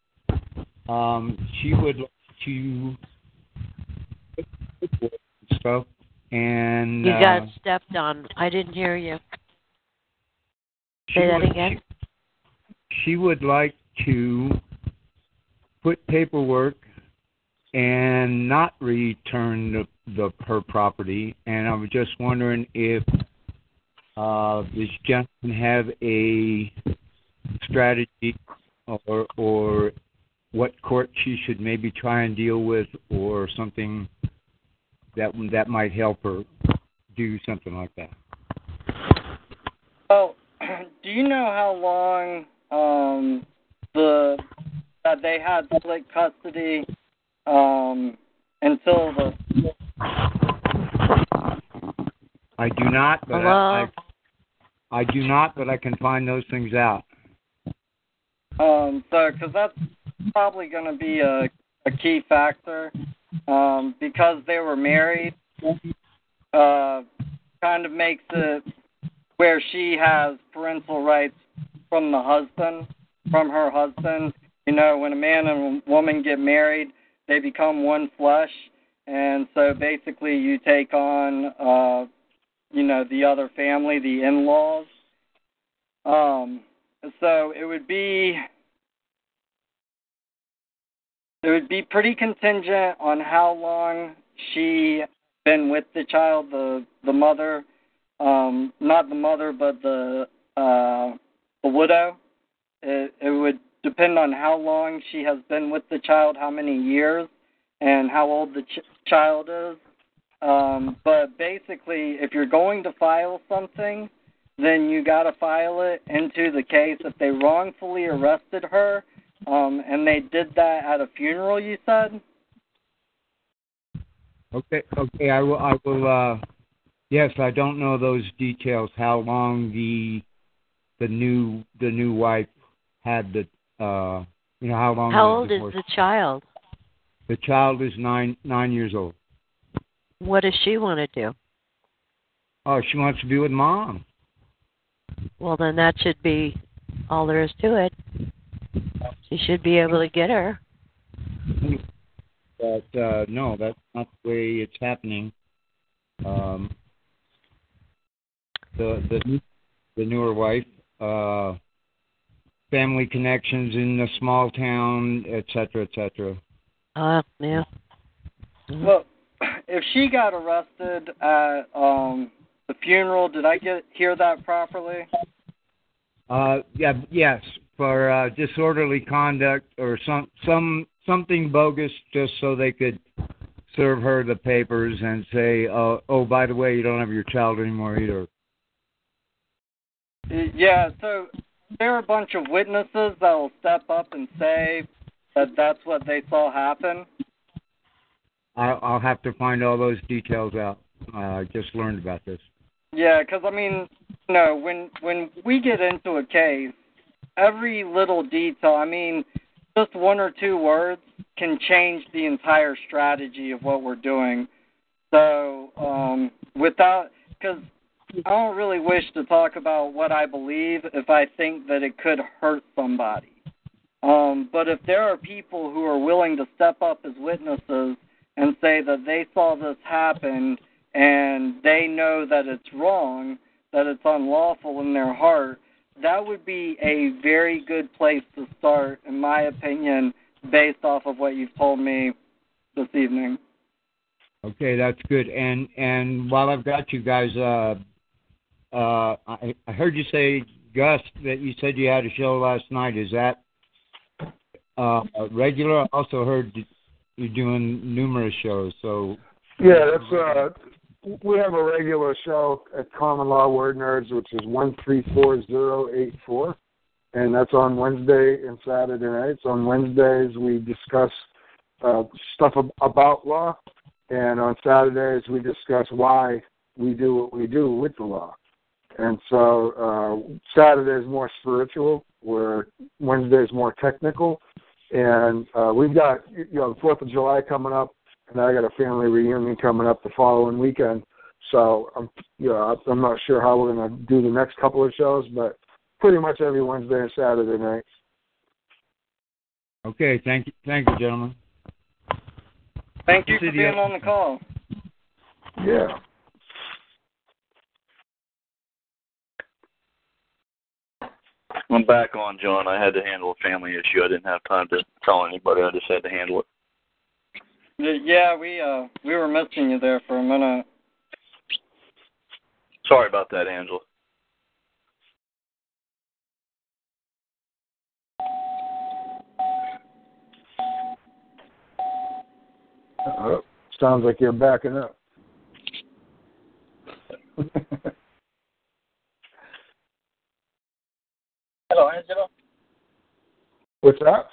Um, she would like to stuff and You uh, got stepped on. I didn't hear you. Say that would- again. she would like to put paperwork and not return the, the her property and I was just wondering if uh this gentleman have a strategy or or what court she should maybe try and deal with or something that that might help her do something like that. Well, <clears throat> do you know how long um, the that they had split custody um, until the? I do not, but I, I I do not, but I can find those things out. Um, so, because that's probably going to be a, a key factor, um, because they were married, uh, kind of makes it where she has parental rights from the husband, from her husband. You know, when a man and a woman get married, they become one flesh, and so basically you take on, uh, you know, the other family, the in-laws. Um, so it would be it would be pretty contingent on how long she been with the child, the the mother, um, not the mother, but the uh, the widow. It, it would depend on how long she has been with the child, how many years, and how old the ch- child is. Um, but basically, if you're going to file something, then you got to file it into the case. If they wrongfully arrested her, um, and they did that at a funeral, you said. Okay, okay, I will. I will. Uh, yes, I don't know those details. How long the the new the new wife had the uh, you know how long? How old is the child? The child is nine nine years old. What does she want to do? Oh, she wants to be with mom. Well, then that should be all there is to it. She should be able to get her. But uh, no, that's not the way it's happening. Um, the the new- the newer wife, uh, family connections in the small town, et cetera, et cetera. Uh, yeah. Well, if she got arrested at um the funeral, did I get hear that properly? Uh, yeah, yes, for uh, disorderly conduct or some some something bogus, just so they could serve her the papers and say, uh, "Oh, by the way, you don't have your child anymore either." Yeah, so there are a bunch of witnesses that will step up and say that that's what they saw happen. I'll, I'll have to find all those details out. Uh, I just learned about this. Yeah, because I mean, know, when when we get into a case, every little detail, I mean, just one or two words can change the entire strategy of what we're doing. So, um, without, because I don't really wish to talk about what I believe if I think that it could hurt somebody. Um, but if there are people who are willing to step up as witnesses and say that they saw this happen and they know that it's wrong, that it's unlawful in their heart, that would be a very good place to start, in my opinion, based off of what you've told me this evening. Okay, that's good. And and while I've got you guys, uh, uh, I, I heard you say, Gus, that you said you had a show last night. Is that uh, a regular? I also heard you're doing numerous shows. So Yeah, that's uh we have a regular show at Common Law Word Nerdz, which is one three four zero eight four, and that's on Wednesday and Saturday nights. On Wednesdays we discuss uh, stuff ab- about law, and on Saturdays we discuss why we do what we do with the law. And so uh, Saturday is more spiritual, where Wednesday is more technical, and uh, we've got you know the Fourth of July coming up and I got a family reunion coming up the following weekend. So I'm, you know, I'm not sure how we're going to do the next couple of shows, but pretty much every Wednesday and Saturday night. okay, thank you, thank you, gentlemen. Thank you for being on the call. Yeah. I'm back on, John. I had to handle a family issue. I didn't have time to tell anybody. I just had to handle it. Yeah, we uh we were missing you there for a minute. Sorry about that, Angela. Uh, sounds like you're backing up. <laughs> Hello, Angela. What's up?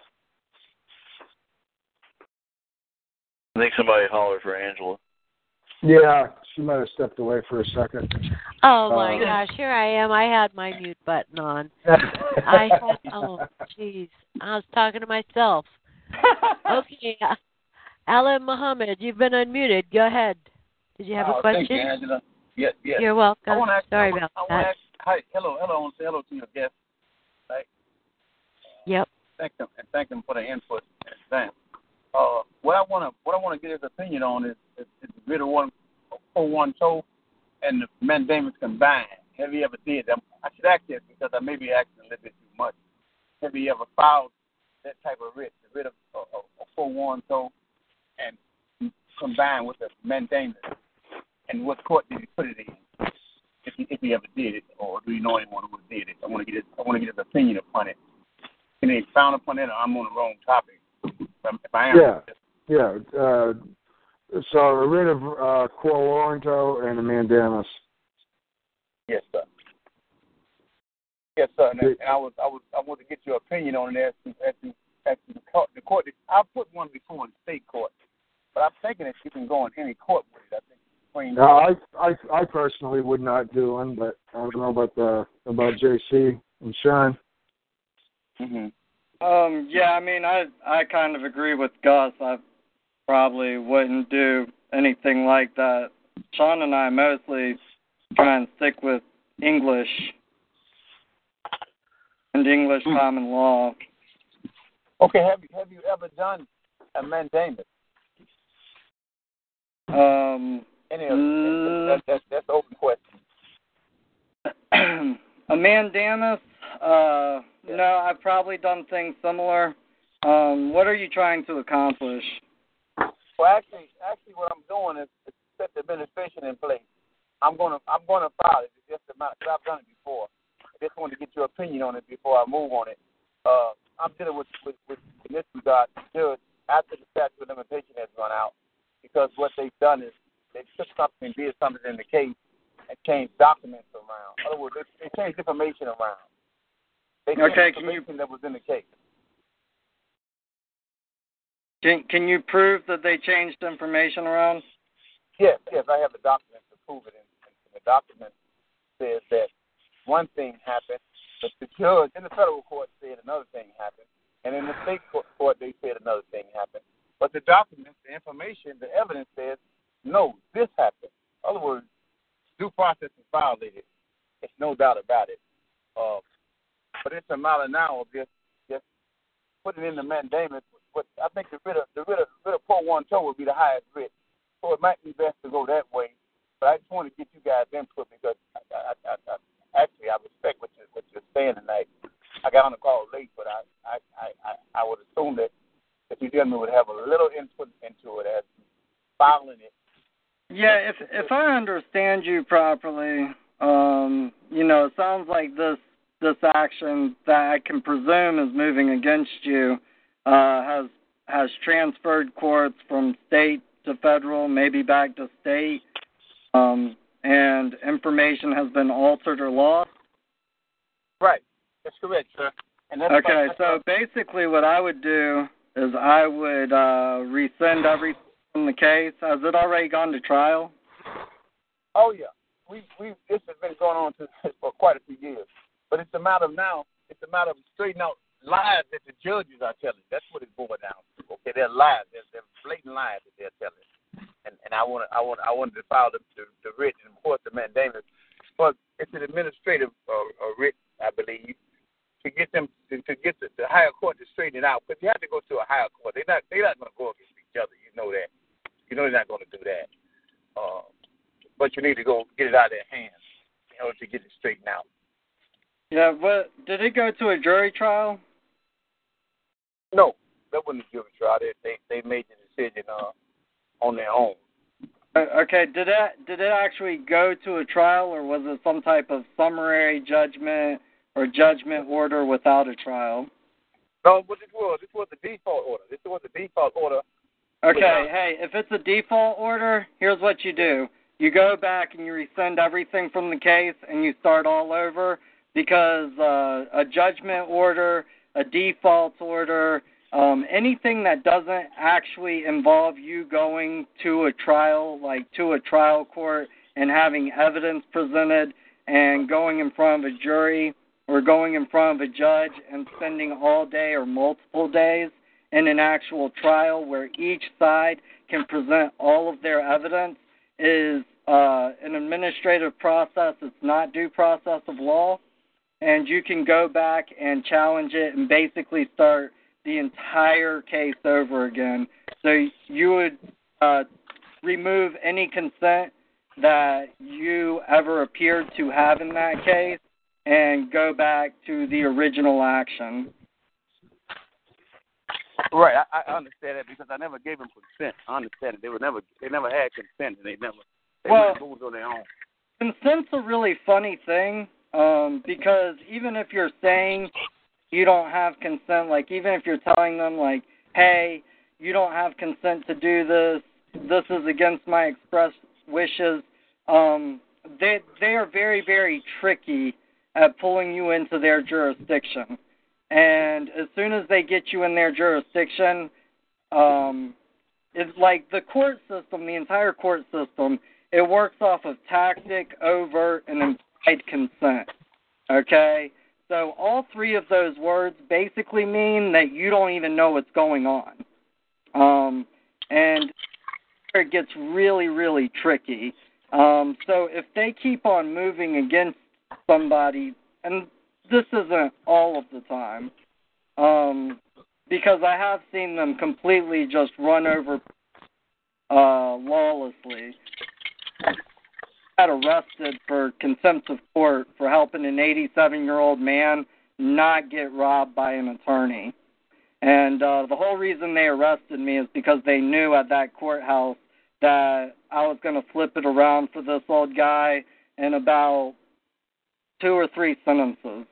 I think somebody hollered for Angela. Yeah, she might have stepped away for a second. Oh my Uh, gosh, here I am. I had my mute button on. <laughs> I had, oh jeez, I was talking to myself. <laughs> Okay, uh, Alan Muhammad, you've been unmuted. Go ahead. Did you have Oh, a question? Thank you, Angela. Yeah, yeah. You're welcome. I want to ask, Sorry I about want, that. I want to ask, hi, hello, hello. I want to say hello to your guest. Right? Yep. Thank them and thank them for the input in advance. Uh, what I want to what I want to get his opinion on is is, is the Ritter one four one toe and the mandamus combined. Have you ever did that? I should ask this because I may be asking a little bit too much. Have you ever filed that type of writ, the writ of, of, of four one 412 and combined with the mandamus? And what court did he put it in? If he, if he ever did it, or do you know anyone who did it? I want to get his, I want to get his opinion upon it. Can he expound upon it, or I'm on the wrong topic? If I am, Yeah, yeah. Uh, so a writ of uh, quo warranto and a mandamus. Yes, sir. Yes, sir. And, and I was, I was, I wanted to get your opinion on it as to, as to, as to the court. The court. I put one before in state court, but I'm thinking that you can go in any court with it. I think. No, I, I, I personally would not do one, but I don't know about the about JC and Sean. Mm-hmm. Um, yeah, I mean, I I kind of agree with Gus. I probably wouldn't do anything like that. Sean and I mostly try and stick with English and English common law. Okay. Have you have you ever done a mandamus? Um, Any of that, that's that's open question. <clears throat> a mandamus? Uh, no, I've probably done things similar. Um, what are you trying to accomplish? Well, actually, actually, what I'm doing is, is set the administration in place. I'm gonna I'm gonna file it. It's just a matter because I've done it before. I just wanted to get your opinion on it before I move on it. Uh, I'm dealing with with, with in this regard, judge after the statute of limitation has run out, because what they've done is they took something and did something in the case and changed documents around. In other words, they, they changed information around. They changed Okay, can you- information that was in the case. Can Can you prove that they changed information around? Yes, yes, I have the document to prove it. And, and the document says that one thing happened, but the judge in the federal court said another thing happened, and in the state court, court they said another thing happened. But the document, the information, the evidence says no, this happened. In other words, due process is violated. It's no doubt about it. Uh, but it's a matter now of just just putting in the mandamus. But I think the writ of the writ of, writ of quo warranto would be the highest writ. So it might be best to go that way. But I just want to get you guys input because I, I, I, I, actually I respect what you what you're saying tonight. I got on the call late, but I I I, I, would assume that that you gentlemen would have a little input into it as filing it. Yeah, if if I understand you properly, um, you know, it sounds like this this action that I can presume is moving against you uh, has has transferred courts from state to federal, maybe back to state, um, and information has been altered or lost. Right. That's correct, sir. And that's Okay, so basically, what I would do is I would uh, rescind everything from the case. Has it already gone to trial? Oh yeah, we we this has been going on to, <laughs> for quite a few years, but it's a matter of now. It's a matter of straightening out lies that the judges are telling. That's what it's boiled down to. Okay, they're lies. They're, they're blatant lies that they're telling. And and I want I want I wanted to file the the, the writ and of course the mandamus, but it's an administrative uh, uh, writ, I believe, to get them to, to get the, the higher court to straighten it out. Because you have to go to a higher court. They're not they're not going to go against each other. You know that. You know they're not going to do that. Uh, but you need to go get it out of their hands in order to get it straightened out. Yeah, but did it go to a jury trial? No, that wasn't a jury trial. They they, they made the decision uh, on their own. Uh, Okay, did it did it actually go to a trial, or was it some type of summary judgment or judgment order without a trial? No, what this was this was the default order. This was the default order. Okay, hey, if it's a default order, here's what you do. You go back and you rescind everything from the case and you start all over because uh, a judgment order, a default order, um, anything that doesn't actually involve you going to a trial, like to a trial court and having evidence presented and going in front of a jury or going in front of a judge and spending all day or multiple days in an actual trial where each side can present all of their evidence is uh, an administrative process. It's not due process of law. And you can go back and challenge it and basically start the entire case over again. So you would uh, remove any consent that you ever appeared to have in that case and go back to the original action. Right, I, I understand that because I never gave them consent. I understand it. They were never, they never had consent, and they never, they Well- well, moved on their own. consent's a really funny thing um, because even if you're saying you don't have consent, like even if you're telling them like, hey, you don't have consent to do this, this is against my express wishes. Um, they they are very very tricky at pulling you into their jurisdiction, and as soon as they get you in their jurisdiction, um, it's like the court system, the entire court system it works off of tacit, overt, and implied consent. Okay? So all three of those words basically mean that you don't even know what's going on. Um, and it gets really, really tricky. Um, so if they keep on moving against somebody, and this isn't all of the time, um, because I have seen them completely just run over uh, lawlessly got arrested for contempt of court for helping an 87 year old man not get robbed by an attorney. And uh, the whole reason they arrested me is because they knew at that courthouse that I was going to flip it around for this old guy in about two or three sentences.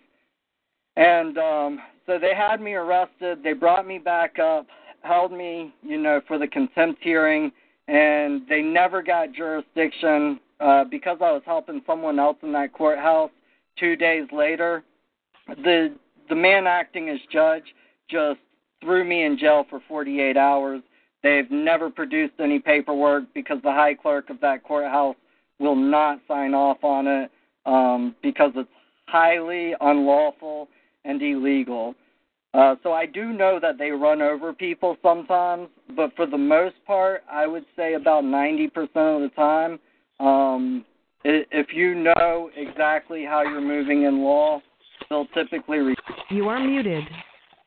And um, so they had me arrested. They brought me back up, held me, you know, for the contempt hearing, and they never got jurisdiction uh, because I was helping someone else in that courthouse. Two days later, the the man acting as judge just threw me in jail for 48 hours. They've never produced any paperwork because the high clerk of that courthouse will not sign off on it um, because it's highly unlawful and illegal. Uh, so I do know that they run over people sometimes, but for the most part, I would say about 90% of the time, um, if you know exactly how you're moving in law, they'll typically. Re- You are muted.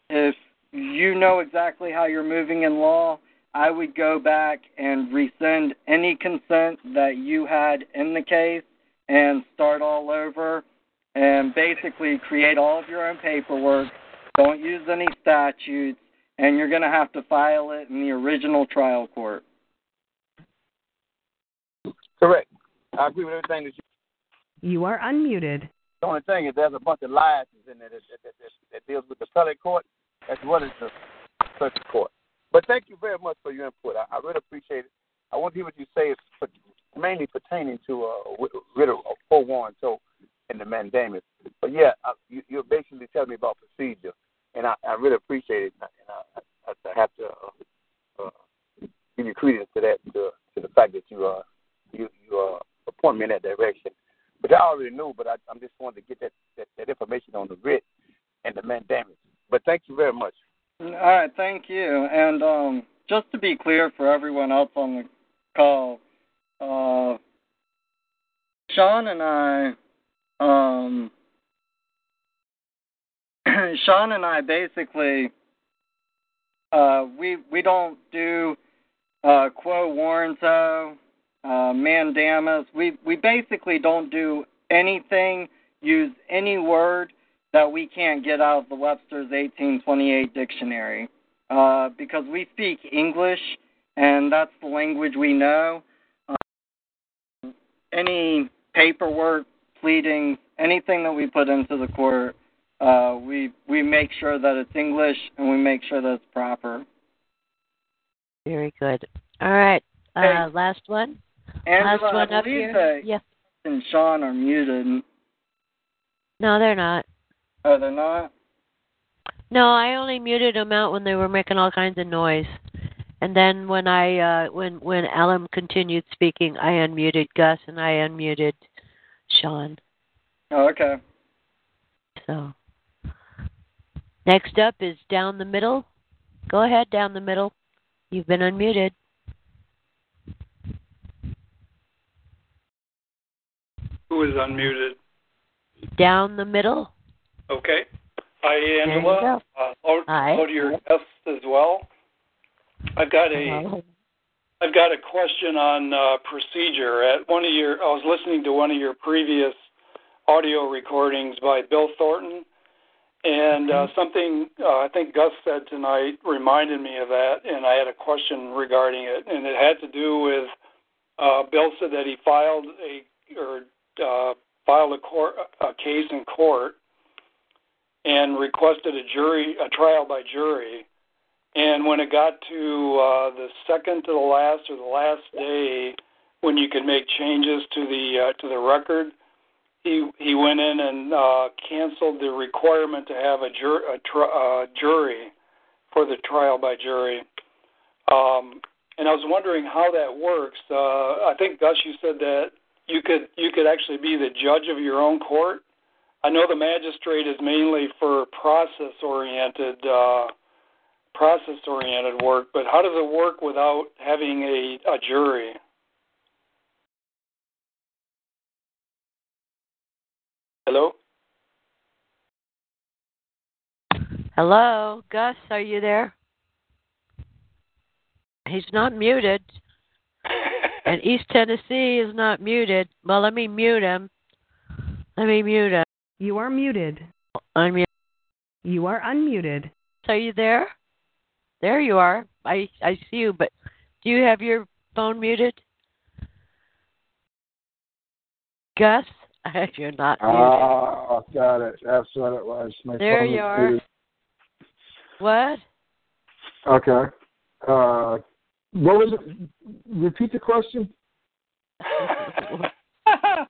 if you know exactly how you're moving in law, I would go back and rescind any consent that you had in the case and start all over and basically create all of your own paperwork. Don't use any statutes, and you're going to have to file it in the original trial court. Correct. I agree with everything that you. You are unmuted. The only thing is there's a bunch of lies in there that, that, that, that deals with the appellate court as well as the circuit court. But thank you very much for your input. I, I really appreciate it. I want to hear what you say is put, mainly pertaining to uh, rid of 412 and the mandamus. But yeah, I, you, you're basically telling me about procedure, and I, I really appreciate it. And I, I, I have to uh, uh, give you credence to that, to, to the fact that you uh, you you uh, point me in that direction. But I already knew, but I, I'm just wanting to get that, that, that information on the writ and the mandamus. But thank you very much. All right, thank you. And um, just to be clear for everyone else on the call, uh, Sean and I, um, <clears throat> Sean and I basically, uh, we we don't do uh, quo warranto, uh, mandamus. We we basically don't do anything, use any word that we can't get out of the Webster's 1828 dictionary uh, because we speak English and that's the language we know. Um, any paperwork, pleadings, anything that we put into the court, uh, we we make sure that it's English and we make sure that it's proper. Very good. All right. Uh, last one. Angela, last one up here. Yeah. and Sean are muted. No, they're not. Oh, they're not. No, I only muted them out when they were making all kinds of noise. And then when I uh when when Alan continued speaking, I unmuted Gus and I unmuted Sean. Oh, okay. So next up is down the middle. Go ahead down the middle. You've been unmuted. Who is unmuted? Down the middle. Okay. Hi, you Angela. Uh, hello, Hi. hello to your guests as well. I've got a I've got a question on uh, procedure. At one of your, I was listening to one of your previous audio recordings by Bill Thornton, And uh, something uh, I think Gus said tonight reminded me of that, and I had a question regarding it, and it had to do with uh, Bill said that he filed a or uh, filed a court a case in court and requested a jury a trial by jury, and when it got to uh, the second to the last or the last day when you could make changes to the uh, to the record, he he went in and uh, canceled the requirement to have a, jur- a tr- uh, jury for the trial by jury. Um, and I was wondering how that works. Uh, I think Gus, you said that you could you could actually be the judge of your own court. I know the magistrate is mainly for process oriented uh, process oriented work, but how does it work without having a, a jury? Hello? Hello, Gus, are you there? He's not muted. and <laughs> East Tennessee is not muted. Well, let me mute him. Let me mute him. You are muted. Unmute. You are unmuted. Are you there? There you are. I I see you, but do you have your phone muted? Gus, <laughs> you're not muted. Ah, got it. That's what it was. My there phone you are. muted. What? Okay. Uh, what was it? Repeat the question. <laughs> I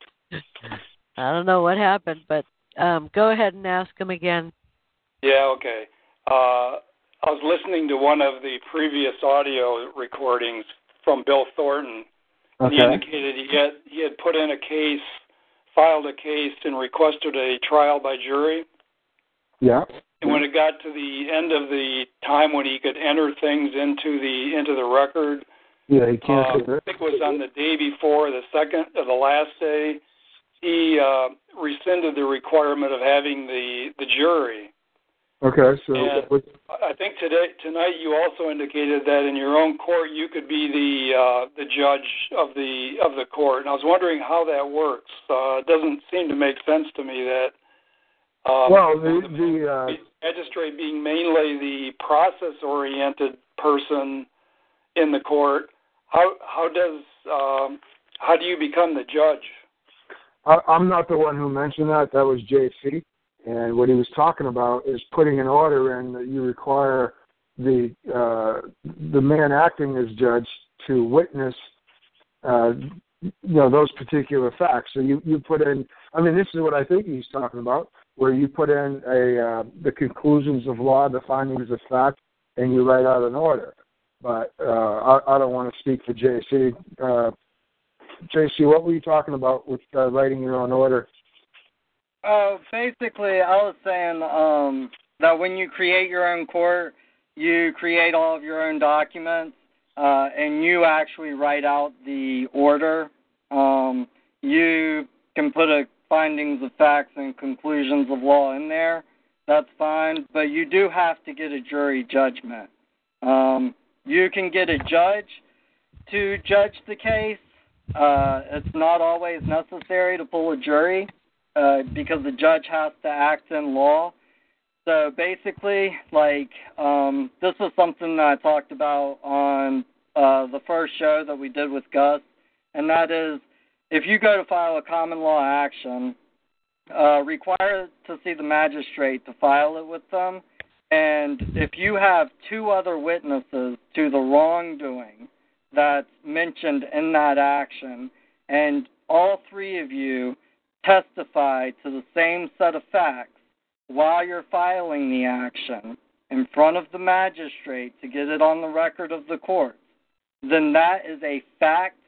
don't know what happened, but um, go ahead and ask him again. Yeah, okay. Uh, I was listening to one of the previous audio recordings from Bill Thornton. Okay. He indicated he had he had put in a case, filed a case, and requested a trial by jury. Yeah. And when it got to the end of the time when he could enter things into the into the record, Yeah, he uh, canceled I it. think it was on the day before the second or the last day, he uh, rescinded the requirement of having the the jury. Okay, so I think today tonight you also indicated that in your own court you could be the uh, the judge of the of the court, and I was wondering how that works. Uh, it doesn't seem to make sense to me that um, well, the the uh, magistrate being mainly the process oriented person in the court. How how does um, how do you become the judge? I, I'm not the one who mentioned that. That was JC. And what he was talking about is putting an order in that you require the uh, the man acting as judge to witness, uh, you know, those particular facts. So you you put in. I mean, this is what I think he's talking about, where you put in a uh, the conclusions of law, the findings of fact, and you write out an order. But uh, I, I don't want to speak for JC. Uh, JC, what were you talking about with uh, writing your own order? Uh, basically, I was saying um, that when you create your own court, you create all of your own documents, uh, and you actually write out the order. Um, you can put a findings of facts and conclusions of law in there. That's fine, but you do have to get a jury judgment. Um, you can get a judge to judge the case. Uh, it's not always necessary to pull a jury uh, because the judge has to act in law. So basically, like um, this was something that I talked about on uh, the first show that we did with Gus, and that is if you go to file a common law action, uh, require to see the magistrate to file it with them. And if you have two other witnesses to the wrongdoing that's mentioned in that action, and all three of you testify to the same set of facts while you're filing the action in front of the magistrate to get it on the record of the court, then that is a fact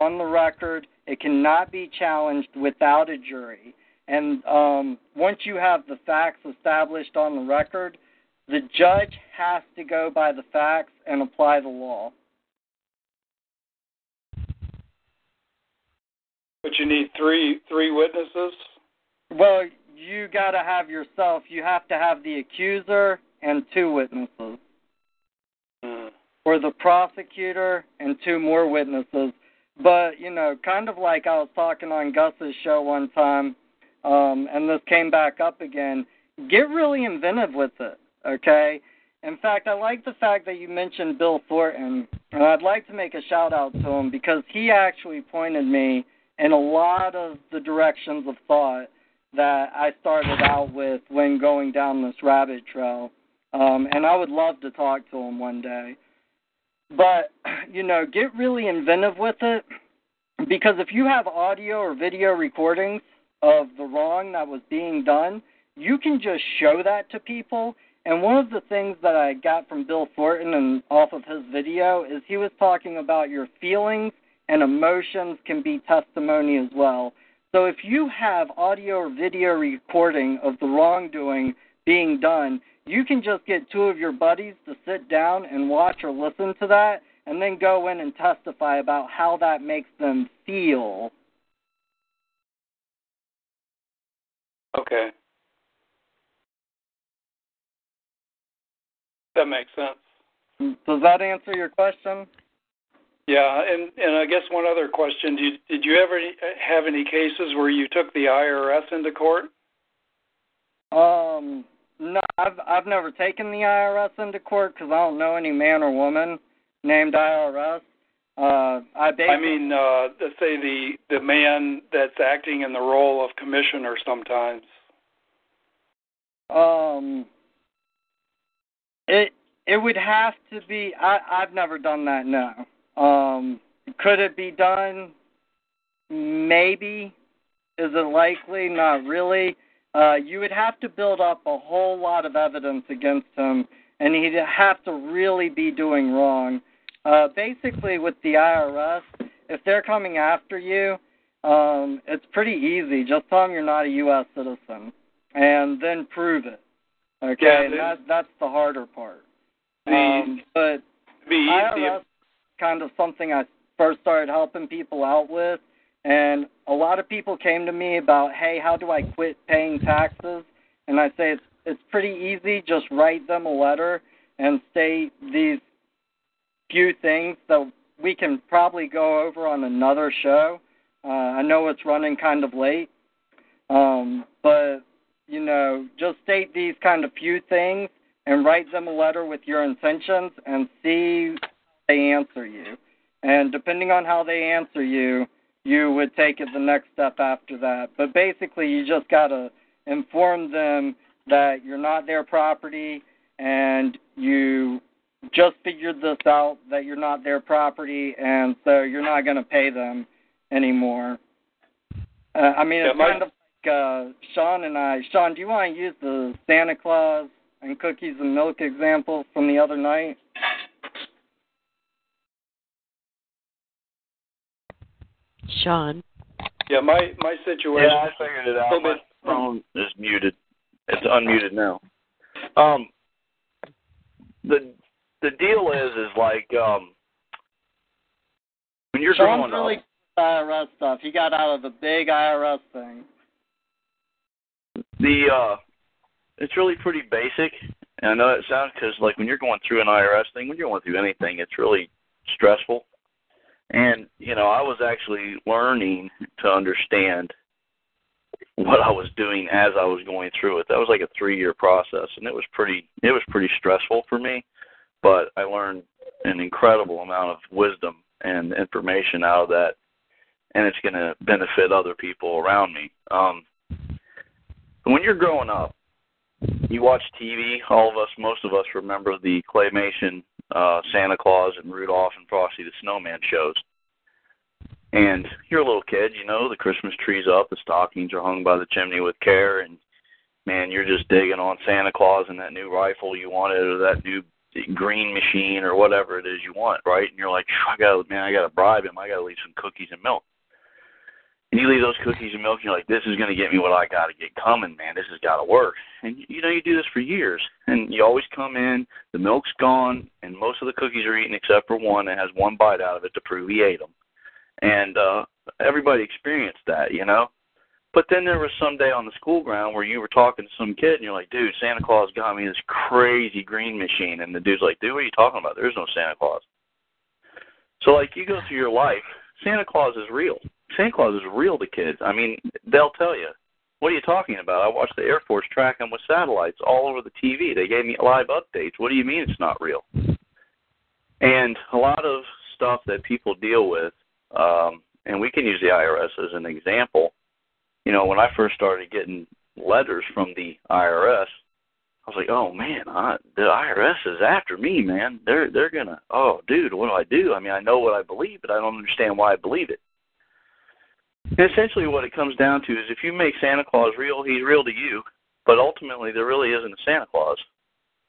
on the record. It cannot be challenged without a jury. And um, once you have the facts established on the record, the judge has to go by the facts and apply the law. But you need three three witnesses. Well, you got to have yourself. You have to have the accuser and two witnesses, Mm. or the prosecutor and two more witnesses. But you know, kind of like I was talking on Gus's show one time, um, and this came back up again. get really inventive with it. Okay. In fact, I like the fact that you mentioned Bill Thornton, and I'd like to make a shout out to him because he actually pointed me in a lot of the directions of thought that I started out with when going down this rabbit trail. Um, and I would love to talk to him one day. But, <clears throat> you know, get really inventive with it because if you have audio or video recordings of the wrong that was being done, you can just show that to people. And one of the things that I got from Bill Thornton and off of his video is he was talking about your feelings and emotions can be testimony as well. So if you have audio or video recording of the wrongdoing being done, you can just get two of your buddies to sit down and watch or listen to that and then go in and testify about how that makes them feel. Okay. That makes sense. Does that answer your question? Yeah, and and I guess one other question: Did you, did you ever have any cases where you took the IRS into court? Um, no, I've I've never taken the IRS into court because I don't know any man or woman named IRS. Uh, I. I mean, uh, let's say the the man that's acting in the role of commissioner sometimes. Um, it it would have to be. I I've never done that. No. Um, could it be done? Maybe. Is it likely? Not really. Uh, you would have to build up a whole lot of evidence against him, and he'd have to really be doing wrong. Uh, basically, with the IRS, if they're coming after you, um, it's pretty easy. Just tell them you're not a U.S. citizen, and then prove it. Okay, Yeah, and that that's the harder part. The- um, but the- IRS kind of something I first started helping people out with, and a lot of people came to me about, hey, how do I quit paying taxes? And I say it's it's pretty easy. Just write them a letter and state these few things that we can probably go over on another show. Uh, I know it's running kind of late, um, but you know, just state these kind of few things and write them a letter with your intentions and see they answer you. And depending on how they answer you, you would take it the next step after that. But basically, you just got to inform them that you're not their property and you just figured this out that you're not their property and so you're not going to pay them anymore. Uh, I mean, it's my- kind of like uh, Sean and I. Sean, do you want to use the Santa Claus and cookies and milk example from the other night? Sean. Yeah, my my situation. Yeah, I figured it out. Little My bit- phone is muted. It's unmuted now. Um, the the deal is is like um when you're Sean's growing really up. IRS stuff. He got out of the big IRS thing. the uh it's really pretty basic and i know it sounds because like when you're going through an irs thing when you're going through anything it's really stressful and you know i was actually learning to understand what i was doing as i was going through it that was like a three year process and it was pretty it was pretty stressful for me but i learned an incredible amount of wisdom and information out of that and it's going to benefit other people around me um when you're growing up, you watch TV. All of us, most of us, remember the claymation uh, Santa Claus and Rudolph and Frosty the Snowman shows. And you're a little kid, you know, the Christmas tree's up, the stockings are hung by the chimney with care, and man, you're just digging on Santa Claus and that new rifle you wanted, or that new green machine, or whatever it is you want, right? And you're like, I got, man, I got to bribe him. I got to leave some cookies and milk. And you leave those cookies and milk, and you're like, this is going to get me what I got to get coming, man. This has got to work. And you know, you do this for years, and you always come in, the milk's gone, and most of the cookies are eaten except for one that has one bite out of it to prove he ate them. And uh, everybody experienced that, you know. But then there was some day on the school ground where you were talking to some kid, and you're like, dude, Santa Claus got me this crazy green machine, and the dude's like, dude, what are you talking about? There's no Santa Claus. So like you go through your life, Santa Claus is real. Santa Claus is real to kids. I mean, they'll tell you. What are you talking about? I watched the Air Force track them with satellites all over the TV. They gave me live updates. What do you mean it's not real? And a lot of stuff that people deal with, um, and we can use the IRS as an example. You know, when I first started getting letters from the IRS, I was like, "Oh man, I, the IRS is after me, man. They're they're gonna. Oh, dude, what do I do? I mean, I know what I believe, but I don't understand why I believe it." And essentially, what it comes down to is if you make Santa Claus real, he's real to you, but ultimately, there really isn't a Santa Claus.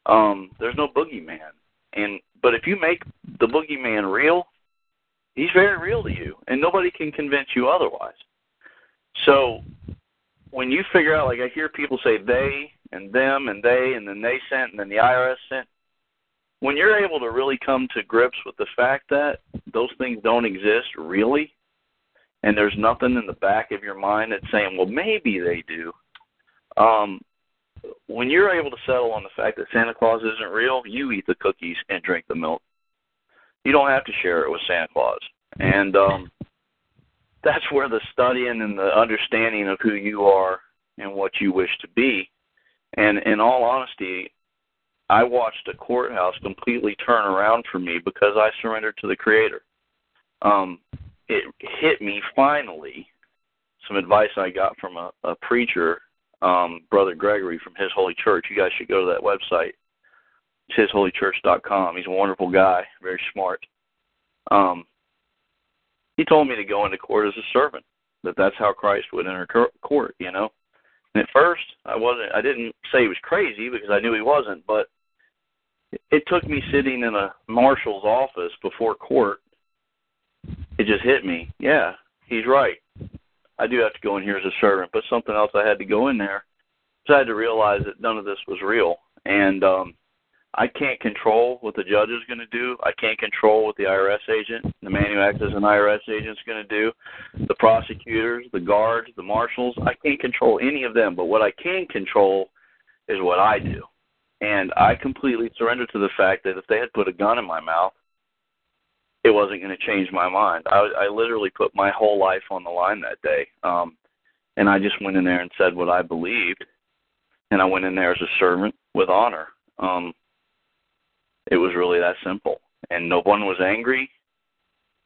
Um, there's no boogeyman, and but if you make the boogeyman real, he's very real to you, and nobody can convince you otherwise. So when you figure out, like I hear people say they and them and they and then they sent and then the IRS sent. When you're able to really come to grips with the fact that those things don't exist really, and there's nothing in the back of your mind that's saying, well, maybe they do. Um, when you're able to settle on the fact that Santa Claus isn't real, you eat the cookies and drink the milk. You don't have to share it with Santa Claus. And um, that's where the studying and the understanding of who you are and what you wish to be. And in all honesty, I watched a courthouse completely turn around for me because I surrendered to the Creator. Um, it hit me finally some advice I got from a, a preacher, um, Brother Gregory from His Holy Church. You guys should go to that website. It's hisholychurch.com. He's a wonderful guy, very smart. Um, he told me to go into court as a servant. That that's how Christ would enter court, you know. And at first, I wasn't. I didn't say he was crazy because I knew he wasn't. But it took me sitting in a marshal's office before court. It just hit me. Yeah, he's right. I do have to go in here as a servant, but something else I had to go in there. So I had to realize that none of this was real, and um, I can't control what the judge is going to do. I can't control what the IRS agent, the man who acts as an IRS agent, is going to do. The prosecutors, the guards, the marshals. I can't control any of them. But what I can control is what I do. And I completely surrendered to the fact that if they had put a gun in my mouth, it wasn't going to change my mind. I, I literally put my whole life on the line that day. Um, and I just went in there and said what I believed. And I went in there as a servant with honor. Um, it was really that simple, and no one was angry.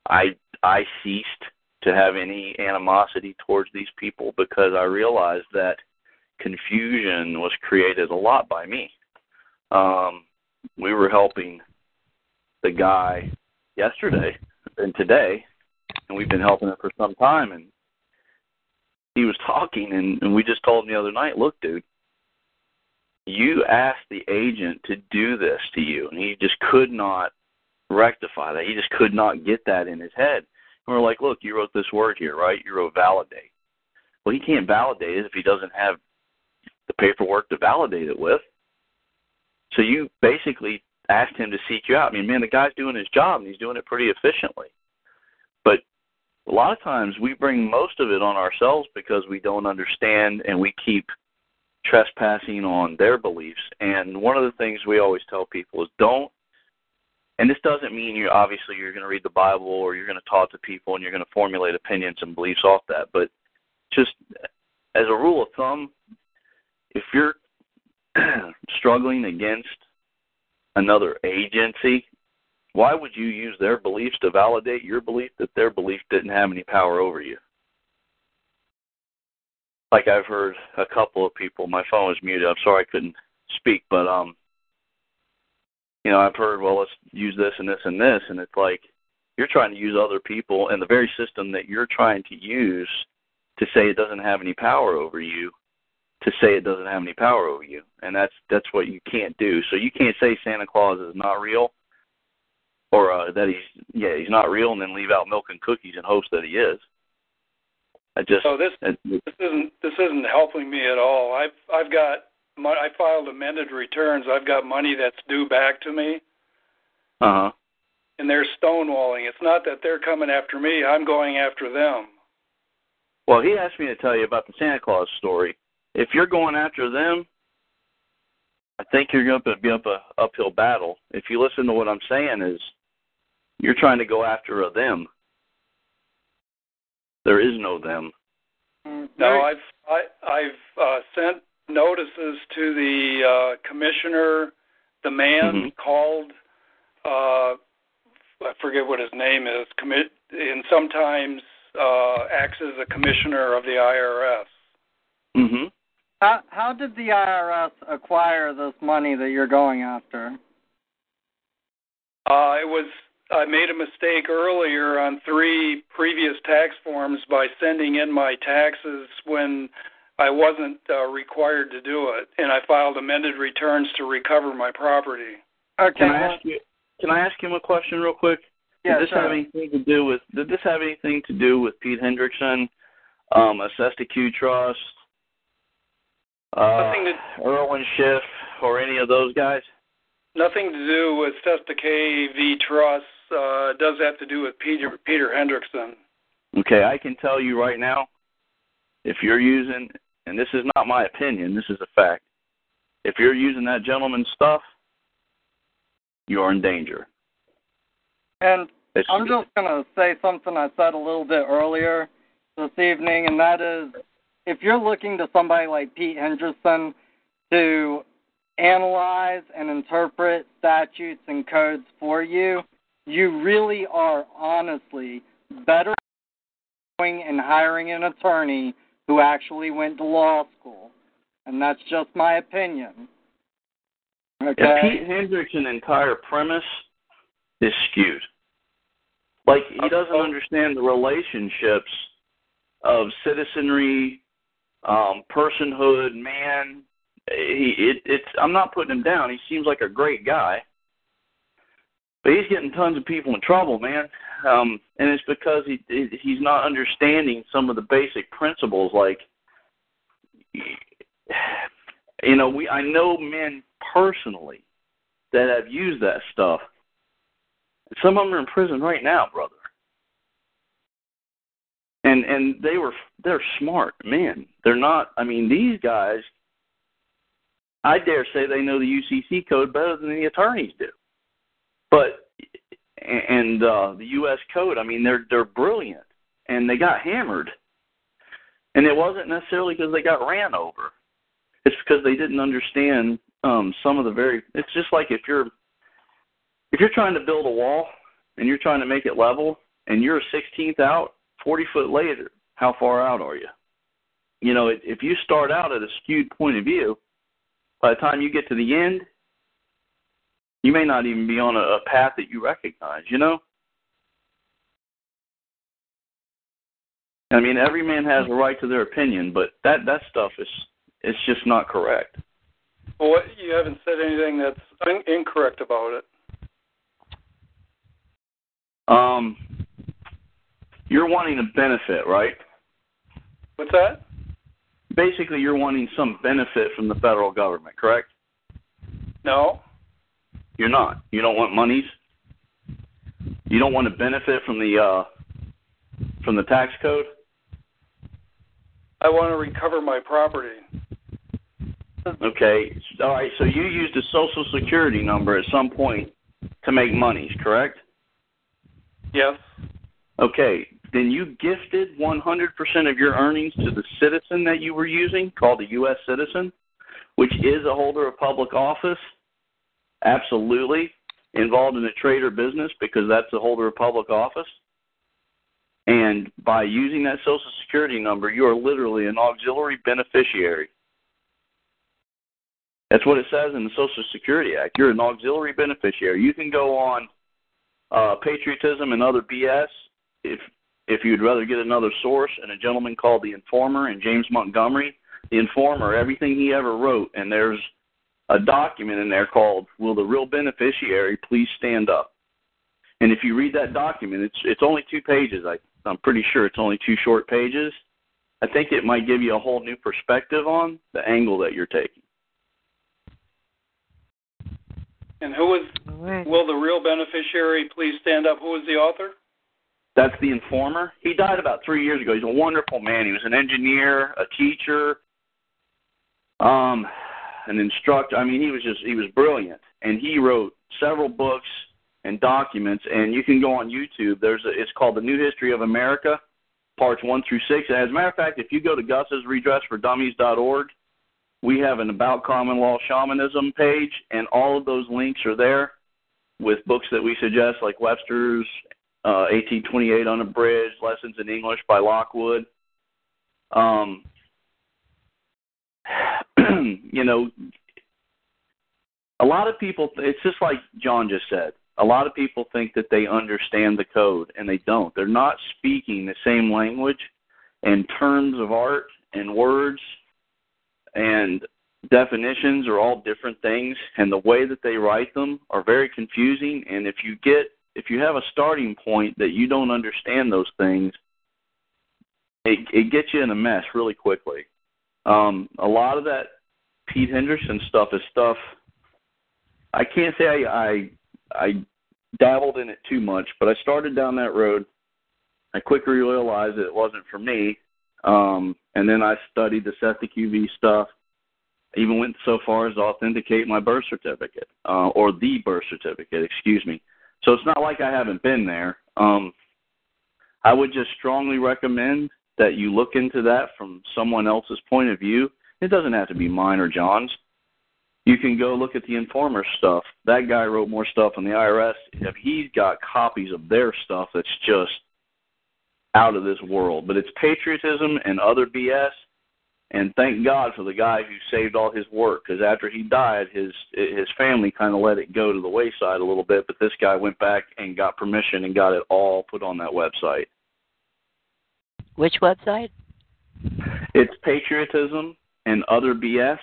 I I ceased to have any animosity towards these people because I realized that confusion was created a lot by me. Um, we were helping the guy yesterday and today, and we've been helping him for some time. And he was talking, and, and we just told him the other night, "Look, dude, you asked the agent to do this to you, and he just could not rectify that. He just could not get that in his head. And we're like, look, you wrote this word here, right? You wrote validate. Well, he can't validate it if he doesn't have the paperwork to validate it with. So you basically asked him to seek you out. I mean, man, the guy's doing his job and he's doing it pretty efficiently. But a lot of times we bring most of it on ourselves because we don't understand and we keep trespassing on their beliefs. And one of the things we always tell people is don't and this doesn't mean you obviously you're going to read the Bible or you're going to talk to people and you're going to formulate opinions and beliefs off that, but just as a rule of thumb, if you're <clears throat> struggling against another agency, why would you use their beliefs to validate your belief that their belief didn't have any power over you? like I've heard a couple of people. My phone was muted. I'm sorry I couldn't speak, but um, you know, I've heard, well, let's use this and this and this, and it's like you're trying to use other people and the very system that you're trying to use to say it doesn't have any power over you to say it doesn't have any power over you and that's that's what you can't do so you can't say santa claus is not real or uh, that he's yeah he's not real and then leave out milk and cookies and hopes that he is I just so this it, this isn't this isn't helping me at all. I've I've got my, I filed amended returns. I've got money that's due back to me. Uh huh. And they're stonewalling. It's not that they're coming after me. I'm going after them. Well, he asked me to tell you about the Santa Claus story. If you're going after them, I think you're going to be up a uphill battle. If you listen to what I'm saying, is you're trying to go after a them there is no them. No, I've I, I've uh, sent notices to the uh, commissioner. The man Mhm. called. Uh, I forget what his name is. Commit and sometimes uh, acts as a commissioner of the IRS. Mm-hmm. How how did the IRS acquire this money that you're going after? Uh, it was I made a mistake earlier on three previous tax forms by sending in my taxes when I wasn't uh, required to do it, and I filed amended returns to recover my property. Okay. Can I ask you? Can I ask him a question real quick? Yeah, did this sure. have anything to do with? Did this have anything to do with Pete Hendrickson, um, Assesta Q Trust, uh, Nothing to- Irwin Schiff, or any of those guys? Nothing to do with Cestui Que Vie Trust. Uh, it does have to do with Peter Peter Hendrickson. Okay, I can tell you right now, if you're using, and this is not my opinion, this is a fact. If you're using that gentleman's stuff, you are in danger. And It's, I'm just going to say something I said a little bit earlier this evening, and that is if you're looking to somebody like Pete Hendrickson to analyze and interpret statutes and codes for you, you really are honestly better going and hiring an attorney who actually went to law school. And that's just my opinion. Okay. Yeah, Pete Hendrickson's entire premise is skewed. Like he uh, doesn't oh. understand the relationships of citizenry, um, personhood, man. He, it, it's. I'm not putting him down. He seems like a great guy, but he's getting tons of people in trouble, man. Um, and it's because he he's not understanding some of the basic principles, like you know, we I know men personally that have used that stuff. Some of them are in prison right now, brother. And and they were they're smart men. They're not. I mean, these guys. I dare say they know the UCC code better than the attorneys do. But and uh, the U.S. code. I mean, they're they're brilliant, and they got hammered. And it wasn't necessarily because they got ran over. It's because they didn't understand um, some of the very. It's just like if you're if you're trying to build a wall and you're trying to make it level, and you're a sixteenth out, forty foot later, how far out are you? You know, if you start out at a skewed point of view, by the time you get to the end, you may not even be on a, a path that you recognize. You know. I mean, every man has a right to their opinion, but that that stuff is it's just not correct. Well, what, you haven't said anything that's in- incorrect about it. Um, you're wanting a benefit, right? What's that? Basically, you're wanting some benefit from the federal government, correct? No. You're not. You don't want monies. You don't want to benefit from the uh, from the tax code. I want to recover my property. Okay. All right. So you used a social security number at some point to make monies, correct? Yes. Okay. Then you gifted 100% of your earnings to the citizen that you were using, called a U.S. citizen, which is a holder of public office. Absolutely. Involved in a trade or business because that's a holder of public office. And by using that Social Security number, you are literally an auxiliary beneficiary. That's what it says in the Social Security Act. You're an auxiliary beneficiary. You can go on uh, patriotism and other BS if if you'd rather get another source. And a gentleman called the Informer and James Montgomery, the Informer, everything he ever wrote, and there's a document in there called "Will the real beneficiary please stand up?" And if you read that document, it's it's only two pages. I I'm pretty sure it's only two short pages. I think it might give you a whole new perspective on the angle that you're taking. And who was? Will the real beneficiary please stand up? Who was the author? That's the informer. He died about three years ago. He's a wonderful man. He was an engineer, a teacher, um, an instructor. I mean, he was just he was brilliant, and he wrote several books and documents. And you can go on YouTube. There's a, it's called the New History of America. parts one through six. And As a matter of fact, if you go to Gus's Redress for Dummies.org, we have an About Common Law Shamanism page, and all of those links are there with books that we suggest, like Webster's uh, 1828 Unabridged, Lessons in English by Lockwood. Um, <clears throat> you know, a lot of people, it's just like John just said. A lot of people think that they understand the code, and they don't. They're not speaking the same language and terms of art and words and definitions are all different things and the way that they write them are very confusing and if you get if you have a starting point that you don't understand those things it it gets you in a mess really quickly. Um a lot of that pete hendrickson stuff is stuff i can't say i i i dabbled in it too much but i started down that road. I quickly realized that it wasn't for me. Um and then i studied the cestui que vie stuff even went so far as to authenticate my birth certificate uh, or the birth certificate, excuse me. So it's not like I haven't been there. Um, I would just strongly recommend that you look into that from someone else's point of view. It doesn't have to be mine or John's. You can go look at the informer stuff. That guy wrote more stuff on the IRS. If he's got copies of their stuff that's just out of this world. But it's patriotism and other BS and thank God for the guy who saved all his work because after he died, his his family kind of let it go to the wayside a little bit. But this guy went back and got permission and got it all put on that website. Which website? It's patriotism and other BS,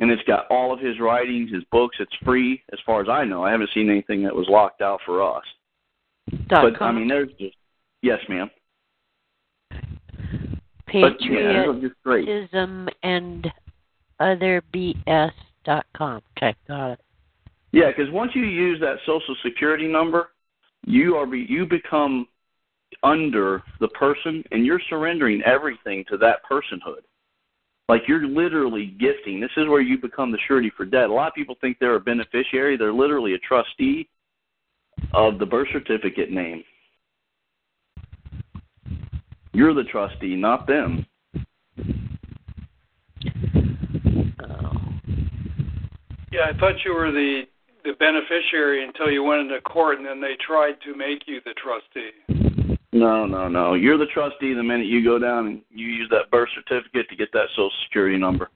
and it's got all of his writings, his books. It's free as far as I know. I haven't seen anything that was locked out for us. Dot but com. I mean, there's just yes, ma'am. But, yeah, it'll just great. Patriotism and other BS dot com. Okay, got it. Yeah, because once you use that social security number, you are be, you become under the person, and you're surrendering everything to that personhood. Like you're literally gifting. This is where you become the surety for debt. A lot of people think they're a beneficiary. They're literally a trustee of the birth certificate name. You're the trustee, not them. Oh. Yeah, I thought you were the the beneficiary until you went into court, and then they tried to make you the trustee. No, no, no. You're the trustee the minute you go down and you use that birth certificate to get that social security number.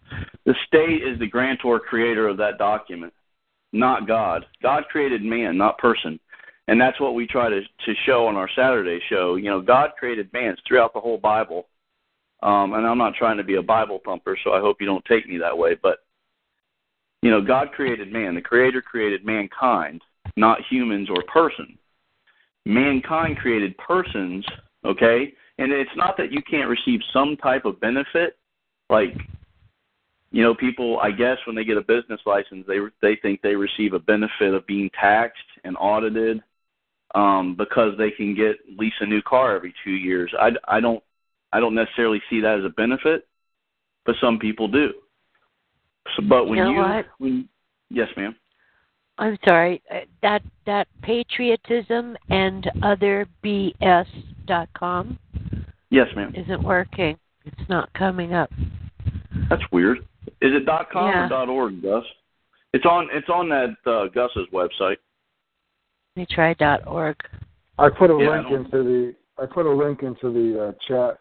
The state is the grantor creator of that document, not God. God created man, not person. And that's what we try to to show on our Saturday show. You know, God created man throughout the whole Bible. Um, and I'm not trying to be a Bible thumper, so I hope you don't take me that way. But you know, God created man. The Creator created mankind, not humans or person. Mankind created persons, okay? And it's not that you can't receive some type of benefit, like you know, people I guess when they get a business license, they they think they receive a benefit of being taxed and audited um because they can get lease a new car every 2 years. I I don't I don't necessarily see that as a benefit, but some people do. So, but when You know you, what? when yes, ma'am. I'm sorry. uh, That that patriotism and other BS dot com Yes, ma'am. isn't working. It's not coming up. That's weird. Is it dot com Yeah. or dot org, Gus? It's on it's on that uh, Gus's website. Let me try dot org. I put a Yeah, link into the I put a link into the uh, chat.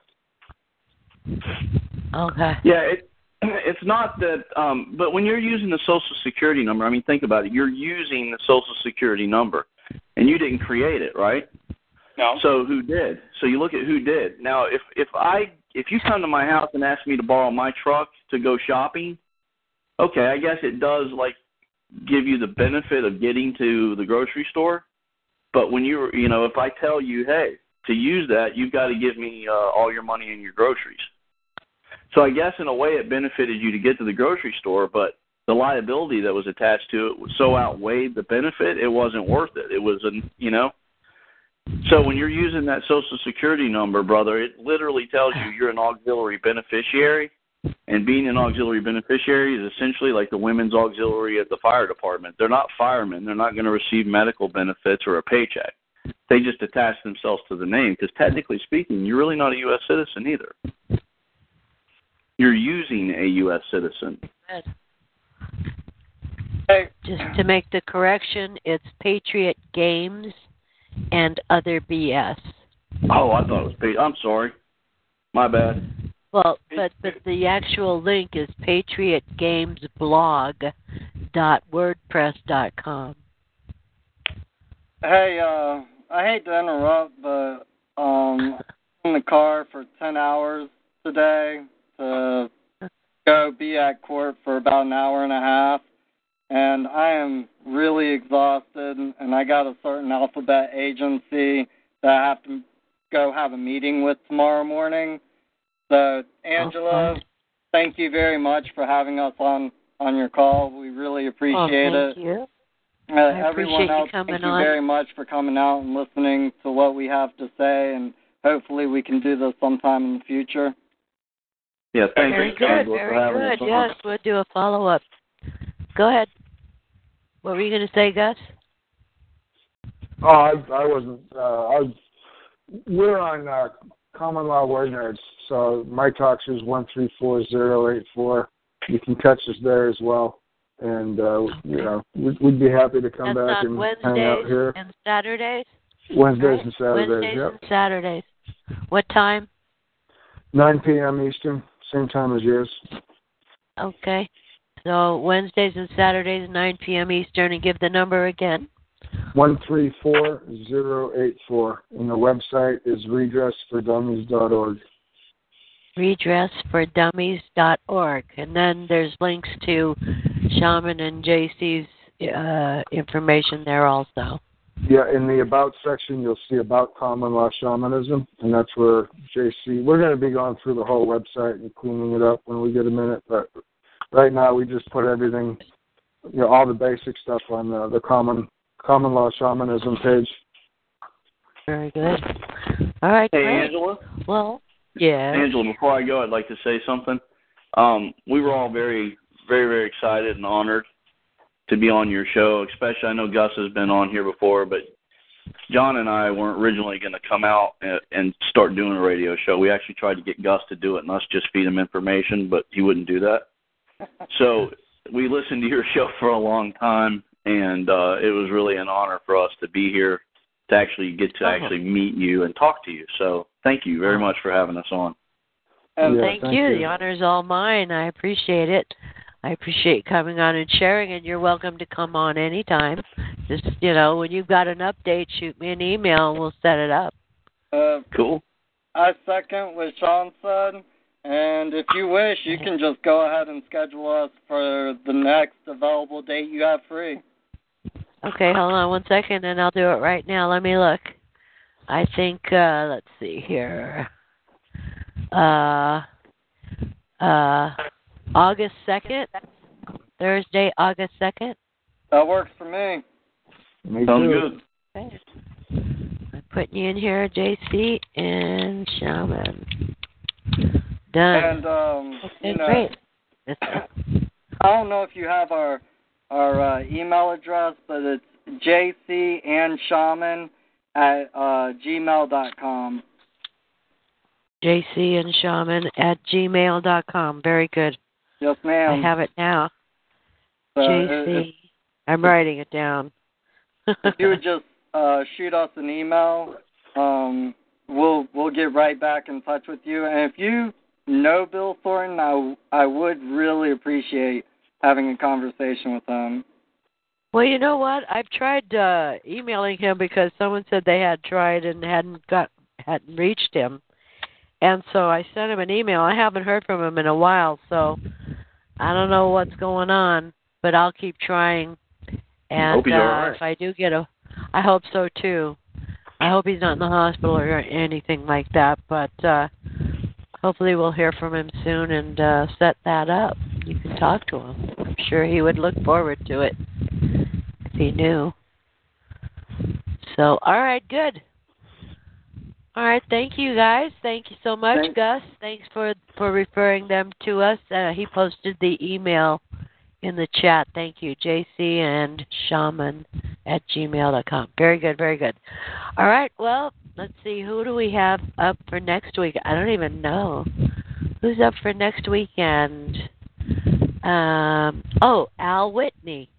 Okay. Yeah, it <clears throat> it's not that um but when you're using the social security number, I mean think about it. You're using the social security number and you didn't create it, right? No. So who did? So you look at who did. Now if if I if you come to my house and ask me to borrow my truck to go shopping, okay, I guess it does like give you the benefit of getting to the grocery store. But when you you know, if I tell you, hey, to use that, you've got to give me uh, all your money and your groceries. So I guess in a way it benefited you to get to the grocery store, but the liability that was attached to it so outweighed the benefit, it wasn't worth it. It was an you know. So when you're using that social security number, brother, it literally tells you you're an auxiliary beneficiary. And being an hmm. auxiliary beneficiary is essentially like the women's auxiliary at the fire department. They're not firemen. They're not going to receive medical benefits or a paycheck. they just attach themselves to the name because technically speaking, you're really not a U.S. citizen either. You're using a U.S. citizen. Just to make the correction, it's Patriot Games and other BS. Oh, I thought it was. Pa- I'm sorry. My bad. Well, but but the actual link is patriotgamesblog.wordpress.com. Hey, uh, I hate to interrupt, but um, I'm in the car for ten hours today to go be at court for about an hour and a half, and I am really exhausted. And I got a certain alphabet agency that I have to go have a meeting with tomorrow morning. So, Angela, Okay. thank you very much for having us on on your call. We really appreciate oh, it. thank you. Uh, I everyone appreciate you else, coming thank you very much for coming out and listening to what we have to say, and hopefully we can do this sometime in the future. Yeah, thank Very you, good, Angela, for very good. Yes, we'll do a follow up. Go ahead. What were you going to say, Gus? Oh, I, I wasn't. Uh, I was, we're on uh, Common Law Word Nerdz, so my talks is one three four zero eight four. You can catch us there as well, and uh, you know we'd, we'd be happy to come That's back on and hang out Wednesdays here and Saturdays. Wednesdays right? and Saturdays. Wednesdays Yep, and Saturdays. What time? nine p.m. Eastern, same time as yours. Okay. So Wednesdays and Saturdays, 9 p.m. Eastern, and give the number again. One three four zero eight four, and the website is redressfordummies.org. redressfordummies.org. And then there's links to Shaman and JC's uh, information there also. Yeah, in the about section, you'll see about common law shamanism, and that's where JC. We're going to be going through the whole website and cleaning it up when we get a minute. But right now, we just put everything, you know, all the basic stuff on the, the common common law shamanism page. Very good. All right, Hey, great. Angela. Well, yeah. Angela, before I go, I'd like to say something. Um, we were all very, very, very excited and honored to be on your show. Especially, I know Gus has been on here before, but John and I weren't originally going to come out and, and start doing a radio show. We actually tried to get Gus to do it and us just feed him information, but he wouldn't do that. <laughs> So we listened to your <laughs> show for a long time, and uh, it was really an honor for us to be here to actually get to Oh. actually meet you and talk to you. So thank you very much for having us on. And Yeah, thank, thank you. you. The honor is all mine. I appreciate it. I appreciate coming on and sharing, and you're welcome to come on anytime. Just, you know, when you've got an update, shoot me an email and we'll set it up. Uh, Cool. I second what Sean said, and if you wish, you can just go ahead and schedule us for the next available date you have free. Okay, hold on one second, and I'll do it right now. Let me look. I think, uh, let's see here. Uh, uh, August 2nd, Thursday, August 2nd. That works for me. Me Sounds too. good. Okay. I'm putting you in here, JC and Shaman. Done. And um, okay, you know, great. <coughs> I don't know if you have our our uh, email address, but it's jc and shaman at uh, gmail dot com. JC and Shaman at gmail dot com. Very good. Yes, ma'am. I have it now. So if- JC. I'm writing it down. <laughs> if you would just uh, shoot us an email, um, we'll we'll get right back in touch with you. And if you know Bill Thornton, I I would really appreciate having a conversation with him. Well, you know what? I've tried uh emailing him because someone said they had tried and hadn't got hadn't reached him. And so I sent him an email. I haven't heard from him in a while, so I don't know what's going on, but I'll keep trying. And uh, right. if I do get a I hope so too. I hope he's not in the hospital or anything like that, but uh hopefully we'll hear from him soon and uh set that up. You can talk to him. I'm sure he would look forward to it he knew. So, all right, good. All right, thank you guys. Thank you so much, Thank- Gus. Thanks for for referring them to us. Uh, he posted the email in the chat. Thank you, JC and Shaman at gmail.com. Very good, very good. All right, well, let's see. Who do we have up for next week? I don't even know. Who's up for next weekend? Um, oh, Al Whitney.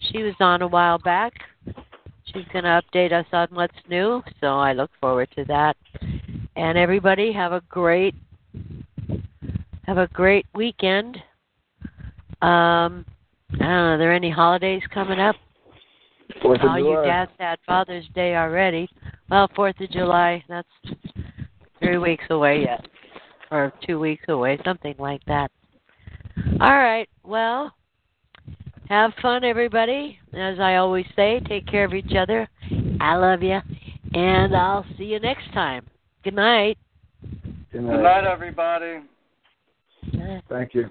She was on a while back. She's going to update us on what's new, so I look forward to that. And everybody have a great have a great weekend. Um, I don't know, are there any holidays coming up? Fourth of oh, you July. dads had Father's Day already. Well, Fourth of July, that's three weeks away yet. Or two weeks away, something like that. All right. Well, have fun, everybody. As I always say, take care of each other. I love you. And I'll see you next time. Good night. Good Good night, everybody. Thank you.